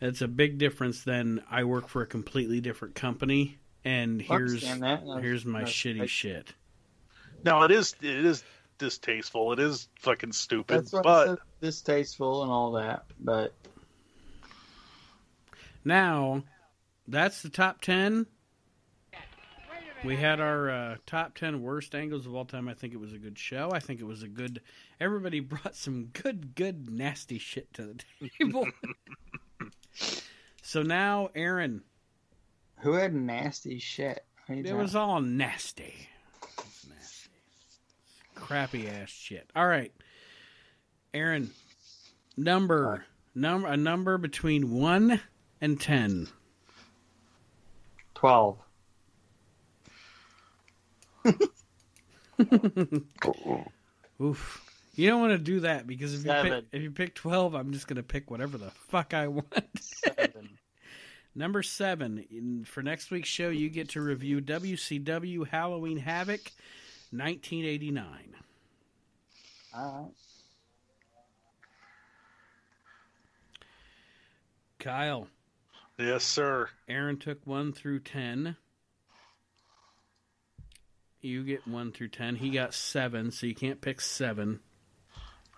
It's a big difference than I work for a completely different company and here's that. Here's my that's- shitty that's- shit. now it is it is distasteful it is fucking stupid That's what but distasteful and all that, but Now, that's the top 10. We had our uh, top 10 worst angles of all time. I think it was a good show. I think it was a good. Everybody brought some good, good, nasty shit to the table. so now, Aaron, who had nasty shit? What are you it talking- was all nasty. It's nasty. Crappy ass shit. All right. Aaron, number number a number between 1 and 10. twelve. Oof. You don't want to do that because if you pick, if you pick twelve, I'm just going to pick whatever the fuck I want. Seven. Number seven in, for next week's show, you get to review WCW Halloween Havoc, 1989. all right. Kyle, Yes, sir. Aaron took one through ten. You get one through ten. He got seven, so you can't pick seven.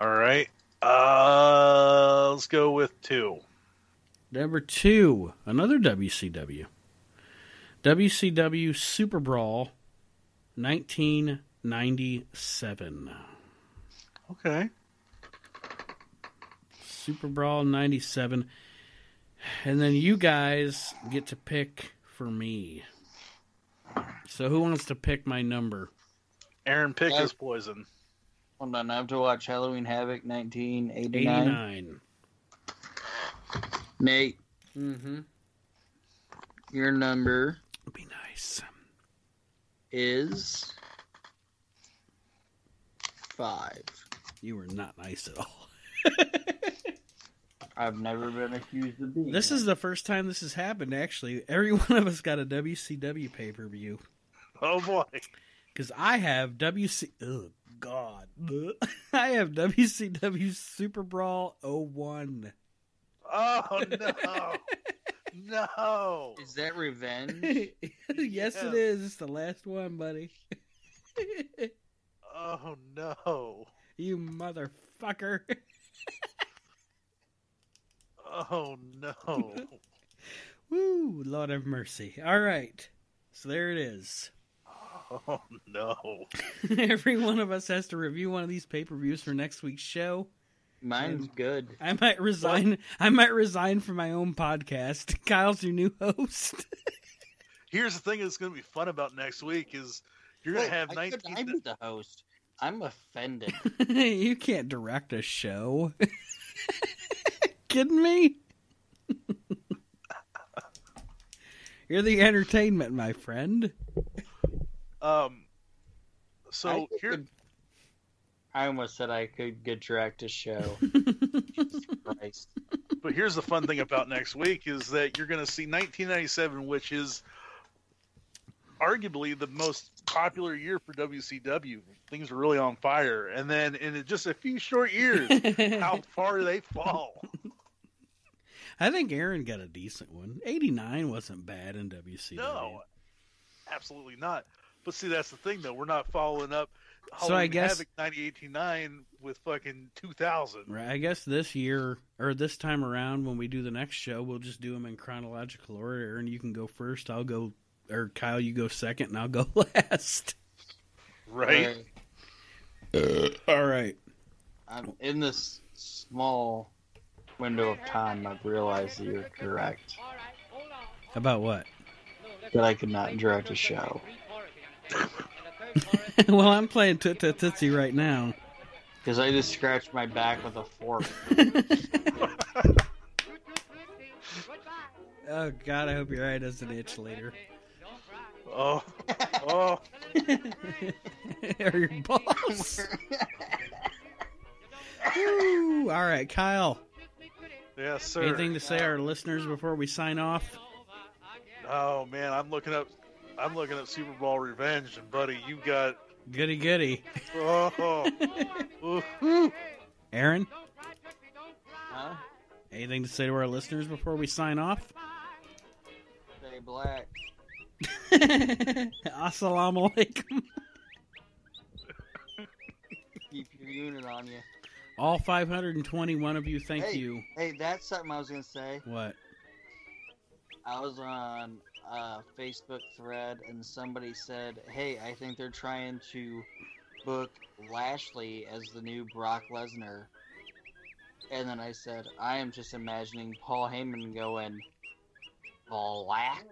All right. Uh, let's go with two. Number two, another WCW. WCW Super Brawl, 1997. Okay. Super Brawl 97. And then you guys get to pick for me. So who wants to pick my number? Aaron pick Yeah. his poison. Hold on, I have to watch Halloween Havoc 1989. 89. Nate, Mm-hmm. your number Be nice. is five. You were not nice at all. I've never been accused of being. This is the first time this has happened, actually. Every one of us got a WCW pay per view. Oh boy. Because I have WC. Oh, God. I have WCW Super Brawl 01. Oh no. no. Is that revenge? yes, Yeah. it is. It's the last one, buddy. Oh no. you motherfucker. Oh no. Woo, Lord have mercy. All right. So there it is. Oh no. Every one of us has to review one of these pay per views for next week's show. Mine's good. I might resign. I might resign from my own podcast. Kyle's your new host. Here's the thing that's going to be fun about next week is you're going to oh, have I could- 19 I'm the host. I'm offended. you can't direct a show. Kidding me? You're the entertainment, my friend. um I so could- here I almost said I could good direct a show. Jesus Christ. but here's the fun thing about next week is that you're going to see 1997 which is arguably the most popular year for WCW. Things are really on fire and then in just a few short years how far they fall. I think Aaron got a decent one. 89 wasn't bad in WCW. No, absolutely not. But see, that's the thing, though. We're not following up. So I guess- Havoc 1989 with fucking 2000. Right. I guess this year or this time around when we do the next show, we'll just do them in chronological order. And you can go first. I'll go, or Kyle, you go second, and I'll go last. Right? All right. I'm in this small window of time. I've realized that you're correct. About what? That I could not direct a show. well, I'm playing Toot Toot Tootsie right now. Because I just scratched my back with a fork. Oh God, I hope your eye doesn't itch later. Oh, oh, or your balls. Woo. All right, Kyle. Yes, sir. Anything to say our listeners before we sign off? Oh man, I'm looking up. I'm looking up Super Brawl Revenge, and buddy, you got. Goody goody. Oh, Aaron, huh? anything to say to our listeners before we sign off? Stay black. Assalamu alaikum. Keep your unit on you. All 521 of you, thank Hey. you. Hey, that's something I was going to say. What? I was on a Facebook thread and somebody said, "Hey, I think they're trying to book Lashley as the new Brock Lesnar." And then I said, "I am just imagining Paul Heyman going Black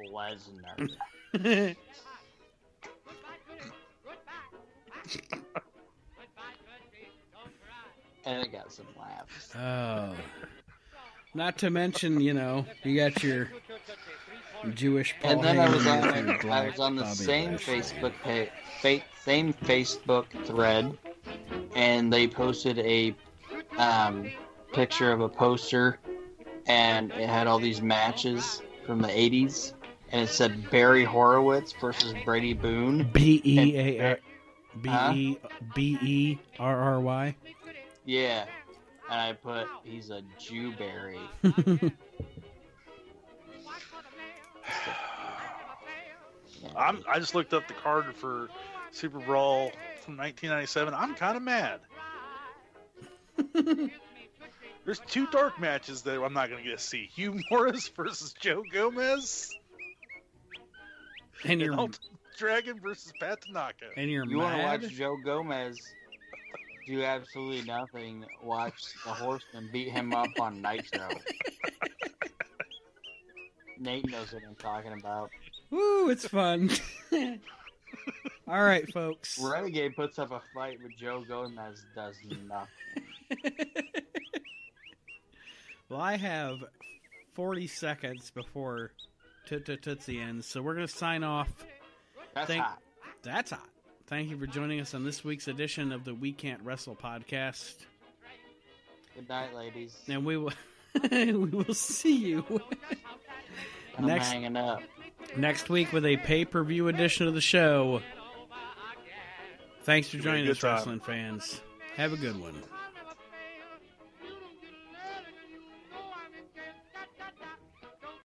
Lesnar." And it got some laughs. oh. Not to mention, you know, you got your Jewish Paul and then I was on I was on the Bobby same. Facebook page, fa- same Facebook thread, and they posted a um, picture of a poster, and it had all these matches from the '80s, and it said Barry Horowitz versus Brady Boone. B E A R B? E B E R R Y. Yeah. And I put, he's a Jewberry. I'm, I just looked up the card for Super Brawl from 1997. I'm kind of mad. There's two dark matches that I'm not going to get to see. Hugh Morris versus Joe Gomez. And, and your Dragon versus Pat Tanaka. And you're you want to watch Joe Gomez do absolutely nothing? Watch the Horseman beat him up on Nitro. Nate knows what I'm talking about. Woo, it's fun. All right, folks. Renegade puts up a fight, but Joe Gomez does nothing. Well, I have 40 seconds before Toot Toot Tootsie ends, so we're going to sign off. That's Thank- hot. That's hot. Thank you for joining us on this week's edition of the We Can't Wrestle podcast. Good night, ladies. And we will we will see you next- up. next week with a pay-per-view edition of the show. Thanks for It's been a joining us, time. wrestling fans. Have a good one.